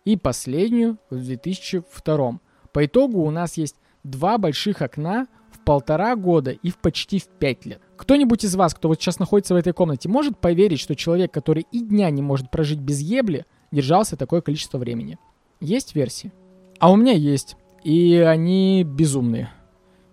и последнюю в 2002. По итогу у нас есть два больших окна в полтора года и в почти в пять лет. Кто-нибудь из вас, кто вот сейчас находится в этой комнате, может поверить, что человек, который и дня не может прожить без ебли, держался такое количество времени? Есть версии? А у меня есть. И они безумные.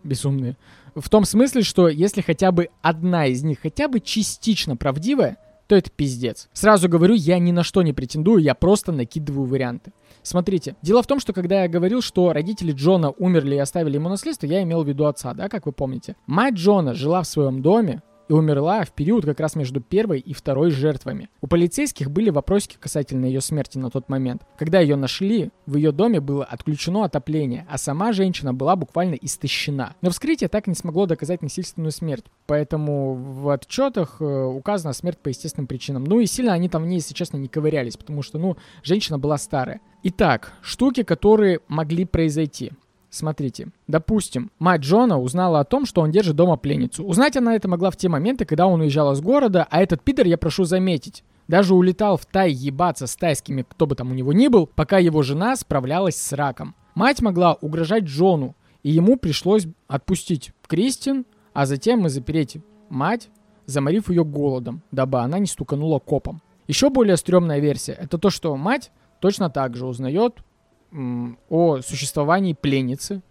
Безумные. В том смысле, что если хотя бы одна из них хотя бы частично правдивая, то это пиздец. Сразу говорю, я ни на что не претендую, я просто накидываю варианты. Смотрите, дело в том, что когда я говорил, что родители Джона умерли и оставили ему наследство, я имел в виду отца, да, как вы помните. Мать Джона жила в своем доме, и умерла в период как раз между первой и второй жертвами. У полицейских были вопросики касательно ее смерти на тот момент. Когда ее нашли, в ее доме было отключено отопление, а сама женщина была буквально истощена. Но вскрытие так и не смогло доказать насильственную смерть, поэтому в отчетах э, указана смерть по естественным причинам. Ну и сильно они там в ней, если честно, не ковырялись, потому что, ну, женщина была старая. Итак, штуки, которые могли произойти. Смотрите, допустим, мать Джона узнала о том, что он держит дома пленницу. Узнать она это могла в те моменты, когда он уезжал из города, а этот пидор, я прошу заметить, даже улетал в Тай ебаться с тайскими, кто бы там у него ни был, пока его жена справлялась с раком. Мать могла угрожать Джону, и ему пришлось отпустить Кристин, а затем и запереть мать, заморив ее голодом, дабы она не стуканула копом. Еще более стрёмная версия – это то, что мать точно так же узнает о существовании пленницы.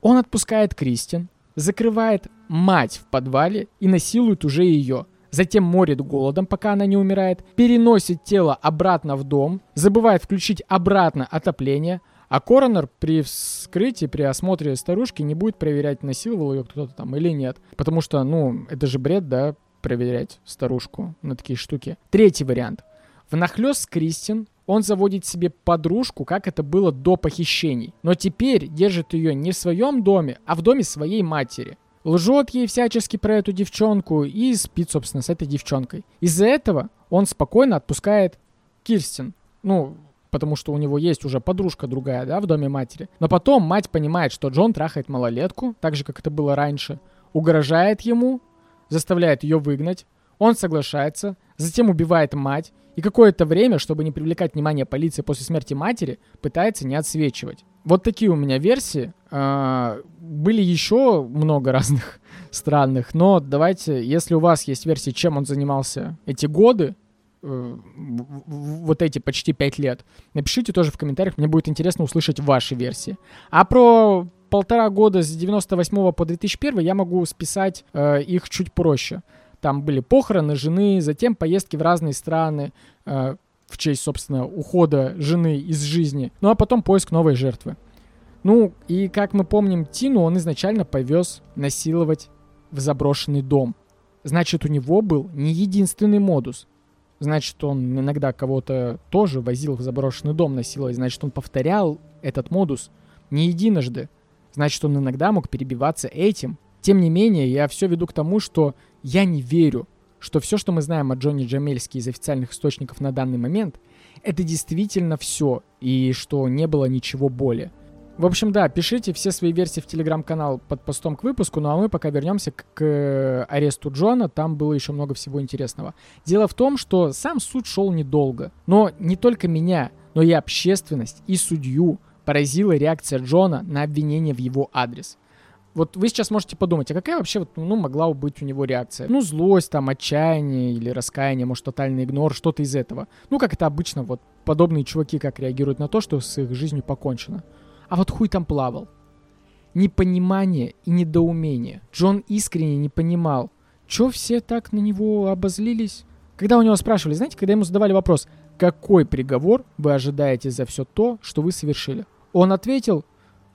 Он отпускает Кристин, закрывает мать в подвале и насилует уже ее. Затем морит голодом, пока она не умирает, переносит тело обратно в дом, забывает включить обратно отопление, а коронер при вскрытии, при осмотре старушки не будет проверять, насиловал ее кто-то там или нет. Потому что, ну, это же бред, да, проверять старушку на такие штуки. Третий вариант. Внахлёст Кристин он заводит себе подружку, как это было до похищений. Но теперь держит ее не в своем доме, а в доме своей матери. Лжет ей всячески про эту девчонку и спит, собственно, с этой девчонкой. Из-за этого он спокойно отпускает Кирстин. Ну, потому что у него есть уже подружка другая, да, в доме матери. Но потом мать понимает, что Джон трахает малолетку, так же, как это было раньше, угрожает ему, заставляет ее выгнать, он соглашается, затем убивает мать и какое-то время, чтобы не привлекать внимание полиции после смерти матери, пытается не отсвечивать. Вот такие у меня версии. А, были еще много разных странных, но давайте, если у вас есть версии, чем он занимался эти годы, э, вот эти почти пять лет. Напишите тоже в комментариях, мне будет интересно услышать ваши версии. А про полтора года с 98 по 2001 я могу списать э, их чуть проще. Там были похороны жены, затем поездки в разные страны э, в честь, собственно, ухода жены из жизни. Ну а потом поиск новой жертвы. Ну и как мы помним, Тину он изначально повез насиловать в заброшенный дом. Значит, у него был не единственный модус. Значит, он иногда кого-то тоже возил в заброшенный дом насиловать. Значит, он повторял этот модус не единожды. Значит, он иногда мог перебиваться этим. Тем не менее, я все веду к тому, что я не верю, что все, что мы знаем о Джонни Джамельске из официальных источников на данный момент, это действительно все, и что не было ничего более. В общем, да, пишите все свои версии в телеграм-канал под постом к выпуску, ну а мы пока вернемся к, к аресту Джона, там было еще много всего интересного. Дело в том, что сам суд шел недолго, но не только меня, но и общественность, и судью поразила реакция Джона на обвинение в его адрес. Вот вы сейчас можете подумать, а какая вообще вот, ну, могла быть у него реакция? Ну, злость, там, отчаяние или раскаяние, может, тотальный игнор, что-то из этого. Ну, как это обычно, вот, подобные чуваки как реагируют на то, что с их жизнью покончено. А вот хуй там плавал. Непонимание и недоумение. Джон искренне не понимал, чё все так на него обозлились. Когда у него спрашивали, знаете, когда ему задавали вопрос, какой приговор вы ожидаете за все то, что вы совершили? Он ответил,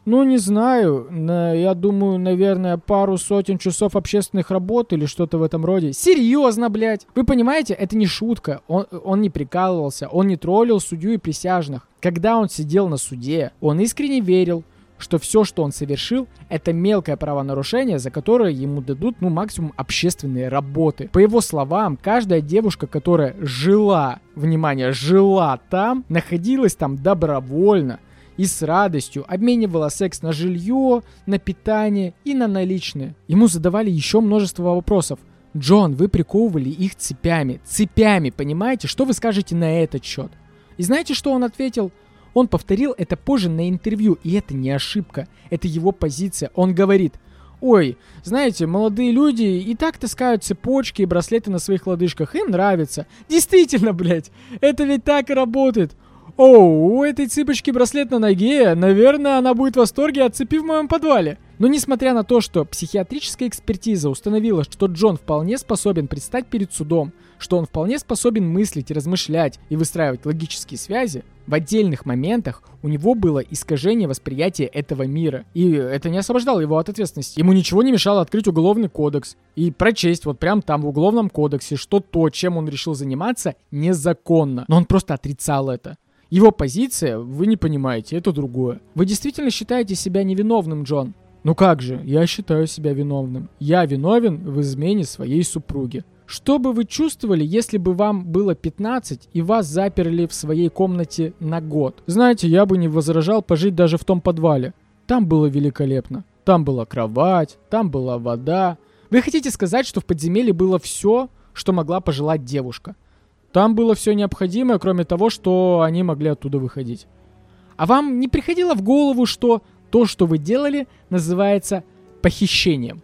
ну, не знаю, на, я думаю, наверное, пару сотен часов общественных работ или что-то в этом роде. Серьезно, блядь! Вы понимаете, это не шутка. Он, он не прикалывался, он не троллил судью и присяжных. Когда он сидел на суде, он искренне верил, что все, что он совершил, это мелкое правонарушение, за которое ему дадут, ну, максимум общественные работы. По его словам, каждая девушка, которая жила, внимание, жила там, находилась там добровольно – и с радостью обменивала секс на жилье, на питание и на наличные. Ему задавали еще множество вопросов. «Джон, вы приковывали их цепями. Цепями, понимаете? Что вы скажете на этот счет?» И знаете, что он ответил? Он повторил это позже на интервью, и это не ошибка. Это его позиция. Он говорит, Ой, знаете, молодые люди и так таскают цепочки и браслеты на своих лодыжках, им нравится. Действительно, блядь, это ведь так и работает. Оу, у этой цыпочки браслет на ноге, наверное, она будет в восторге от цепи в моем подвале. Но несмотря на то, что психиатрическая экспертиза установила, что Джон вполне способен предстать перед судом, что он вполне способен мыслить, размышлять и выстраивать логические связи, в отдельных моментах у него было искажение восприятия этого мира. И это не освобождало его от ответственности. Ему ничего не мешало открыть уголовный кодекс и прочесть вот прям там в уголовном кодексе, что то, чем он решил заниматься, незаконно. Но он просто отрицал это. Его позиция, вы не понимаете, это другое. Вы действительно считаете себя невиновным, Джон? Ну как же, я считаю себя виновным. Я виновен в измене своей супруги. Что бы вы чувствовали, если бы вам было 15 и вас заперли в своей комнате на год? Знаете, я бы не возражал пожить даже в том подвале. Там было великолепно. Там была кровать, там была вода. Вы хотите сказать, что в подземелье было все, что могла пожелать девушка? Там было все необходимое, кроме того, что они могли оттуда выходить. А вам не приходило в голову, что то, что вы делали, называется похищением?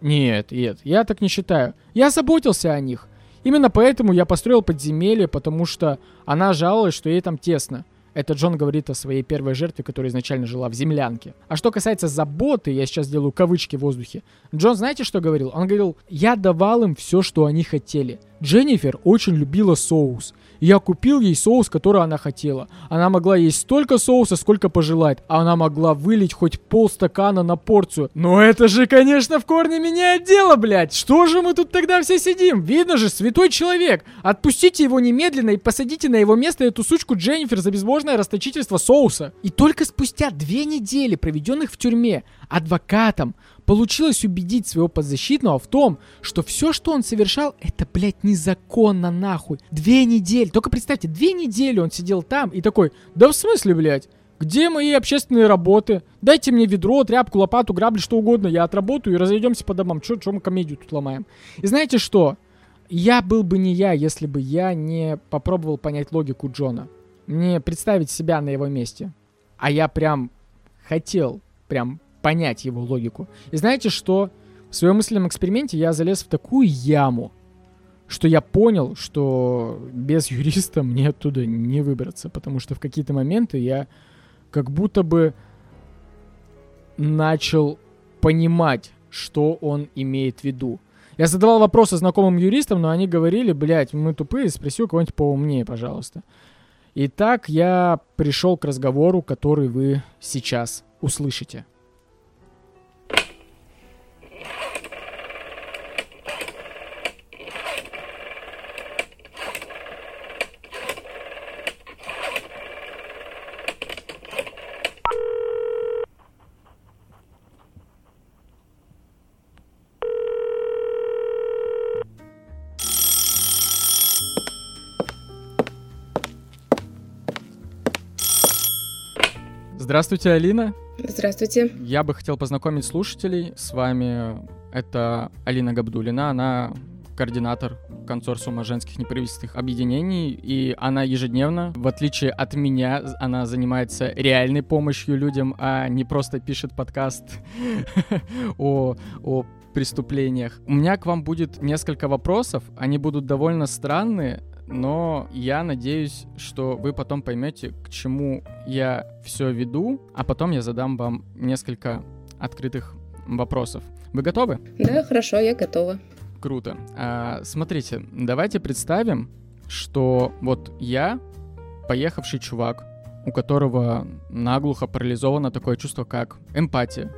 Нет, нет, я так не считаю. Я заботился о них. Именно поэтому я построил подземелье, потому что она жаловалась, что ей там тесно. Это Джон говорит о своей первой жертве, которая изначально жила в землянке. А что касается заботы, я сейчас делаю кавычки в воздухе. Джон, знаете, что говорил? Он говорил, я давал им все, что они хотели. Дженнифер очень любила соус. Я купил ей соус, который она хотела. Она могла есть столько соуса, сколько пожелает. Она могла вылить хоть полстакана на порцию. Но это же, конечно, в корне меняет дело, блядь. Что же мы тут тогда все сидим? Видно же, святой человек. Отпустите его немедленно и посадите на его место эту сучку Дженнифер за безбожное расточительство соуса. И только спустя две недели, проведенных в тюрьме, адвокатом, получилось убедить своего подзащитного в том, что все, что он совершал, это, блядь, незаконно нахуй. Две недели. Только представьте, две недели он сидел там и такой, да в смысле, блядь? Где мои общественные работы? Дайте мне ведро, тряпку, лопату, грабли, что угодно. Я отработаю и разойдемся по домам. Че, че мы комедию тут ломаем? И знаете что? Я был бы не я, если бы я не попробовал понять логику Джона. Не представить себя на его месте. А я прям хотел прям понять его логику. И знаете что? В своем мысленном эксперименте я залез в такую яму, что я понял, что без юриста мне оттуда не выбраться, потому что в какие-то моменты я как будто бы начал понимать, что он имеет в виду. Я задавал вопросы знакомым юристам, но они говорили, блядь, мы тупые, спроси у кого-нибудь поумнее, пожалуйста. Итак, я пришел к разговору, который вы сейчас услышите. Здравствуйте, Алина. Здравствуйте. Я бы хотел познакомить слушателей. С вами это Алина Габдулина. Она координатор консорциума женских неправительственных объединений, и она ежедневно, в отличие от меня, она занимается реальной помощью людям, а не просто пишет подкаст о, о преступлениях. У меня к вам будет несколько вопросов, они будут довольно странные, но я надеюсь, что вы потом поймете, к чему я все веду, а потом я задам вам несколько открытых вопросов. Вы готовы? Да, хорошо, я готова. Круто. А, смотрите, давайте представим, что вот я поехавший чувак, у которого наглухо парализовано такое чувство, как эмпатия.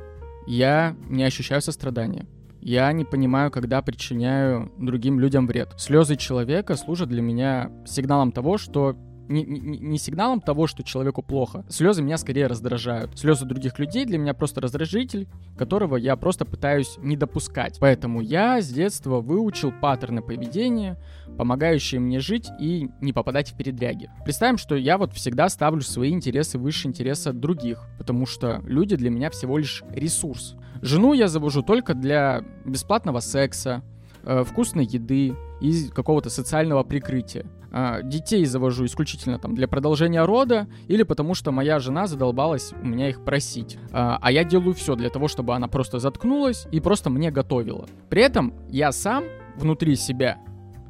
Я не ощущаю сострадания. Я не понимаю, когда причиняю другим людям вред. Слезы человека служат для меня сигналом того, что не, не, не сигналом того, что человеку плохо. Слезы меня скорее раздражают. Слезы других людей для меня просто раздражитель, которого я просто пытаюсь не допускать. Поэтому я с детства выучил паттерны поведения, помогающие мне жить и не попадать в передряги. Представим, что я вот всегда ставлю свои интересы выше интереса других, потому что люди для меня всего лишь ресурс. Жену я завожу только для бесплатного секса, э, вкусной еды и какого-то социального прикрытия. Э, детей завожу исключительно там для продолжения рода или потому что моя жена задолбалась у меня их просить. Э, а я делаю все для того, чтобы она просто заткнулась и просто мне готовила. При этом я сам внутри себя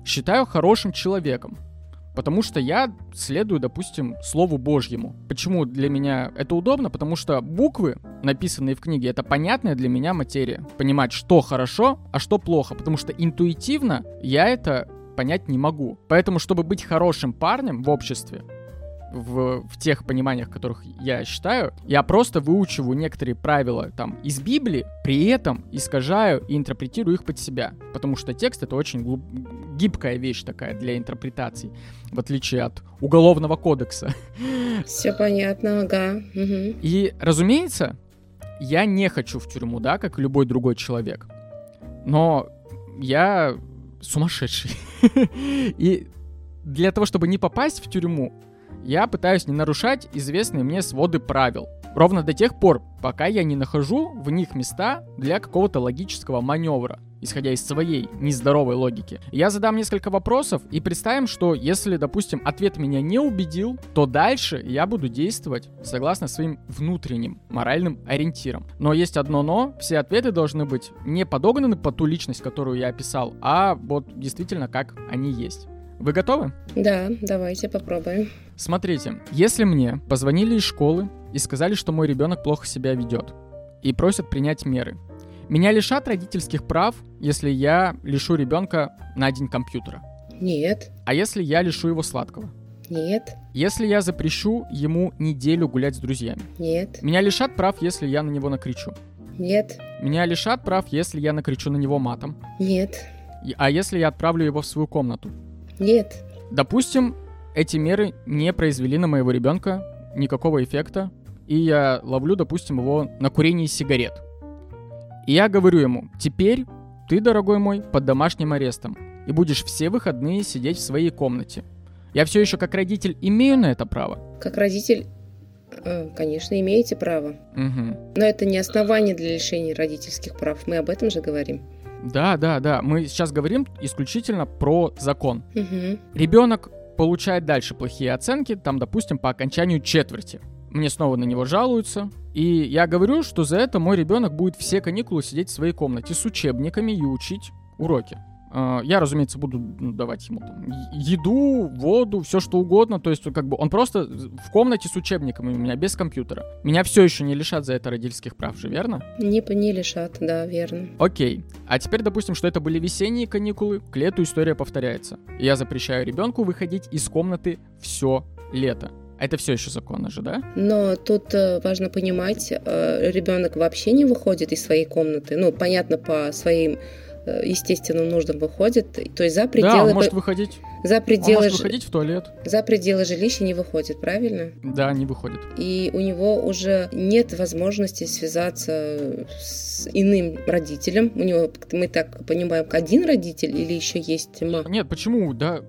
считаю хорошим человеком. Потому что я следую, допустим, Слову Божьему. Почему для меня это удобно? Потому что буквы, написанные в книге, это понятная для меня материя. Понимать, что хорошо, а что плохо. Потому что интуитивно я это понять не могу. Поэтому, чтобы быть хорошим парнем в обществе, в, в тех пониманиях, которых я считаю, я просто выучиваю некоторые правила там из Библии, при этом искажаю и интерпретирую их под себя. Потому что текст это очень глуб... гибкая вещь такая для интерпретаций, в отличие от уголовного кодекса. Все понятно, ага. Угу. И, разумеется, я не хочу в тюрьму, да, как любой другой человек. Но я сумасшедший. И для того, чтобы не попасть в тюрьму, я пытаюсь не нарушать известные мне своды правил. Ровно до тех пор, пока я не нахожу в них места для какого-то логического маневра, исходя из своей нездоровой логики. Я задам несколько вопросов и представим, что если, допустим, ответ меня не убедил, то дальше я буду действовать согласно своим внутренним моральным ориентирам. Но есть одно но, все ответы должны быть не подогнаны под ту личность, которую я описал, а вот действительно как они есть. Вы готовы? Да, давайте попробуем. Смотрите, если мне позвонили из школы и сказали, что мой ребенок плохо себя ведет, и просят принять меры, меня лишат родительских прав, если я лишу ребенка на день компьютера? Нет. А если я лишу его сладкого? Нет. Если я запрещу ему неделю гулять с друзьями? Нет. Меня лишат прав, если я на него накричу? Нет. Меня лишат прав, если я накричу на него матом? Нет. А если я отправлю его в свою комнату? Нет. Допустим, эти меры не произвели на моего ребенка никакого эффекта, и я ловлю, допустим, его на курении сигарет. И я говорю ему, теперь ты, дорогой мой, под домашним арестом, и будешь все выходные сидеть в своей комнате. Я все еще как родитель имею на это право? Как родитель, э, конечно, имеете право. Угу. Но это не основание для лишения родительских прав. Мы об этом же говорим. Да, да, да. Мы сейчас говорим исключительно про закон. Угу. Ребенок получает дальше плохие оценки, там, допустим, по окончанию четверти. Мне снова на него жалуются. И я говорю, что за это мой ребенок будет все каникулы сидеть в своей комнате с учебниками и учить уроки. Э, я, разумеется, буду ну, давать ему там еду, воду, все что угодно. То есть, как бы он просто в комнате с учебниками у меня без компьютера. Меня все еще не лишат за это родительских прав же, верно? Не, не лишат, да, верно. Окей. А теперь, допустим, что это были весенние каникулы, к лету история повторяется. Я запрещаю ребенку выходить из комнаты все лето. Это все еще законно же, да? Но тут э, важно понимать, э, ребенок вообще не выходит из своей комнаты. Ну, понятно, по своим э, естественным нуждам выходит. То есть за пределы... Да, он может выходить. За пределы... Он может выходить в туалет. За пределы жилища не выходит, правильно? Да, не выходит. И у него уже нет возможности связаться с иным родителем. У него, мы так понимаем, один родитель или еще есть мама? Нет, почему? Да,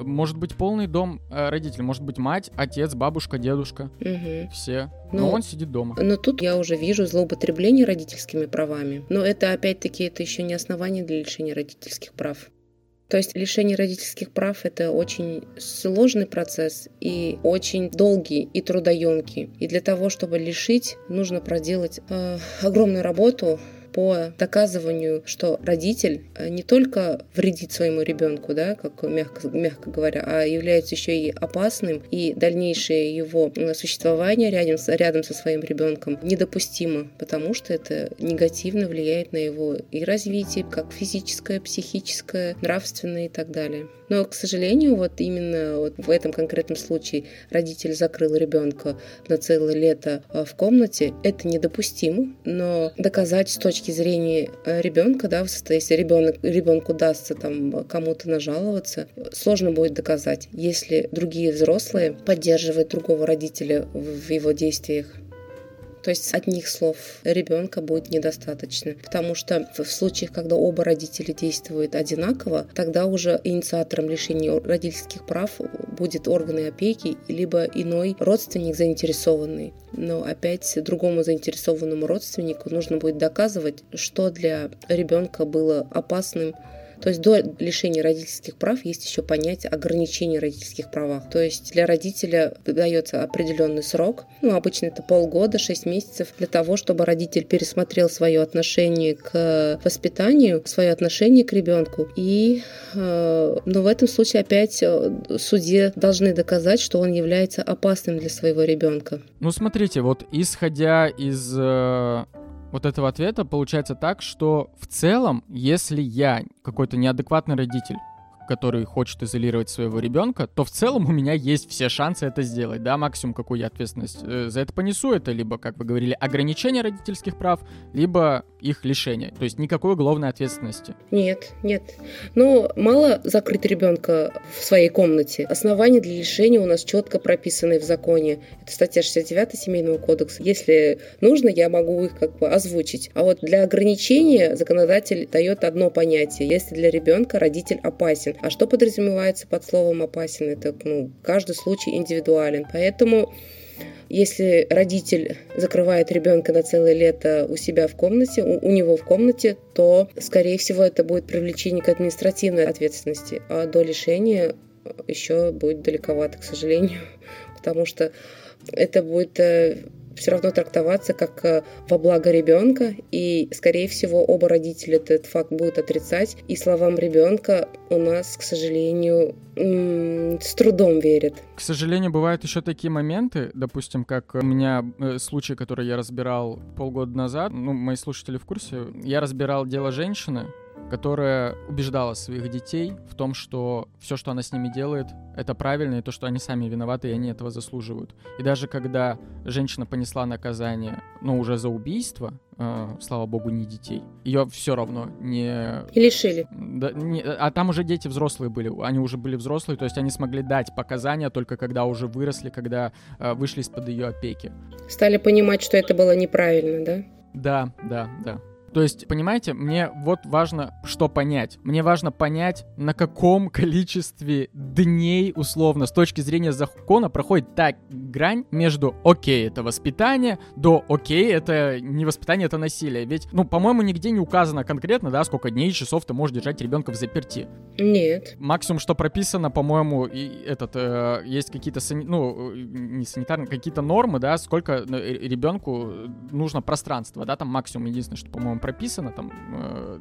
может быть полный дом э, родителей, может быть мать, отец, бабушка, дедушка, угу. все. Но, но ну, он сидит дома. Но тут я уже вижу злоупотребление родительскими правами. Но это опять-таки это еще не основание для лишения родительских прав. То есть лишение родительских прав это очень сложный процесс и очень долгий и трудоемкий. И для того, чтобы лишить, нужно проделать э, огромную работу по доказыванию, что родитель э, не только вредит своему ребенку, да, как мягко, мягко говоря, а является еще и опасным, и дальнейшее его существование рядом, рядом со своим ребенком недопустимо, потому что это негативно влияет на его и развитие, как физическое, психическое, нравственное и так далее. Но, к сожалению, вот именно вот в этом конкретном случае родитель закрыл ребенка на целое лето э, в комнате. Это недопустимо, но доказать с точки зрения э, ребенка, да, если ребенок, ребенку удастся там кому-то нажаловаться, сложно будет доказать, если другие взрослые поддерживают другого родителя в его действиях. То есть одних слов ребенка будет недостаточно, потому что в случаях, когда оба родителя действуют одинаково, тогда уже инициатором лишения родительских прав будет органы опеки, либо иной родственник заинтересованный. Но опять другому заинтересованному родственнику нужно будет доказывать, что для ребенка было опасным то есть до лишения родительских прав есть еще понятие ограничения родительских правах. То есть для родителя дается определенный срок, ну, обычно это полгода, 6 месяцев, для того, чтобы родитель пересмотрел свое отношение к воспитанию, свое отношение к ребенку. И, э, но в этом случае опять э, суде должны доказать, что он является опасным для своего ребенка. Ну, смотрите, вот исходя из э, вот этого ответа получается так, что в целом, если я какой-то неадекватный родитель, который хочет изолировать своего ребенка, то в целом у меня есть все шансы это сделать, да, максимум какую я ответственность э, за это понесу, это либо, как вы говорили, ограничение родительских прав, либо их лишение, то есть никакой уголовной ответственности. Нет, нет. Но мало закрыть ребенка в своей комнате. Основания для лишения у нас четко прописаны в законе. Это статья 69 Семейного кодекса. Если нужно, я могу их как бы озвучить. А вот для ограничения законодатель дает одно понятие. Если для ребенка родитель опасен. А что подразумевается под словом опасен? Это ну, каждый случай индивидуален. Поэтому если родитель закрывает ребенка на целое лето у себя в комнате, у, у него в комнате, то, скорее всего, это будет привлечение к административной ответственности, а до лишения еще будет далековато, к сожалению, потому что это будет э, все равно трактоваться как э, во благо ребенка, и, скорее всего, оба родителя этот факт будут отрицать, и словам ребенка у нас, к сожалению, с трудом верят. К сожалению, бывают еще такие моменты, допустим, как у меня э, случай, который я разбирал полгода назад, ну, мои слушатели в курсе, я разбирал дело женщины, которая убеждала своих детей в том, что все, что она с ними делает, это правильно, и то, что они сами виноваты, и они этого заслуживают. И даже когда женщина понесла наказание, ну, уже за убийство, э, слава богу, не детей, ее все равно не... И лишили. Да, не, а там уже дети взрослые были, они уже были взрослые, то есть они смогли дать показания только когда уже выросли, когда э, вышли из-под ее опеки. Стали понимать, что это было неправильно, да? Да, да, да. То есть, понимаете, мне вот важно что понять. Мне важно понять, на каком количестве дней, условно, с точки зрения закона проходит та грань между «окей, это воспитание», до «окей, это не воспитание, это насилие». Ведь, ну, по-моему, нигде не указано конкретно, да, сколько дней и часов ты можешь держать ребенка в заперти. Нет. Максимум, что прописано, по-моему, и этот, э, есть какие-то, сани... ну, не санитарные, какие-то нормы, да, сколько э, ребенку нужно пространства, да, там максимум единственное, что, по-моему, прописано, там, э,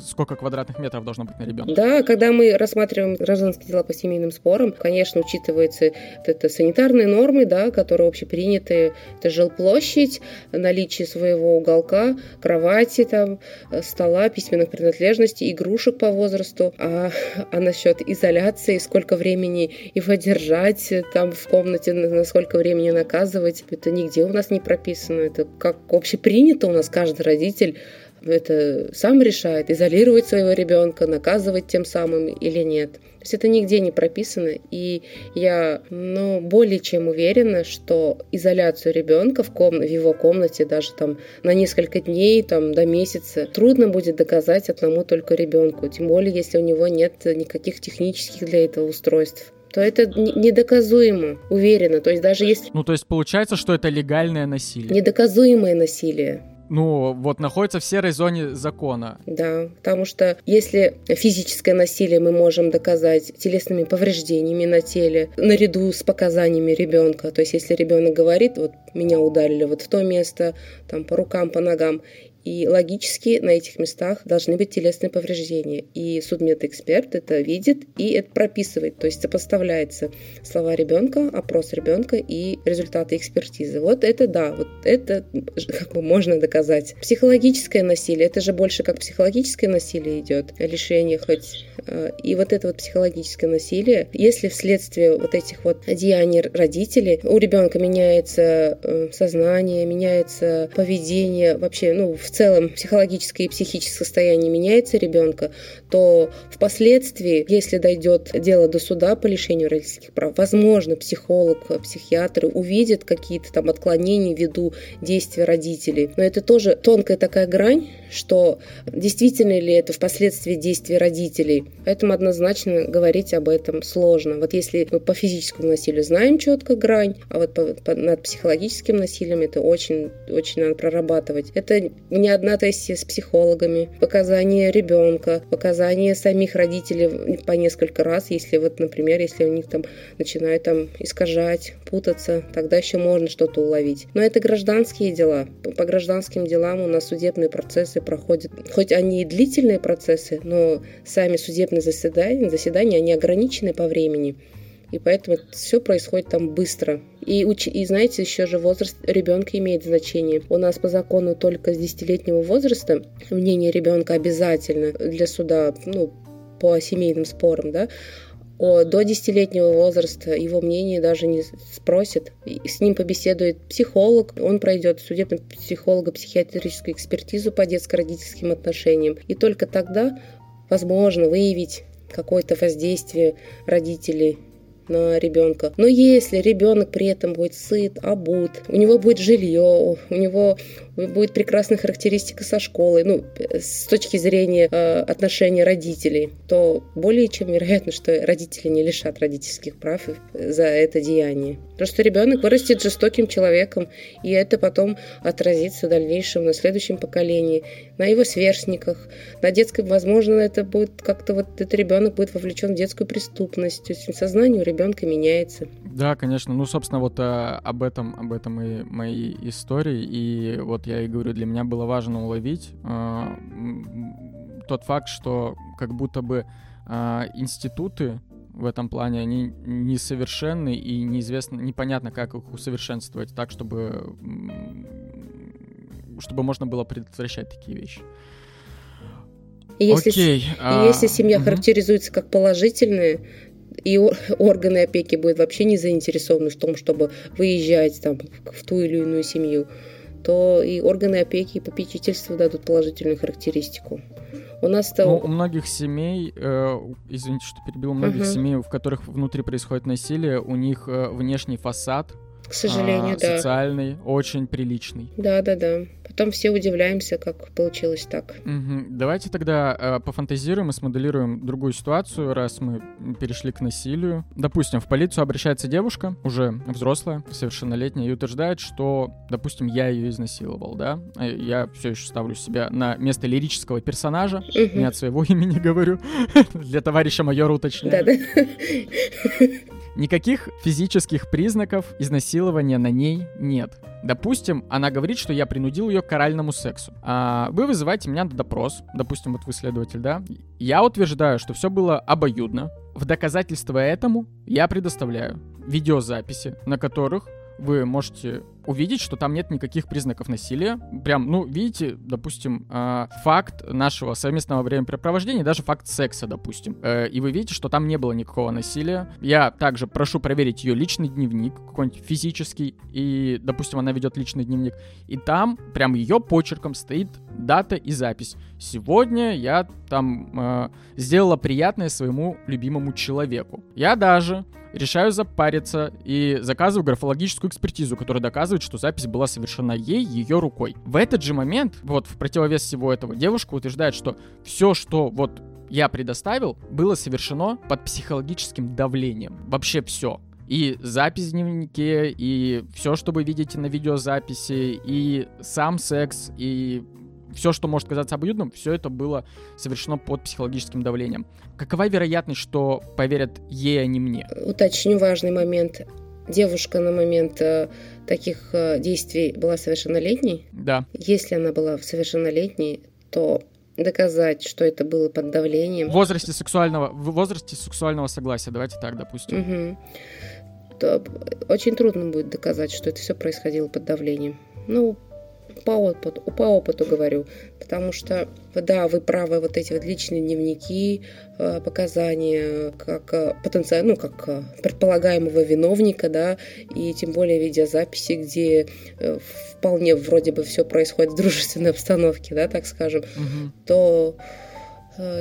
сколько квадратных метров должно быть на ребенка. Да, когда мы рассматриваем гражданские дела по семейным спорам, конечно, учитывается это санитарные нормы, да, которые общеприняты. Это жилплощадь, наличие своего уголка, кровати, там, стола, письменных принадлежностей, игрушек по возрасту. А, а насчет изоляции, сколько времени его держать там в комнате, на сколько времени наказывать, это нигде у нас не прописано. Это как общепринято у нас каждый родитель это сам решает, изолировать своего ребенка, наказывать тем самым или нет. То есть это нигде не прописано, и я ну, более чем уверена, что изоляцию ребенка в, ком... в его комнате даже там на несколько дней, там, до месяца трудно будет доказать одному только ребенку, тем более если у него нет никаких технических для этого устройств то это недоказуемо, уверенно. То есть даже если... Ну, то есть получается, что это легальное насилие. Недоказуемое насилие ну, вот находится в серой зоне закона. Да, потому что если физическое насилие мы можем доказать телесными повреждениями на теле, наряду с показаниями ребенка, то есть если ребенок говорит, вот меня ударили вот в то место, там по рукам, по ногам, и логически на этих местах должны быть телесные повреждения. И судмедэксперт это видит и это прописывает, то есть сопоставляется слова ребенка, опрос ребенка и результаты экспертизы. Вот это да, вот это как бы можно доказать. Психологическое насилие, это же больше как психологическое насилие идет, лишение хоть. Э, и вот это вот психологическое насилие, если вследствие вот этих вот деяний родителей у ребенка меняется э, сознание, меняется поведение, вообще, ну, в целом психологическое и психическое состояние меняется ребенка, то впоследствии, если дойдет дело до суда по лишению родительских прав, возможно, психолог, психиатры увидят какие-то там отклонения ввиду действия родителей. Но это тоже тонкая такая грань, что действительно ли это впоследствии действия родителей. Поэтому однозначно говорить об этом сложно. Вот если мы по физическому насилию знаем четко грань, а вот по, по, над психологическим насилием это очень, очень надо прорабатывать. Это не одна сессия с психологами, показания ребенка, показания самих родителей по несколько раз, если вот, например, если у них там начинают там искажать, путаться, тогда еще можно что-то уловить. Но это гражданские дела. По гражданским делам у нас судебные процессы проходят, хоть они и длительные процессы, но сами судебные заседания, заседания они ограничены по времени и поэтому все происходит там быстро. И, уч... и знаете, еще же возраст ребенка имеет значение. У нас по закону только с 10-летнего возраста мнение ребенка обязательно для суда, ну, по семейным спорам, да, до 10-летнего возраста его мнение даже не спросят. С ним побеседует психолог, он пройдет судебно-психолого-психиатрическую экспертизу по детско-родительским отношениям. И только тогда возможно выявить какое-то воздействие родителей на ребенка. Но если ребенок при этом будет сыт, обут, у него будет жилье, у него будет прекрасная характеристика со школой, ну, с точки зрения э, отношений родителей, то более чем вероятно, что родители не лишат родительских прав за это деяние. Потому что ребенок вырастет жестоким человеком, и это потом отразится в дальнейшем на следующем поколении, на его сверстниках, на детской, возможно, это будет как-то вот этот ребенок будет вовлечен в детскую преступность, то есть сознание у ребенка меняется. Да, конечно. Ну, собственно, вот а, об этом, об этом и мои истории. И вот я и говорю, для меня было важно уловить а, тот факт, что как будто бы а, институты в этом плане, они несовершенны и неизвестно, непонятно, как их усовершенствовать так, чтобы, чтобы можно было предотвращать такие вещи. И если, Окей, и а... если семья угу. характеризуется как положительная, и органы опеки будут вообще не заинтересованы в том, чтобы выезжать там, в ту или иную семью, то и органы опеки и попечительства дадут положительную характеристику. У нас то... ну, у многих семей, э, извините, что перебил, у многих uh-huh. семей, в которых внутри происходит насилие, у них э, внешний фасад, к сожалению, а, да. социальный, очень приличный. Да, да, да. Потом все удивляемся, как получилось так. Угу. Давайте тогда э, пофантазируем и смоделируем другую ситуацию, раз мы перешли к насилию. Допустим, в полицию обращается девушка, уже взрослая, совершеннолетняя, и утверждает, что, допустим, я ее изнасиловал, да? Э, я все еще ставлю себя на место лирического персонажа, угу. не от своего имени говорю, для товарища майора уточняю. Да-да. Никаких физических признаков изнасилования на ней нет. Допустим, она говорит, что я принудил ее к оральному сексу. А вы вызываете меня на допрос, допустим, вот вы следователь, да? Я утверждаю, что все было обоюдно. В доказательство этому я предоставляю видеозаписи, на которых вы можете увидеть, что там нет никаких признаков насилия. Прям, ну, видите, допустим, э, факт нашего совместного времяпрепровождения, даже факт секса, допустим. Э, и вы видите, что там не было никакого насилия. Я также прошу проверить ее личный дневник, какой-нибудь физический, и, допустим, она ведет личный дневник. И там прям ее почерком стоит дата и запись. Сегодня я там э, сделала приятное своему любимому человеку. Я даже решаю запариться и заказываю графологическую экспертизу, которая доказывает, что запись была совершена ей, ее рукой. В этот же момент, вот в противовес всего этого, девушка утверждает, что все, что вот я предоставил, было совершено под психологическим давлением. Вообще все. И запись в дневнике, и все, что вы видите на видеозаписи, и сам секс, и все, что может казаться обоюдным, все это было совершено под психологическим давлением. Какова вероятность, что поверят ей, а не мне? Уточню важный момент. Девушка на момент э, таких э, действий была совершеннолетней? Да. Если она была совершеннолетней, то доказать, что это было под давлением. В возрасте сексуального, в возрасте сексуального согласия, давайте так, допустим. Угу. То очень трудно будет доказать, что это все происходило под давлением. Ну, по опыту, по опыту говорю, потому что, да, вы правы, вот эти вот личные дневники, э, показания как э, потенциально, ну, как э, предполагаемого виновника, да, и тем более видеозаписи, где вполне вроде бы все происходит в дружественной обстановке, да, так скажем, угу. то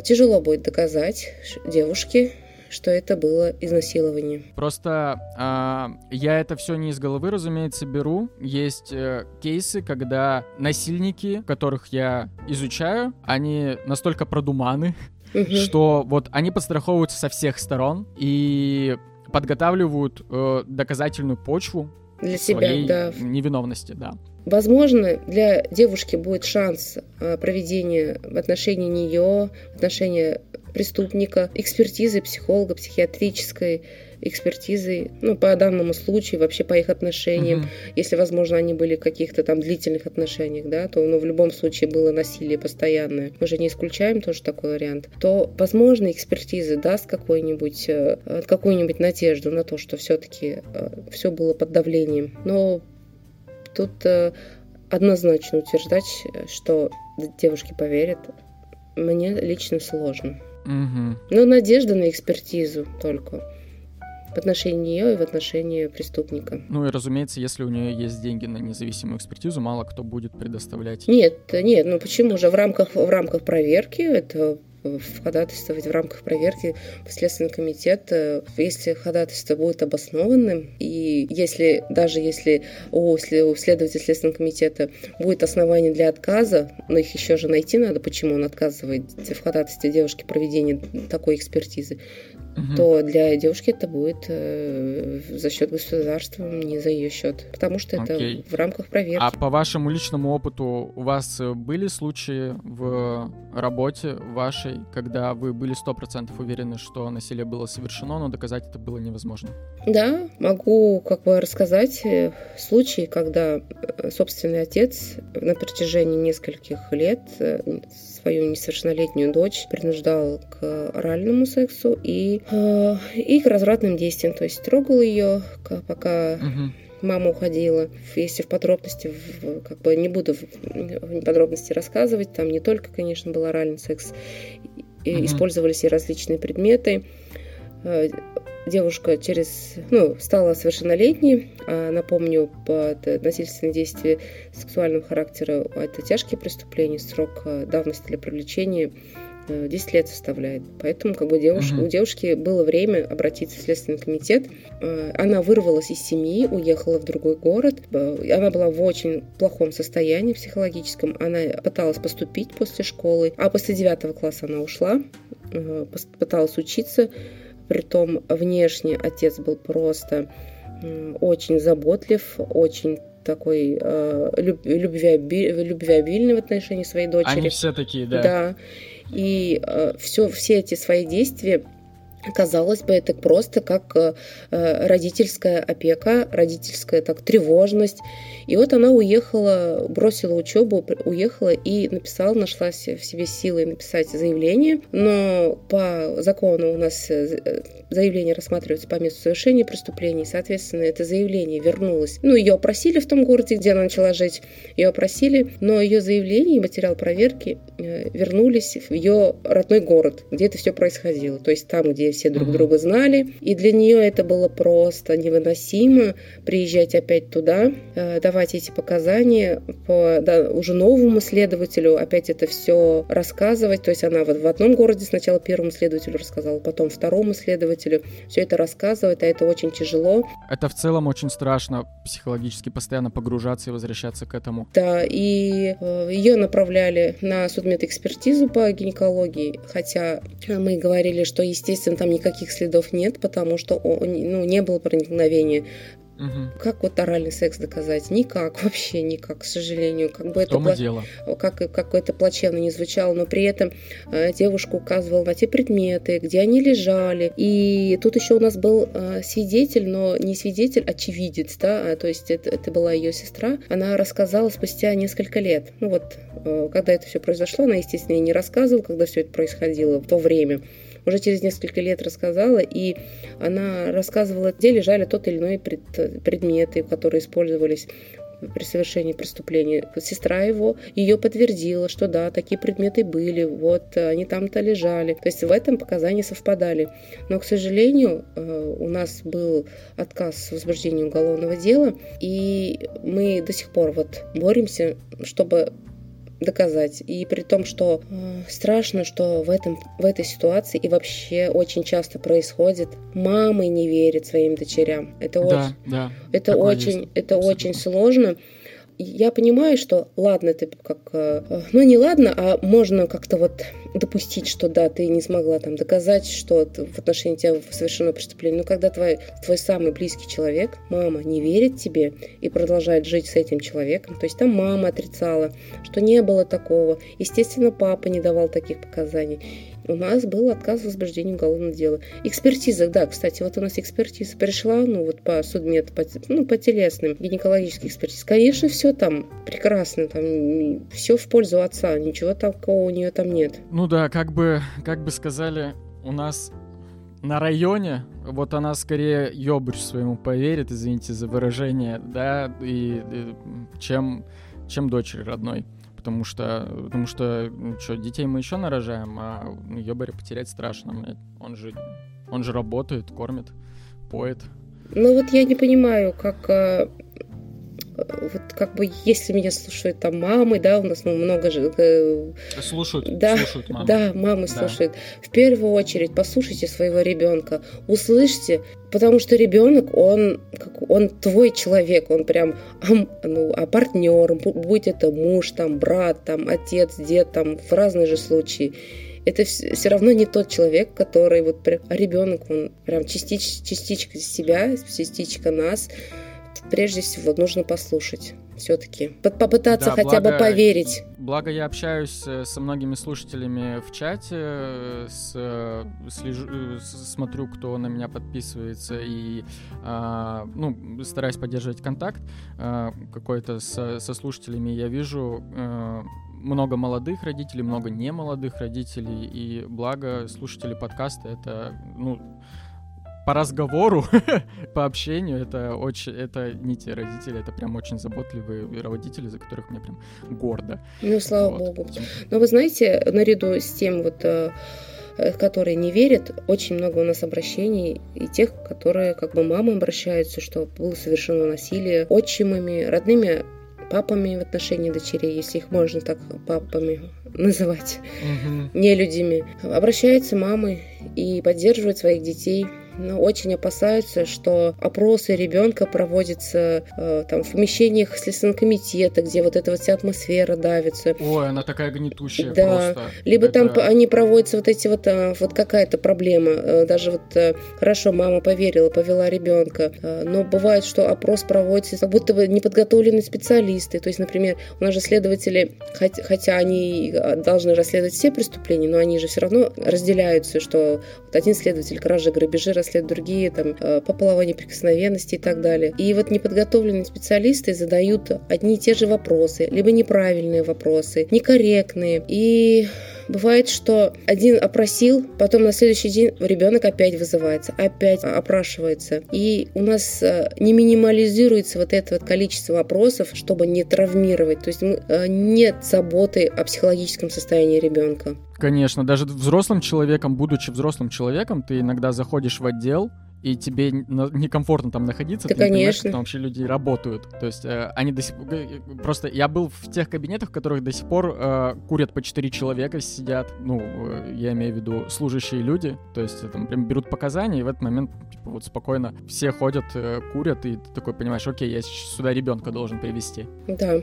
тяжело будет доказать девушке, что это было изнасилование. Просто а, я это все не из головы, разумеется, беру. Есть э, кейсы, когда насильники, которых я изучаю, они настолько продуманы, угу. что вот они подстраховываются со всех сторон и подготавливают э, доказательную почву для своей себя, да. невиновности, да. Возможно, для девушки будет шанс э, проведения в отношении нее, в отношении преступника, экспертизы психолога, психиатрической экспертизы, ну, по данному случаю, вообще по их отношениям. Угу. Если, возможно, они были в каких-то там длительных отношениях, да, то, ну, в любом случае было насилие постоянное. Мы же не исключаем тоже такой вариант. То, возможно, экспертизы даст какой-нибудь, э, какую-нибудь надежду на то, что все-таки э, все было под давлением. Но тут э, однозначно утверждать, что девушки поверят, мне лично сложно. Угу. Но надежда на экспертизу только в отношении нее и в отношении преступника. Ну и, разумеется, если у нее есть деньги на независимую экспертизу, мало кто будет предоставлять. Нет, нет, ну почему же в рамках, в рамках проверки это ходатайствовать в рамках проверки в Следственный комитет, э, если ходатайство будет обоснованным, и если даже если у, у следователя Следственного комитета будет основание для отказа, но их еще же найти надо, почему он отказывает в ходатайстве девушки проведения такой экспертизы, угу. то для девушки это будет э, за счет государства, не за ее счет, потому что Окей. это в рамках проверки. А по вашему личному опыту у вас э, были случаи в работе вашей, когда вы были сто процентов уверены, что насилие было совершено, но доказать это было невозможно? Да, могу как бы рассказать э, случаи, когда э, собственный отец на протяжении нескольких лет свою несовершеннолетнюю дочь принуждал к оральному сексу и, э, и к развратным действиям. То есть трогал ее, пока угу. мама уходила. Если в подробности, в, как бы не буду в подробности рассказывать, там не только, конечно, был оральный секс, угу. использовались и различные предметы э, девушка через, ну, стала совершеннолетней. А, напомню, под насильственные действия сексуального характера это тяжкие преступления, срок э, давности для привлечения 10 э, лет составляет. Поэтому как бы девушка, угу. у девушки было время обратиться в Следственный комитет. Э, она вырвалась из семьи, уехала в другой город. Она была в очень плохом состоянии психологическом. Она пыталась поступить после школы, а после 9 класса она ушла, пыталась учиться Притом внешне отец был просто очень заботлив, очень такой э, любвеоби, любвеобильный в отношении своей дочери. Они все такие, да. Да. И э, все, все эти свои действия Казалось бы, это просто как э, родительская опека, родительская так тревожность. И вот она уехала, бросила учебу, уехала и написала, нашла в себе силы написать заявление. Но по закону у нас э, заявление рассматривается по месту совершения преступлений. Соответственно, это заявление вернулось. Ну, ее опросили в том городе, где она начала жить. Ее опросили, но ее заявление и материал проверки э, вернулись в ее родной город, где это все происходило. То есть там, где все друг друга знали. И для нее это было просто невыносимо приезжать опять туда, э, давать эти показания по да, уже новому следователю, опять это все рассказывать. То есть она вот в одном городе сначала первому следователю рассказала, потом второму следователю. Все это рассказывает, а это очень тяжело. Это в целом очень страшно психологически постоянно погружаться и возвращаться к этому. Да, и э, ее направляли на судмедэкспертизу по гинекологии, хотя мы говорили, что, естественно, там никаких следов нет, потому что ну, не было проникновения. Угу. Как вот оральный секс доказать? Никак, вообще никак, к сожалению. Как бы это пла... дело. Как, как это плачевно не звучало, но при этом э, девушка указывала на те предметы, где они лежали. И тут еще у нас был э, свидетель, но не свидетель, а очевидец, да, а, то есть это, это была ее сестра. Она рассказала спустя несколько лет. Ну вот, э, когда это все произошло, она, естественно, не рассказывала, когда все это происходило в то время уже через несколько лет рассказала, и она рассказывала, где лежали тот или иной пред, предметы, которые использовались при совершении преступления. Сестра его ее подтвердила, что да, такие предметы были, вот они там-то лежали. То есть в этом показания совпадали. Но, к сожалению, э, у нас был отказ в возбуждении уголовного дела, и мы до сих пор вот боремся, чтобы доказать. И при том, что э, страшно, что в, этом, в этой ситуации и вообще очень часто происходит, мамы не верят своим дочерям. Это да, очень, да, это очень, есть. это очень сложно я понимаю, что ладно, это как, э, ну не ладно, а можно как-то вот допустить, что да, ты не смогла там доказать, что в отношении тебя совершено преступление. Но когда твой, твой самый близкий человек, мама, не верит тебе и продолжает жить с этим человеком, то есть там мама отрицала, что не было такого, естественно, папа не давал таких показаний у нас был отказ в возбуждении уголовного дела. Экспертиза, да, кстати, вот у нас экспертиза пришла, ну вот по судмед, по, ну по телесным, гинекологических экспертиз. Конечно, все там прекрасно, там все в пользу отца, ничего такого у нее там нет. Ну да, как бы, как бы сказали, у нас на районе, вот она скорее ёбрь своему поверит, извините за выражение, да, и, и чем, чем дочери родной потому что, потому что, ну, что, детей мы еще нарожаем, а Ёбаря потерять страшно. Он же, он же работает, кормит, поет. Ну вот я не понимаю, как а, вот как бы если меня слушают там мамы, да, у нас ну, много же... Э, слушают, да, слушают мамы. Да, мамы да. слушают. В первую очередь послушайте своего ребенка, услышьте, потому что ребенок, он, как, он твой человек, он прям, ну, а партнер, будь это муж, там, брат, там, отец, дед, там, в разные же случаи это все равно не тот человек, который вот прям, а ребенок, он прям частич, частичка себя, частичка нас, прежде всего нужно послушать все-таки. Попытаться да, хотя благо, бы поверить. Благо я общаюсь э, со многими слушателями в чате, э, с, э, слежу, смотрю, кто на меня подписывается, и а, ну, стараюсь поддерживать контакт а, какой-то со, со слушателями. Я вижу а, много молодых родителей, много немолодых родителей, и благо слушатели подкаста — это, ну, по разговору, по общению, это очень, это не те родители, это прям очень заботливые родители, за которых мне прям гордо. Ну, слава вот. богу. Но вы знаете, наряду с тем вот э, э, которые не верят, очень много у нас обращений и тех, которые как бы мамы обращаются, что было совершено насилие отчимами, родными папами в отношении дочерей, если их можно так папами называть, угу. не людьми. Обращаются мамы и поддерживают своих детей очень опасаются, что опросы ребенка проводятся э, там в помещениях Следственного комитета, где вот эта вот вся атмосфера давится. Ой, она такая гнетущая да. просто. Либо Это... там они проводятся вот эти вот, а, вот какая-то проблема. Э, даже вот э, хорошо, мама поверила, повела ребенка, но бывает, что опрос проводится как будто бы неподготовленные специалисты. То есть, например, у нас же следователи, хотя они должны расследовать все преступления, но они же все равно разделяются, что вот один следователь кражи, грабежи расследует, другие там э, по половой неприкосновенности и так далее. И вот неподготовленные специалисты задают одни и те же вопросы, либо неправильные вопросы, некорректные. И Бывает, что один опросил, потом на следующий день ребенок опять вызывается, опять опрашивается. И у нас э, не минимализируется вот это вот количество вопросов, чтобы не травмировать. То есть э, нет заботы о психологическом состоянии ребенка. Конечно, даже взрослым человеком, будучи взрослым человеком, ты иногда заходишь в отдел, и тебе некомфортно там находиться, да, ты конечно. не понимаешь, что там вообще люди работают. То есть э, они до сих пор... Просто я был в тех кабинетах, в которых до сих пор э, курят по 4 человека, сидят, ну, э, я имею в виду служащие люди, то есть там прям берут показания, и в этот момент типа, вот спокойно все ходят, э, курят, и ты такой понимаешь, окей, я сюда ребенка должен привести. Да,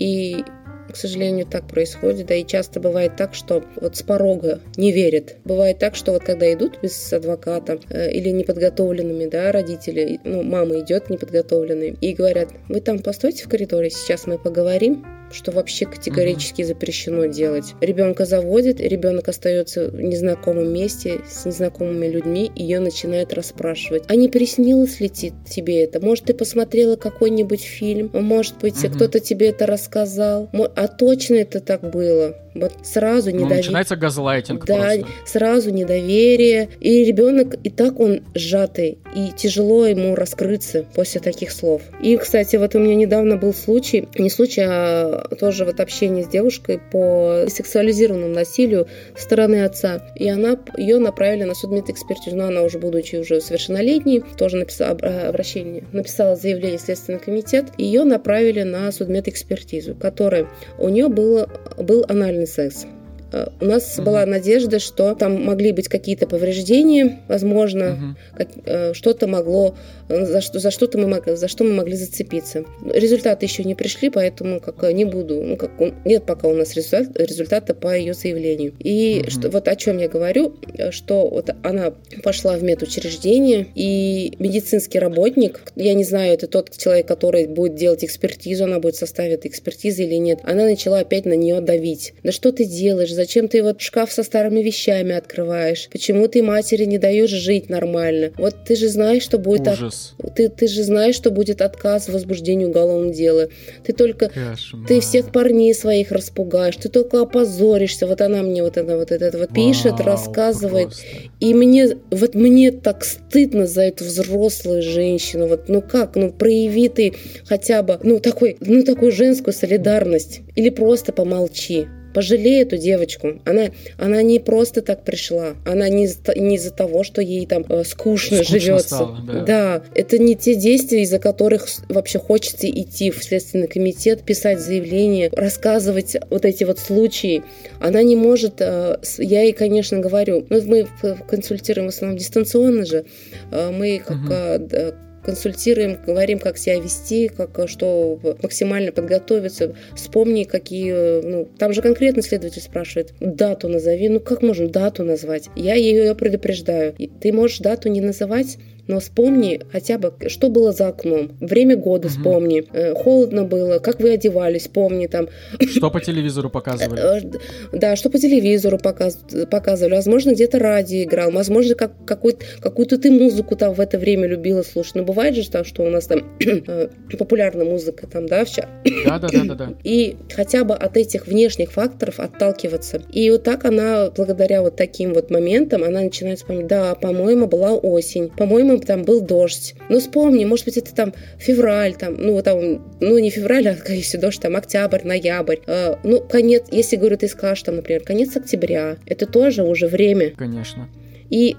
и к сожалению, так происходит, да, и часто бывает так, что вот с порога не верят. Бывает так, что вот когда идут без адвоката э, или неподготовленными, да, родители, ну, мама идет неподготовленной, и говорят, вы там постойте в коридоре, сейчас мы поговорим, что вообще категорически mm-hmm. запрещено делать. Ребенка заводит, ребенок остается в незнакомом месте с незнакомыми людьми, ее начинают расспрашивать. А не приснилось ли тебе это? Может, ты посмотрела какой-нибудь фильм? Может быть, mm-hmm. кто-то тебе это рассказал? А точно это так было? Вот сразу недоверие. Ну, начинается газлайтинг Да, просто. сразу недоверие. И ребенок и так он сжатый, и тяжело ему раскрыться после таких слов. И, кстати, вот у меня недавно был случай, не случай, а тоже вот общение с девушкой по сексуализированному насилию со стороны отца. И она, ее направили на судмедэкспертизу, но она уже, будучи уже совершеннолетней, тоже написала обращение, написала заявление в Следственный комитет, ее направили на судмедэкспертизу, которая у нее было, был анальный секс. Э, у нас угу. была надежда, что там могли быть какие-то повреждения, возможно, угу. как, э, что-то могло, за, что, за что-то мы могли, за что мы могли зацепиться. Результаты еще не пришли, поэтому как не буду, ну как нет пока у нас результат, результата по ее заявлению. И угу. что, вот о чем я говорю, что вот она пошла в медучреждение и медицинский работник, я не знаю, это тот человек, который будет делать экспертизу, она будет составить экспертизы или нет, она начала опять на нее давить. Да что ты делаешь? Зачем ты вот шкаф со старыми вещами открываешь? Почему ты матери не даешь жить нормально? Вот ты же знаешь, что будет... Ужас. От... Ты, ты же знаешь, что будет отказ в возбуждении уголовного дела. Ты только... Кошмар. Ты всех парней своих распугаешь. Ты только опозоришься. Вот она мне вот это вот это вот пишет, Вау, рассказывает. Просто. И мне... Вот мне так стыдно за эту взрослую женщину. Вот ну как? Ну прояви ты хотя бы ну такой, ну такую женскую солидарность. Или просто помолчи. Пожалей эту девочку. Она, она не просто так пришла. Она не, не из-за того, что ей там э, скучно, скучно живется. Стало, да. да, это не те действия, из-за которых вообще хочется идти в Следственный комитет, писать заявление, рассказывать вот эти вот случаи. Она не может, э, я ей, конечно, говорю, ну, мы консультируем в основном дистанционно же, э, мы как угу консультируем, говорим, как себя вести, как э, что максимально подготовиться. Вспомни, какие... Э, ну, там же конкретно следователь спрашивает, дату назови. Ну, как можно дату назвать? Я ее предупреждаю. Ты можешь дату не называть, но вспомни хотя бы, что было за окном. Время года угу. вспомни. Э, холодно было, как вы одевались, помни там. Что по телевизору показывали? Э, да, что по телевизору показ, показывали. Возможно, где-то радио играл. Возможно, как, какую-то, ты музыку там в это время любила слушать. Но бывает же, там, что у нас там э, популярная музыка там, да, вчера. Да, да, да, да, да. И хотя бы от этих внешних факторов отталкиваться. И вот так она, благодаря вот таким вот моментам, она начинает вспомнить, да, по-моему, была осень, по-моему, по там был дождь. Ну, вспомни, может быть, это там февраль, там, ну, там, ну, не февраль, а, если дождь, там, октябрь, ноябрь. Э, ну, конец, если, говорю, ты скажешь, там, например, конец октября, это тоже уже время. Конечно. И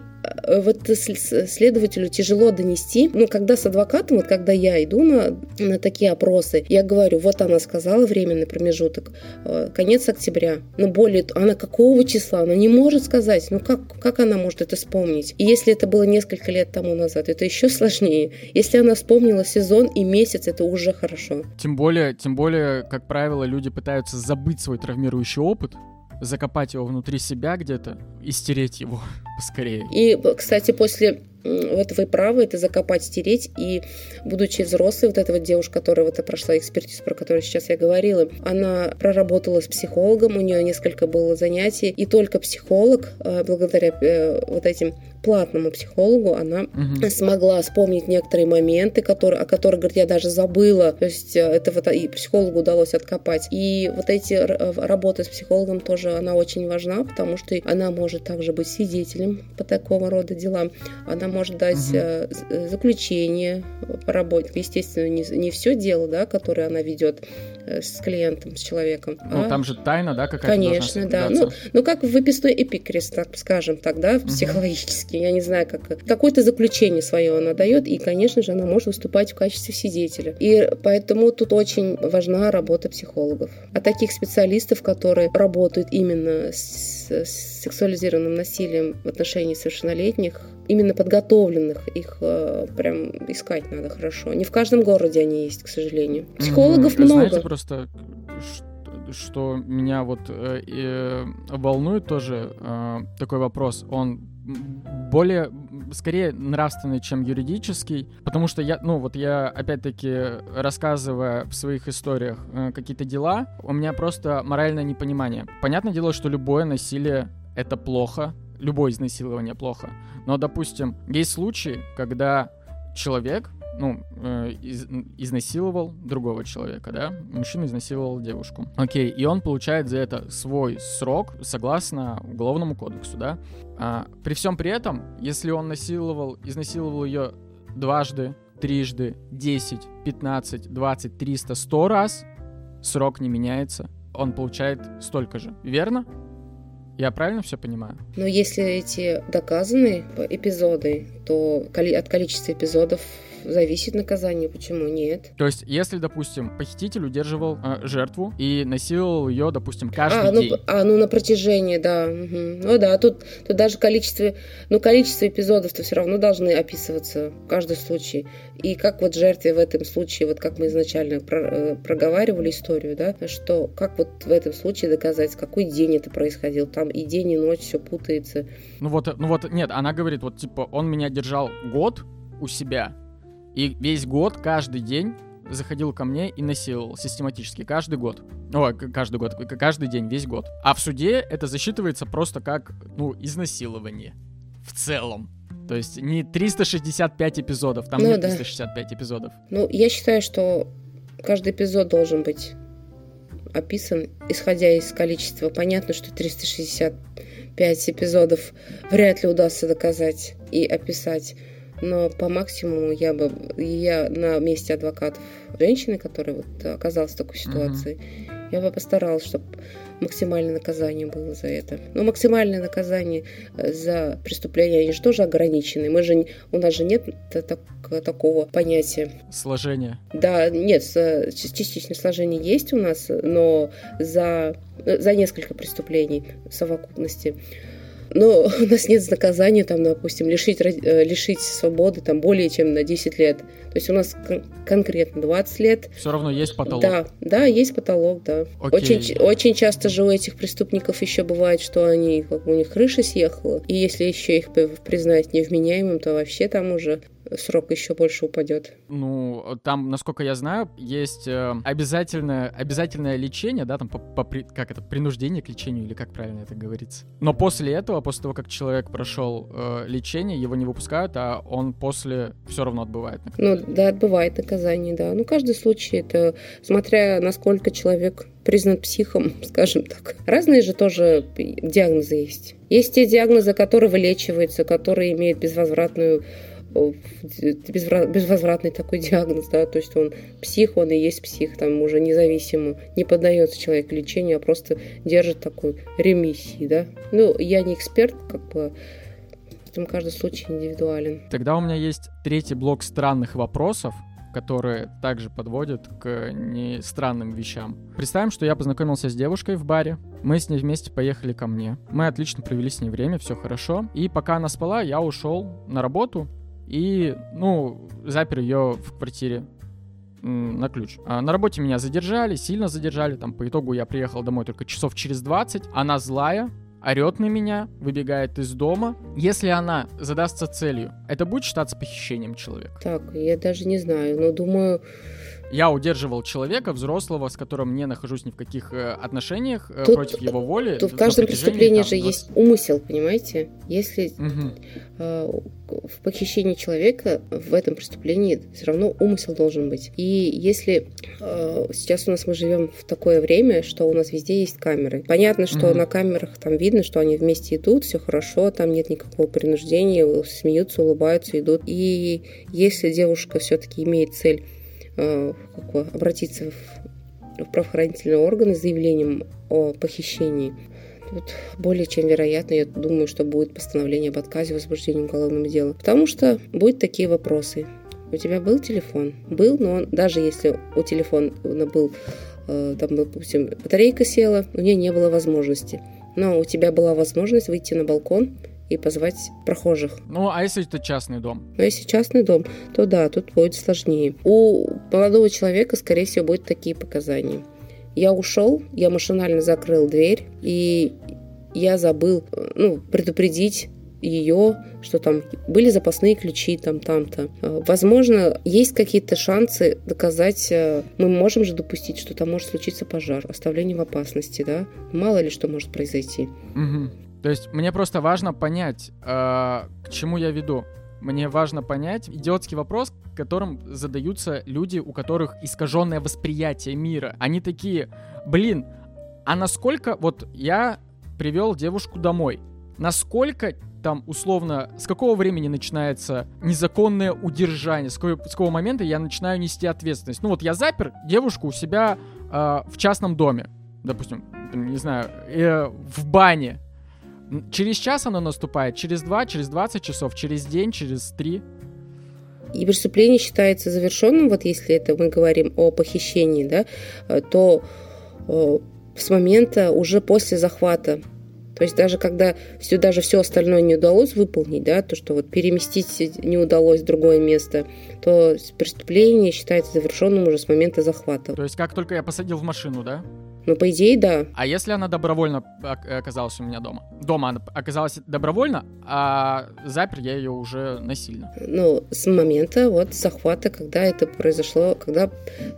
вот следователю тяжело донести, ну, когда с адвокатом, вот когда я иду на, на такие опросы, я говорю, вот она сказала временный промежуток, э, конец октября, но более, она какого числа, она не может сказать, ну, как, как она может это вспомнить? И если это было несколько лет тому назад, это еще сложнее. Если она вспомнила сезон и месяц, это уже хорошо. Тем более, тем более, как правило, люди пытаются забыть свой травмирующий опыт, закопать его внутри себя где-то и стереть его поскорее. И, кстати, после вот вы правы, это закопать, стереть. И будучи взрослой, вот эта вот девушка, которая вот прошла экспертизу, про которую сейчас я говорила, она проработала с психологом, у нее несколько было занятий, и только психолог, э, благодаря э, вот этим платному психологу, она угу. смогла вспомнить некоторые моменты, которые, о которых, говорит, я даже забыла. То есть э, это вот и психологу удалось откопать. И вот эти работы с психологом тоже, она очень важна, потому что она может также быть свидетелем по такого рода делам. Она может дать угу. заключение по работе. Естественно, не, не все дело, да, которое она ведет э, с клиентом, с человеком. Ну, а... там же тайна, да, какая-то Конечно, да. Ну, ну, как выписной эпикрис, так скажем так, да, угу. психологически. Я не знаю, как... Какое-то заключение свое она дает, и, конечно же, она может выступать в качестве свидетеля. И поэтому тут очень важна работа психологов. А таких специалистов, которые работают именно с, с сексуализированным насилием в отношении совершеннолетних, именно подготовленных, их э, прям искать надо хорошо. Не в каждом городе они есть, к сожалению. Психологов mm-hmm. много. Знаете, просто что, меня вот э, э, волнует тоже э, такой вопрос. Он более, скорее нравственный, чем юридический, потому что я, ну вот я, опять-таки, рассказывая в своих историях э, какие-то дела, у меня просто моральное непонимание. Понятное дело, что любое насилие — это плохо, любое изнасилование плохо. Но, допустим, есть случаи, когда человек, ну, э, из, изнасиловал другого человека, да? Мужчина изнасиловал девушку. Окей, и он получает за это свой срок согласно Уголовному кодексу, да? А, при всем при этом, если он насиловал, изнасиловал ее дважды, трижды, 10, 15, 20, 300, 100 раз, срок не меняется, он получает столько же, верно? Я правильно все понимаю? Но если эти доказанные эпизоды, то от количества эпизодов зависит наказание, почему нет? То есть, если, допустим, похититель удерживал э, жертву и насиловал ее, допустим, каждый а, ну, день. А, ну на протяжении, да. Угу. Ну да, тут, тут даже количество, ну количество эпизодов-то все равно должны описываться в каждом случае. И как вот жертве в этом случае, вот как мы изначально про, э, проговаривали историю, да, что как вот в этом случае доказать, какой день это происходило, там и день, и ночь все путается. Ну вот, ну вот, нет, она говорит, вот типа, он меня держал год у себя, и весь год, каждый день заходил ко мне и насиловал систематически, каждый год. О, каждый год, каждый день, весь год. А в суде это засчитывается просто как, ну, изнасилование в целом. То есть не 365 эпизодов, там ну, нет да. 365 эпизодов. Ну, я считаю, что каждый эпизод должен быть описан, исходя из количества. Понятно, что 365 эпизодов вряд ли удастся доказать и описать но по максимуму я бы, я на месте адвокатов женщины, которая вот оказалась в такой ситуации, uh-huh. я бы постаралась, чтобы максимальное наказание было за это. Но максимальное наказание э, за преступление, они же тоже ограничены. Мы же, у нас же нет так, такого понятия. Сложения. Да, нет, частичное сложение есть у нас, но за, за несколько преступлений в совокупности но у нас нет наказания, там, допустим, лишить, э, лишить свободы там, более чем на 10 лет. То есть у нас кон- конкретно 20 лет. Все равно есть потолок. Да, да, есть потолок, да. Очень, очень часто же у этих преступников еще бывает, что они, как у них крыша съехала, и если еще их признать невменяемым, то вообще там уже срок еще больше упадет. Ну, там, насколько я знаю, есть э, обязательное, обязательное лечение, да, там, по, по, как это, принуждение к лечению, или как правильно это говорится. Но после этого, после того, как человек прошел э, лечение, его не выпускают, а он после все равно отбывает. Ну, да, отбывает наказание, да. Ну, каждый случай это, смотря насколько человек признан психом, скажем так. Разные же тоже диагнозы есть. Есть те диагнозы, которые вылечиваются, которые имеют безвозвратную безвозвратный такой диагноз, да, то есть он псих, он и есть псих, там уже независимо, не поддается человек лечению, а просто держит такой ремиссии, да. Ну, я не эксперт, как бы, поэтому каждый случай индивидуален. Тогда у меня есть третий блок странных вопросов, которые также подводят к не странным вещам. Представим, что я познакомился с девушкой в баре, мы с ней вместе поехали ко мне. Мы отлично провели с ней время, все хорошо. И пока она спала, я ушел на работу и, ну, запер ее в квартире на ключ. А на работе меня задержали, сильно задержали, там по итогу я приехал домой только часов через 20. Она злая, орет на меня, выбегает из дома. Если она задастся целью, это будет считаться похищением человека? Так, я даже не знаю, но думаю, я удерживал человека, взрослого, с которым не нахожусь ни в каких э, отношениях, э, тут, против его воли. Тут в каждом преступлении же 20... есть умысел, понимаете? Если угу. э, в похищении человека в этом преступлении все равно умысел должен быть. И если э, сейчас у нас мы живем в такое время, что у нас везде есть камеры. Понятно, что угу. на камерах там видно, что они вместе идут, все хорошо, там нет никакого принуждения, смеются, улыбаются, идут. И если девушка все-таки имеет цель Э, обратиться в, в правоохранительные органы с заявлением о похищении, Тут более чем вероятно, я думаю, что будет постановление об отказе в возбуждении уголовного дела. Потому что будут такие вопросы. У тебя был телефон? Был, но он, даже если у телефона был, э, там, допустим, батарейка села, у нее не было возможности. Но у тебя была возможность выйти на балкон и позвать прохожих. Ну, а если это частный дом? Ну, если частный дом, то да, тут будет сложнее. У молодого человека, скорее всего, будут такие показания. Я ушел, я машинально закрыл дверь, и я забыл ну, предупредить ее, что там были запасные ключи там там-то. Возможно, есть какие-то шансы доказать, э, мы можем же допустить, что там может случиться пожар, оставление в опасности, да? Мало ли что может произойти. Угу. То есть мне просто важно понять, э, к чему я веду. Мне важно понять идиотский вопрос, которым задаются люди, у которых искаженное восприятие мира. Они такие, блин, а насколько вот я привел девушку домой, насколько там условно, с какого времени начинается незаконное удержание, с какого, с какого момента я начинаю нести ответственность. Ну вот я запер девушку у себя э, в частном доме, допустим, не знаю, э, в бане, Через час оно наступает, через два, через 20 часов, через день, через три. И преступление считается завершенным, вот если это мы говорим о похищении, да, э, то э, с момента уже после захвата. То есть даже когда все, даже все остальное не удалось выполнить, да, то, что вот переместить не удалось в другое место, то преступление считается завершенным уже с момента захвата. То есть как только я посадил в машину, да? Ну, по идее, да. А если она добровольно оказалась у меня дома? Дома она оказалась добровольно, а запер я ее уже насильно. Ну, с момента вот захвата, когда это произошло, когда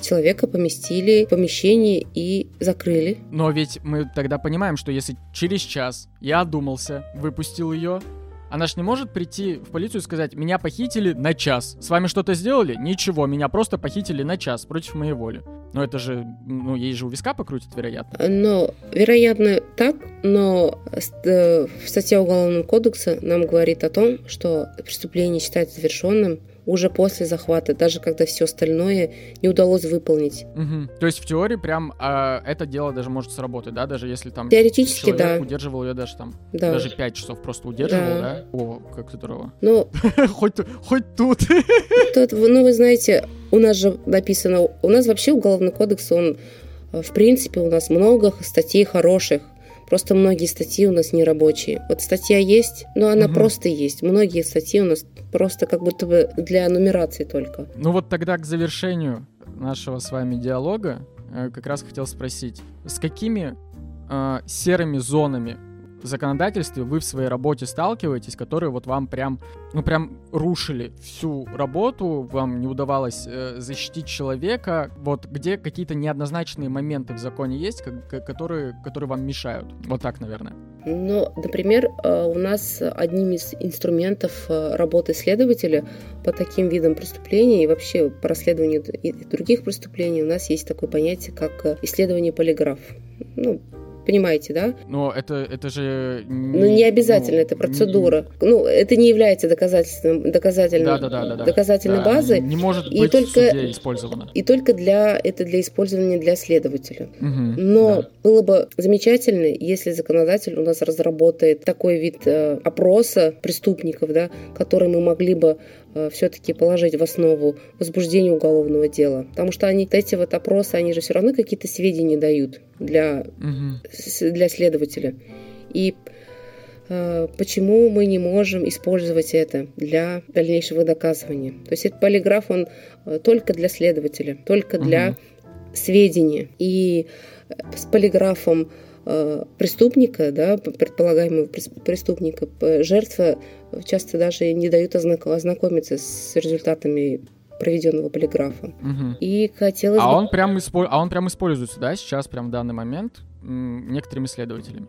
человека поместили в помещение и закрыли. Но ведь мы тогда понимаем, что если через час я одумался, выпустил ее, она ж не может прийти в полицию и сказать, меня похитили на час. С вами что-то сделали? Ничего, меня просто похитили на час против моей воли. Но это же, ну, ей же у виска покрутит, вероятно. Но, вероятно, так, но э, статья Уголовного кодекса нам говорит о том, что преступление считается завершенным уже после захвата, даже когда все остальное не удалось выполнить. Угу. То есть в теории прям э, это дело даже может сработать, да, даже если там теоретически да. удерживал ее даже там да. даже 5 часов просто удерживал, да? да? О, как здорово. Ну, хоть хоть тут. Тут, ну вы знаете, у нас же написано, у нас вообще уголовный кодекс, он э, в принципе у нас много статей хороших. Просто многие статьи у нас не рабочие. Вот статья есть, но она угу. просто есть. Многие статьи у нас просто как будто бы для нумерации только. Ну вот тогда к завершению нашего с вами диалога э, как раз хотел спросить, с какими э, серыми зонами законодательстве вы в своей работе сталкиваетесь, которые вот вам прям, ну прям рушили всю работу, вам не удавалось э, защитить человека, вот где какие-то неоднозначные моменты в законе есть, как, которые, которые вам мешают? Вот так, наверное. Ну, например, э, у нас одним из инструментов э, работы следователя по таким видам преступлений и вообще по расследованию других преступлений у нас есть такое понятие, как э, исследование полиграф. Ну, понимаете, да? Но это, это же... Не, ну, не обязательно, ну, это процедура. Не... Ну, это не является доказательством, доказательным, да, да, да, да, доказательной да, базой. Не может и быть только, в суде использовано. И только для, это для использования для следователя. Угу, Но да. было бы замечательно, если законодатель у нас разработает такой вид э, опроса преступников, да, который мы могли бы все-таки положить в основу возбуждения уголовного дела. Потому что они, эти вот опросы, они же все равно какие-то сведения дают для, угу. для следователя. И э, почему мы не можем использовать это для дальнейшего доказывания. То есть этот полиграф, он э, только для следователя, только для угу. сведения. И с полиграфом Э, преступника, да, предполагаемого преступника, жертва часто даже не дают ознакомиться с результатами проведенного полиграфа. Угу. И хотелось а бы... Он прям испо... А он прям используется, да, сейчас, прям в данный момент? Некоторыми исследователями.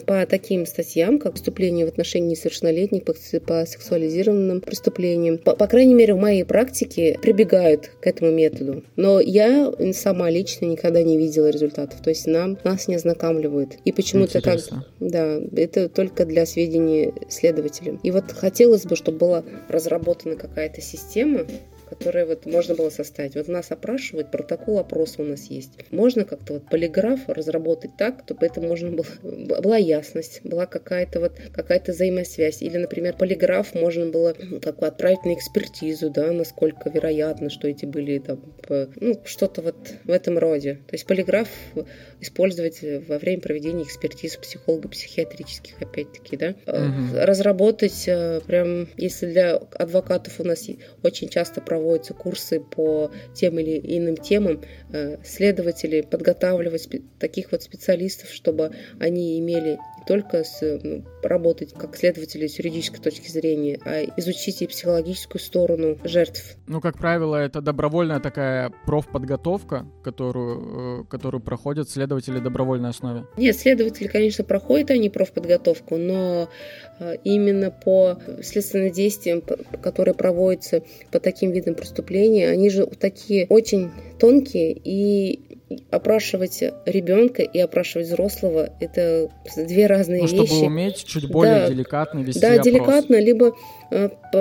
По таким статьям, как преступления в отношении несовершеннолетних, по, по сексуализированным преступлениям, по, по крайней мере, в моей практике прибегают к этому методу. Но я сама лично никогда не видела результатов. То есть нам, нас не ознакомливают. И почему-то как... Да, это только для сведений следователям. И вот хотелось бы, чтобы была разработана какая-то система, которые вот можно было составить. Вот нас опрашивают, протокол опроса у нас есть. Можно как-то вот полиграф разработать так, чтобы это можно было, была ясность, была какая-то вот какая-то взаимосвязь. Или, например, полиграф можно было как бы отправить на экспертизу, да, насколько вероятно, что эти были там, ну, что-то вот в этом роде. То есть полиграф использовать во время проведения экспертиз психолого-психиатрических, опять-таки, да. Угу. Разработать э, прям, если для адвокатов у нас очень часто проводят проводятся курсы по тем или иным темам, э, следователи подготавливать таких вот специалистов, чтобы они имели не только с, работать как следователи с юридической точки зрения, а изучить и психологическую сторону жертв. Ну, как правило, это добровольная такая профподготовка, которую, э, которую проходят следователи добровольной основе. Нет, следователи, конечно, проходят они профподготовку, но э, именно по следственным действиям, которые проводятся по таким видам преступления, они же такие очень тонкие и опрашивать ребенка и опрашивать взрослого это две разные ну, вещи. Чтобы уметь чуть более да, деликатно вести Да, опрос. деликатно, либо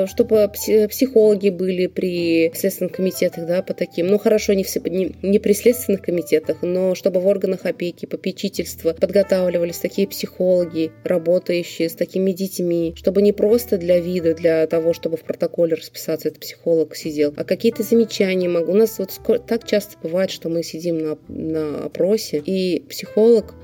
чтобы психологи были при следственных комитетах, да, по таким, ну хорошо, не, все, не, не при следственных комитетах, но чтобы в органах опеки, попечительства подготавливались такие психологи, работающие с такими детьми, чтобы не просто для вида, для того, чтобы в протоколе расписаться, этот психолог сидел, а какие-то замечания могу. У нас вот так часто бывает, что мы сидим на, на опросе, и психолог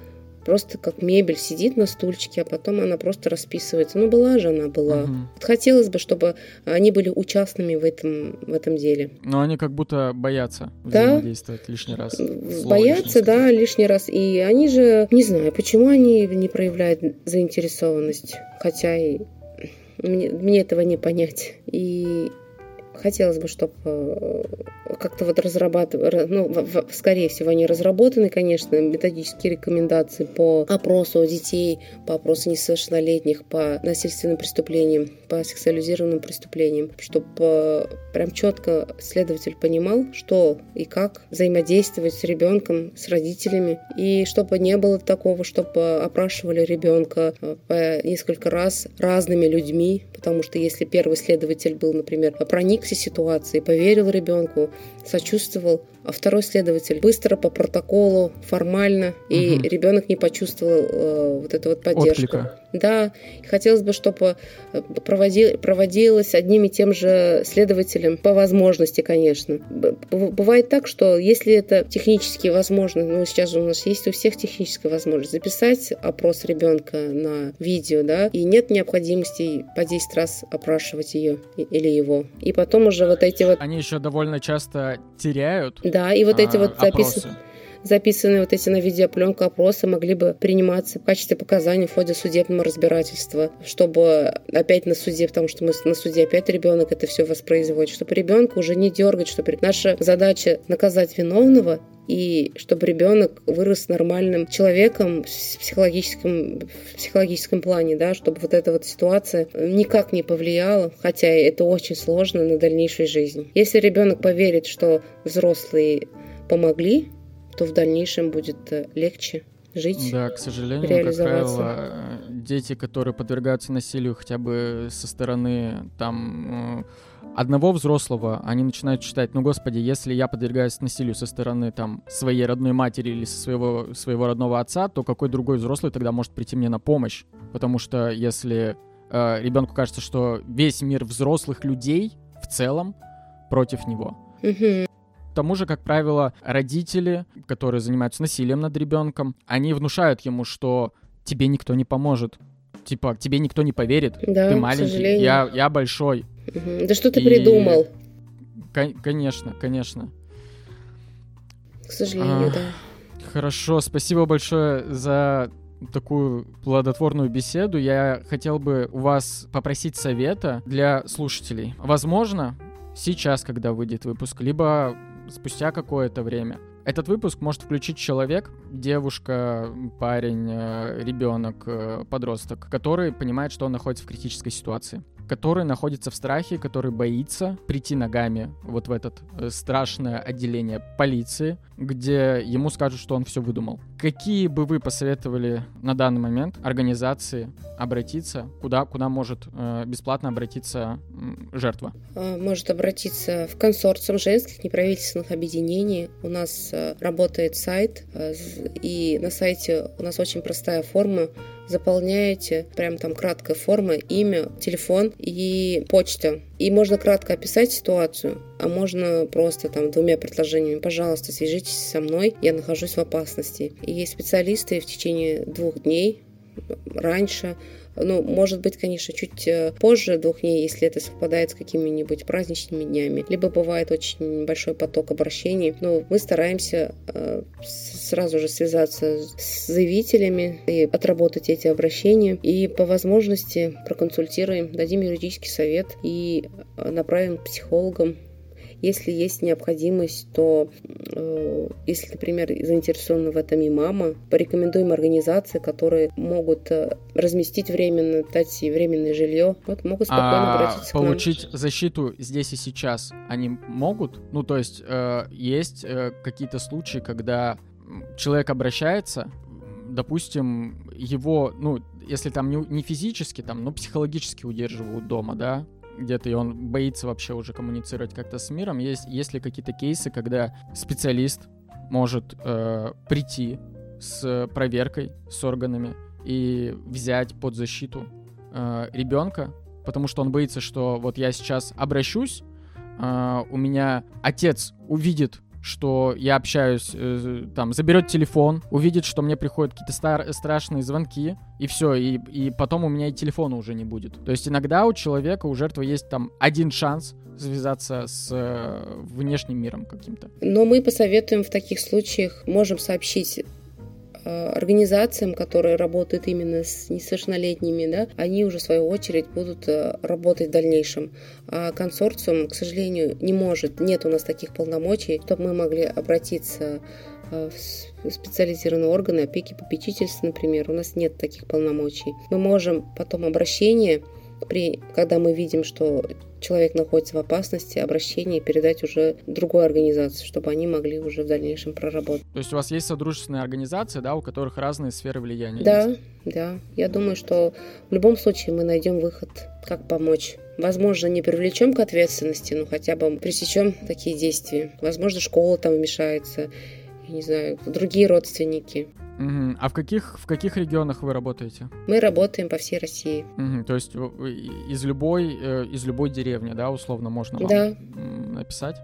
просто как мебель сидит на стульчике, а потом она просто расписывается. Ну, была же она, была. Угу. Хотелось бы, чтобы они были участными в этом, в этом деле. Но они как будто боятся взаимодействовать да? лишний раз. боятся, да, лишний раз. И они же, не знаю, почему они не проявляют заинтересованность, хотя и мне, мне этого не понять. И хотелось бы, чтобы э, как-то вот разрабатывать, ну, скорее всего, они разработаны, конечно, методические рекомендации по опросу детей, по опросу несовершеннолетних, по насильственным преступлениям, по сексуализированным преступлениям, чтобы э, прям четко следователь понимал, что и как взаимодействовать с ребенком, с родителями, и чтобы не было такого, чтобы опрашивали ребенка э, несколько раз разными людьми, потому что если первый следователь был, например, проникся ситуацией, поверил ребенку, сочувствовал, а второй следователь быстро по протоколу, формально, и угу. ребенок не почувствовал э, вот эту вот поддержку. Отклика. Да, хотелось бы, чтобы э, проводи, проводилось одним и тем же следователем по возможности, конечно. Бывает так, что если это технически возможно, ну сейчас же у нас есть у всех техническая возможность записать опрос ребенка на видео, да, и нет необходимости по 10 раз опрашивать ее или его. И потом уже вот эти вот... Они еще довольно часто теряют да, и вот эти а, вот записы записанные вот эти на видеопленку опросы могли бы приниматься в качестве показаний в ходе судебного разбирательства, чтобы опять на суде, потому что мы на суде опять ребенок это все воспроизводит, чтобы ребенка уже не дергать, чтобы наша задача наказать виновного и чтобы ребенок вырос нормальным человеком в психологическом, в психологическом плане, да, чтобы вот эта вот ситуация никак не повлияла, хотя это очень сложно на дальнейшую жизнь. Если ребенок поверит, что взрослые помогли, то в дальнейшем будет э, легче жить, Да, к сожалению, как правило, дети, которые подвергаются насилию хотя бы со стороны там э, одного взрослого, они начинают считать, ну господи, если я подвергаюсь насилию со стороны там своей родной матери или со своего, своего родного отца, то какой другой взрослый тогда может прийти мне на помощь? Потому что если э, ребенку кажется, что весь мир взрослых людей в целом против него, Мгм. Тому же, как правило, родители, которые занимаются насилием над ребенком, они внушают ему, что тебе никто не поможет. Типа, тебе никто не поверит. Да, ты маленький, я, я большой. Мгм. Да что ты И- придумал? Кон- конечно, конечно. К сожалению, А. да. Хорошо, спасибо большое за такую плодотворную беседу. Я хотел бы у вас попросить совета для слушателей. Возможно, сейчас, когда выйдет выпуск, либо спустя какое-то время. Этот выпуск может включить человек, девушка, парень, э, ребенок, э, подросток, который понимает, что он находится в критической ситуации, который находится в страхе, который боится прийти ногами вот в это страшное отделение полиции, где ему скажут, что он все выдумал. Какие бы вы посоветовали на данный момент организации обратиться, куда, куда может э, бесплатно обратиться жертва? А, Может обратиться в консорциум женских неправительственных объединений. У нас а, работает сайт, з- и на сайте у нас очень простая форма. Заполняете, прям там краткая форма, имя, телефон и почта. И можно кратко описать ситуацию, а можно просто там двумя предложениями. Пожалуйста, свяжитесь со мной, я нахожусь в опасности. И есть специалисты в течение двух дней раньше. Ну, может быть, конечно, чуть э, позже двух дней, если это совпадает с какими-нибудь праздничными днями. Либо бывает очень большой поток обращений. Но мы стараемся э, сразу же связаться с заявителями и отработать эти обращения. И по возможности проконсультируем, дадим юридический совет и э, направим к психологам если есть необходимость, то э, если, например, заинтересована в этом и мама, порекомендуем организации, которые могут э, разместить временно, дать ей временное жилье, вот могут спокойно А обратиться к нам. получить защиту здесь и сейчас они могут? Ну, то есть э, есть э, какие-то случаи, когда человек обращается, допустим, его, ну, если там не, не физически, там, но психологически удерживают дома, да, где-то, и он боится вообще уже коммуницировать как-то с миром. Есть, есть ли какие-то кейсы, когда специалист может э, прийти с проверкой, с органами и взять под защиту э, ребенка, потому что он боится, что вот я сейчас обращусь, э, у меня отец увидит, что я общаюсь, э, там, заберет телефон, увидит, что мне приходят какие-то стар- страшные звонки, и все, и, и потом у меня и телефона уже не будет. То есть иногда у человека, у жертвы есть там один шанс связаться с э, внешним миром каким-то. Но мы посоветуем в таких случаях, можем сообщить организациям, которые работают именно с несовершеннолетними, да, они уже в свою очередь будут э, работать в дальнейшем. А консорциум, к сожалению, не может, нет у нас таких полномочий, чтобы мы могли обратиться э, в специализированные органы опеки попечительства, например. У нас нет таких полномочий. Мы можем потом обращение при, когда мы видим, что человек находится в опасности, обращение передать уже другой организации, чтобы они могли уже в дальнейшем проработать. То есть у вас есть содружественные организации, да, у которых разные сферы влияния Да, есть? да. Я думаю, что в любом случае мы найдем выход, как помочь. Возможно, не привлечем к ответственности, но хотя бы пресечем такие действия. Возможно, школа там вмешается, я не знаю, другие родственники. Мгм. А в каких, в каких регионах вы работаете? Мы работаем по всей России. Мгм. То есть из любой, э, из любой деревни, да, условно можно вам Да. написать?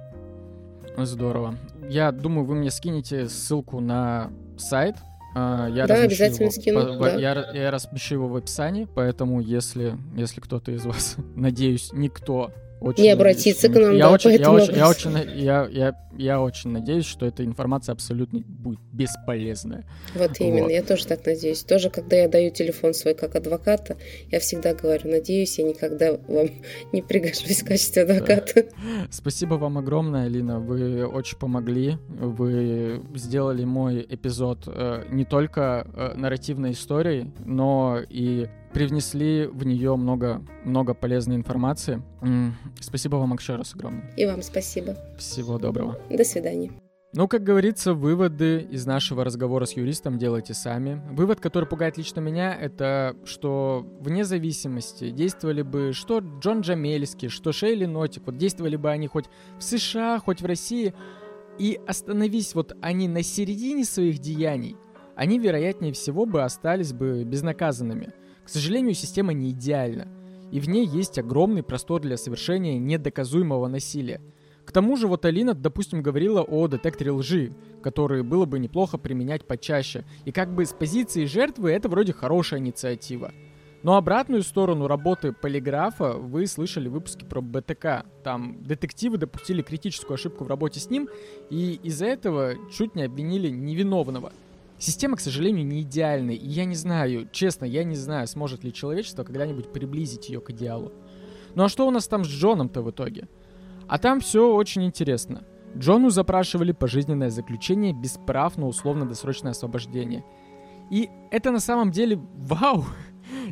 Здорово. Я думаю, вы мне скинете ссылку на сайт. А, Я Да, обязательно его скину, по- да. Я, я размещу его в описании, поэтому если, если кто-то из вас, надеюсь, никто очень Не надеюсь, обратится что к нам, я да, очень, я очень, я очень, я, я, я очень надеюсь, что эта информация абсолютно будет бесполезная. Вот именно, Вот. я тоже так надеюсь. Тоже, когда я даю телефон свой как адвоката, я всегда говорю, надеюсь, я никогда вам не пригожусь в качестве адвоката. Спасибо вам огромное, Алина. Вы очень помогли. Вы сделали мой эпизод э, не только э, нарративной историей, но и привнесли в нее много, много полезной информации. Спасибо вам раз огромное. И вам спасибо. Всего доброго. До свидания. Ну, как говорится, выводы из нашего разговора с юристом делайте сами. Вывод, который пугает лично меня, это что вне зависимости действовали бы что Джон Джамельский, что Шейли Нотик, вот действовали бы они хоть в США, хоть в России, и остановись вот они на середине своих деяний, они, вероятнее всего, бы остались бы безнаказанными. К сожалению, система не идеальна, и в ней есть огромный простор для совершения недоказуемого насилия – к тому же вот Алина, допустим, говорила о детекторе лжи, который было бы неплохо применять почаще. И как бы с позиции жертвы это вроде хорошая инициатива. Но обратную сторону работы полиграфа вы слышали в выпуске про БТК. Там детективы допустили критическую ошибку в работе с ним, и из-за этого чуть не обвинили невиновного. Система, к сожалению, не идеальная, и я не знаю, честно, я не знаю, сможет ли человечество когда-нибудь приблизить ее к идеалу. Ну а что у нас там с Джоном-то в итоге? А там все очень интересно. Джону запрашивали пожизненное заключение без прав на условно-досрочное освобождение. И это на самом деле вау!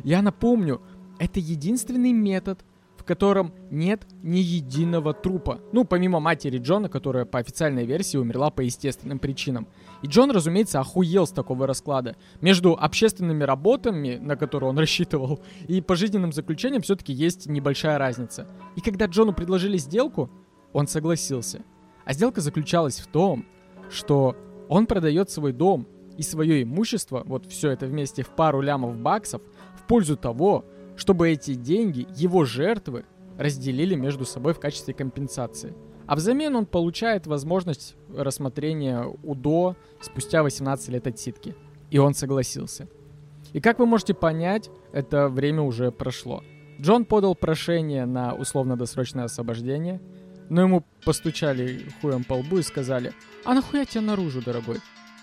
Я напомню, это единственный метод, в котором нет ни единого трупа. Ну, помимо матери Джона, которая по официальной версии умерла по естественным причинам. И Джон, разумеется, охуел с такого расклада. Между общественными работами, на которые он рассчитывал, и пожизненным заключением все-таки есть небольшая разница. И когда Джону предложили сделку, он согласился. А сделка заключалась в том, что он продает свой дом и свое имущество, вот все это вместе в пару лямов баксов, в пользу того, чтобы эти деньги его жертвы разделили между собой в качестве компенсации. А взамен он получает возможность рассмотрения УДО спустя 18 лет отсидки. И он согласился. И как вы можете понять, это время уже прошло. Джон подал прошение на условно-досрочное освобождение, но ему постучали хуем по лбу и сказали, «А нахуя тебе наружу, дорогой?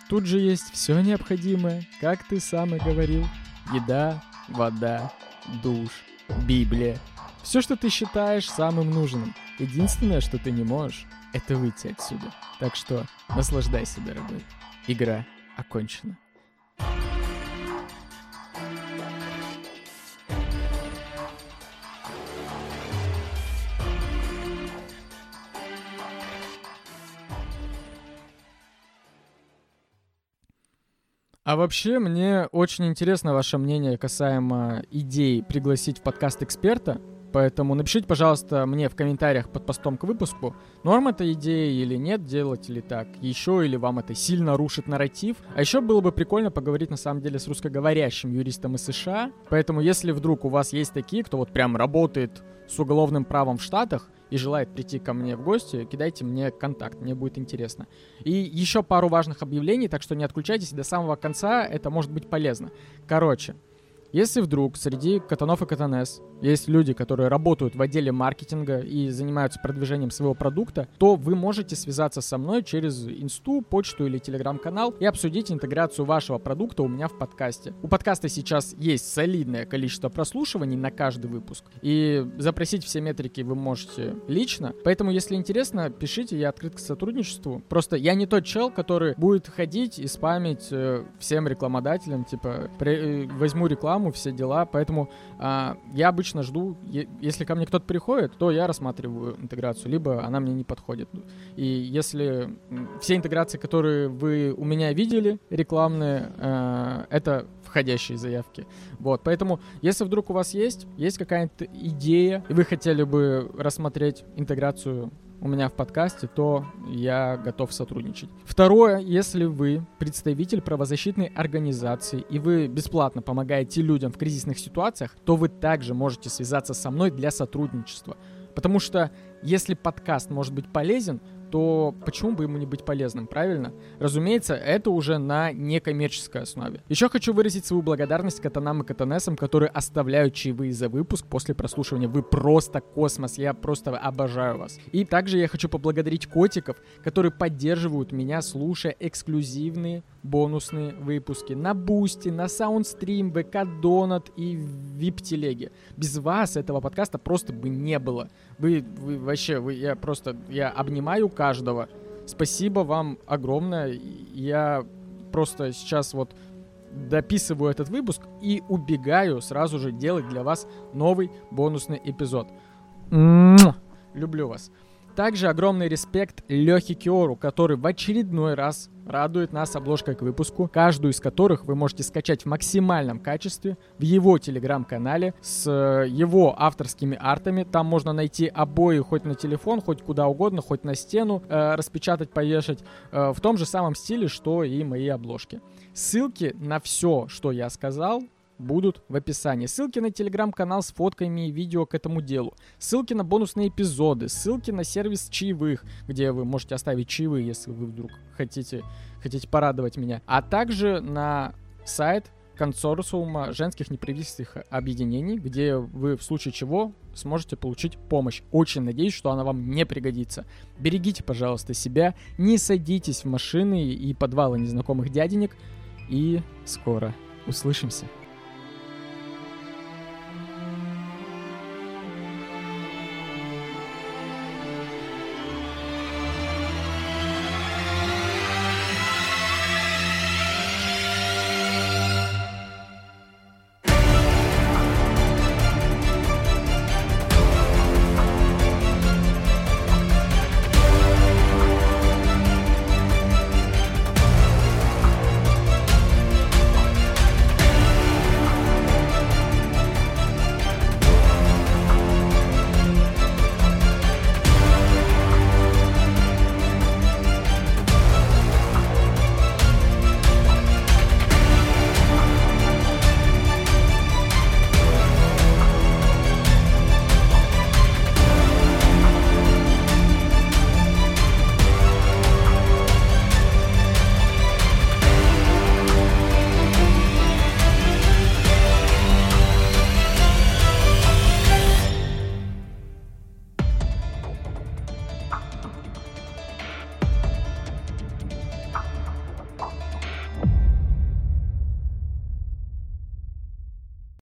Тут же есть все необходимое, как ты сам и говорил. Еда, вода, душ, Библия. Все, что ты считаешь самым нужным. Единственное, что ты не можешь, это выйти отсюда. Так что наслаждайся, дорогой. Игра окончена. А вообще, мне очень интересно ваше мнение касаемо идеи пригласить в подкаст эксперта. Поэтому напишите, пожалуйста, мне в комментариях под постом к выпуску, норм это идея или нет, делать или так, еще или вам это сильно рушит нарратив. А еще было бы прикольно поговорить на самом деле с русскоговорящим юристом из США. Поэтому если вдруг у вас есть такие, кто вот прям работает с уголовным правом в Штатах, и желает прийти ко мне в гости, кидайте мне контакт, мне будет интересно. И еще пару важных объявлений, так что не отключайтесь до самого конца, это может быть полезно. Короче, если вдруг среди катанов и катанес есть люди, которые работают в отделе маркетинга и занимаются продвижением своего продукта, то вы можете связаться со мной через инсту, почту или телеграм-канал и обсудить интеграцию вашего продукта у меня в подкасте. У подкаста сейчас есть солидное количество прослушиваний на каждый выпуск, и запросить все метрики вы можете лично. Поэтому, если интересно, пишите, я открыт к сотрудничеству. Просто я не тот чел, который будет ходить и спамить э, всем рекламодателям, типа, э, возьму рекламу, все дела, поэтому э, я обычно жду, если ко мне кто-то приходит, то я рассматриваю интеграцию, либо она мне не подходит. И если все интеграции, которые вы у меня видели, рекламные, э, это входящие заявки. Вот, поэтому, если вдруг у вас есть, есть какая-то идея, и вы хотели бы рассмотреть интеграцию у меня в подкасте, то я готов сотрудничать. Второе, если вы представитель правозащитной организации и вы бесплатно помогаете людям в кризисных ситуациях, то вы также можете связаться со мной для сотрудничества. Потому что если подкаст может быть полезен, то почему бы ему не быть полезным, правильно? Разумеется, это уже на некоммерческой основе. Еще хочу выразить свою благодарность катанам и катанесам, которые оставляют чаевые за выпуск после прослушивания. Вы просто космос, я просто обожаю вас. И также я хочу поблагодарить котиков, которые поддерживают меня, слушая эксклюзивные бонусные выпуски на Boosty, на SoundStream, ВК Донат и Вип-телеге. Без вас этого подкаста просто бы не было. Вы, вы вообще, вы, я просто, я обнимаю каждого. Спасибо вам огромное. Я просто сейчас вот дописываю этот выпуск и убегаю сразу же делать для вас новый бонусный эпизод. Люблю вас. Также огромный респект Лехе Киору, который в очередной раз радует нас обложкой к выпуску, каждую из которых вы можете скачать в максимальном качестве в его телеграм-канале с э, его авторскими артами. Там можно найти обои хоть на телефон, хоть куда угодно, хоть на стену, э, распечатать, повешать э, в том же самом стиле, что и мои обложки. Ссылки на все, что я сказал, будут в описании. Ссылки на телеграм-канал с фотками и видео к этому делу. Ссылки на бонусные эпизоды. Ссылки на сервис чаевых, где вы можете оставить чаевые, если вы вдруг хотите, хотите порадовать меня. А также на сайт консорциума женских неправительственных объединений, где вы в случае чего сможете получить помощь. Очень надеюсь, что она вам не пригодится. Берегите, пожалуйста, себя, не садитесь в машины и подвалы незнакомых дяденек, и скоро услышимся.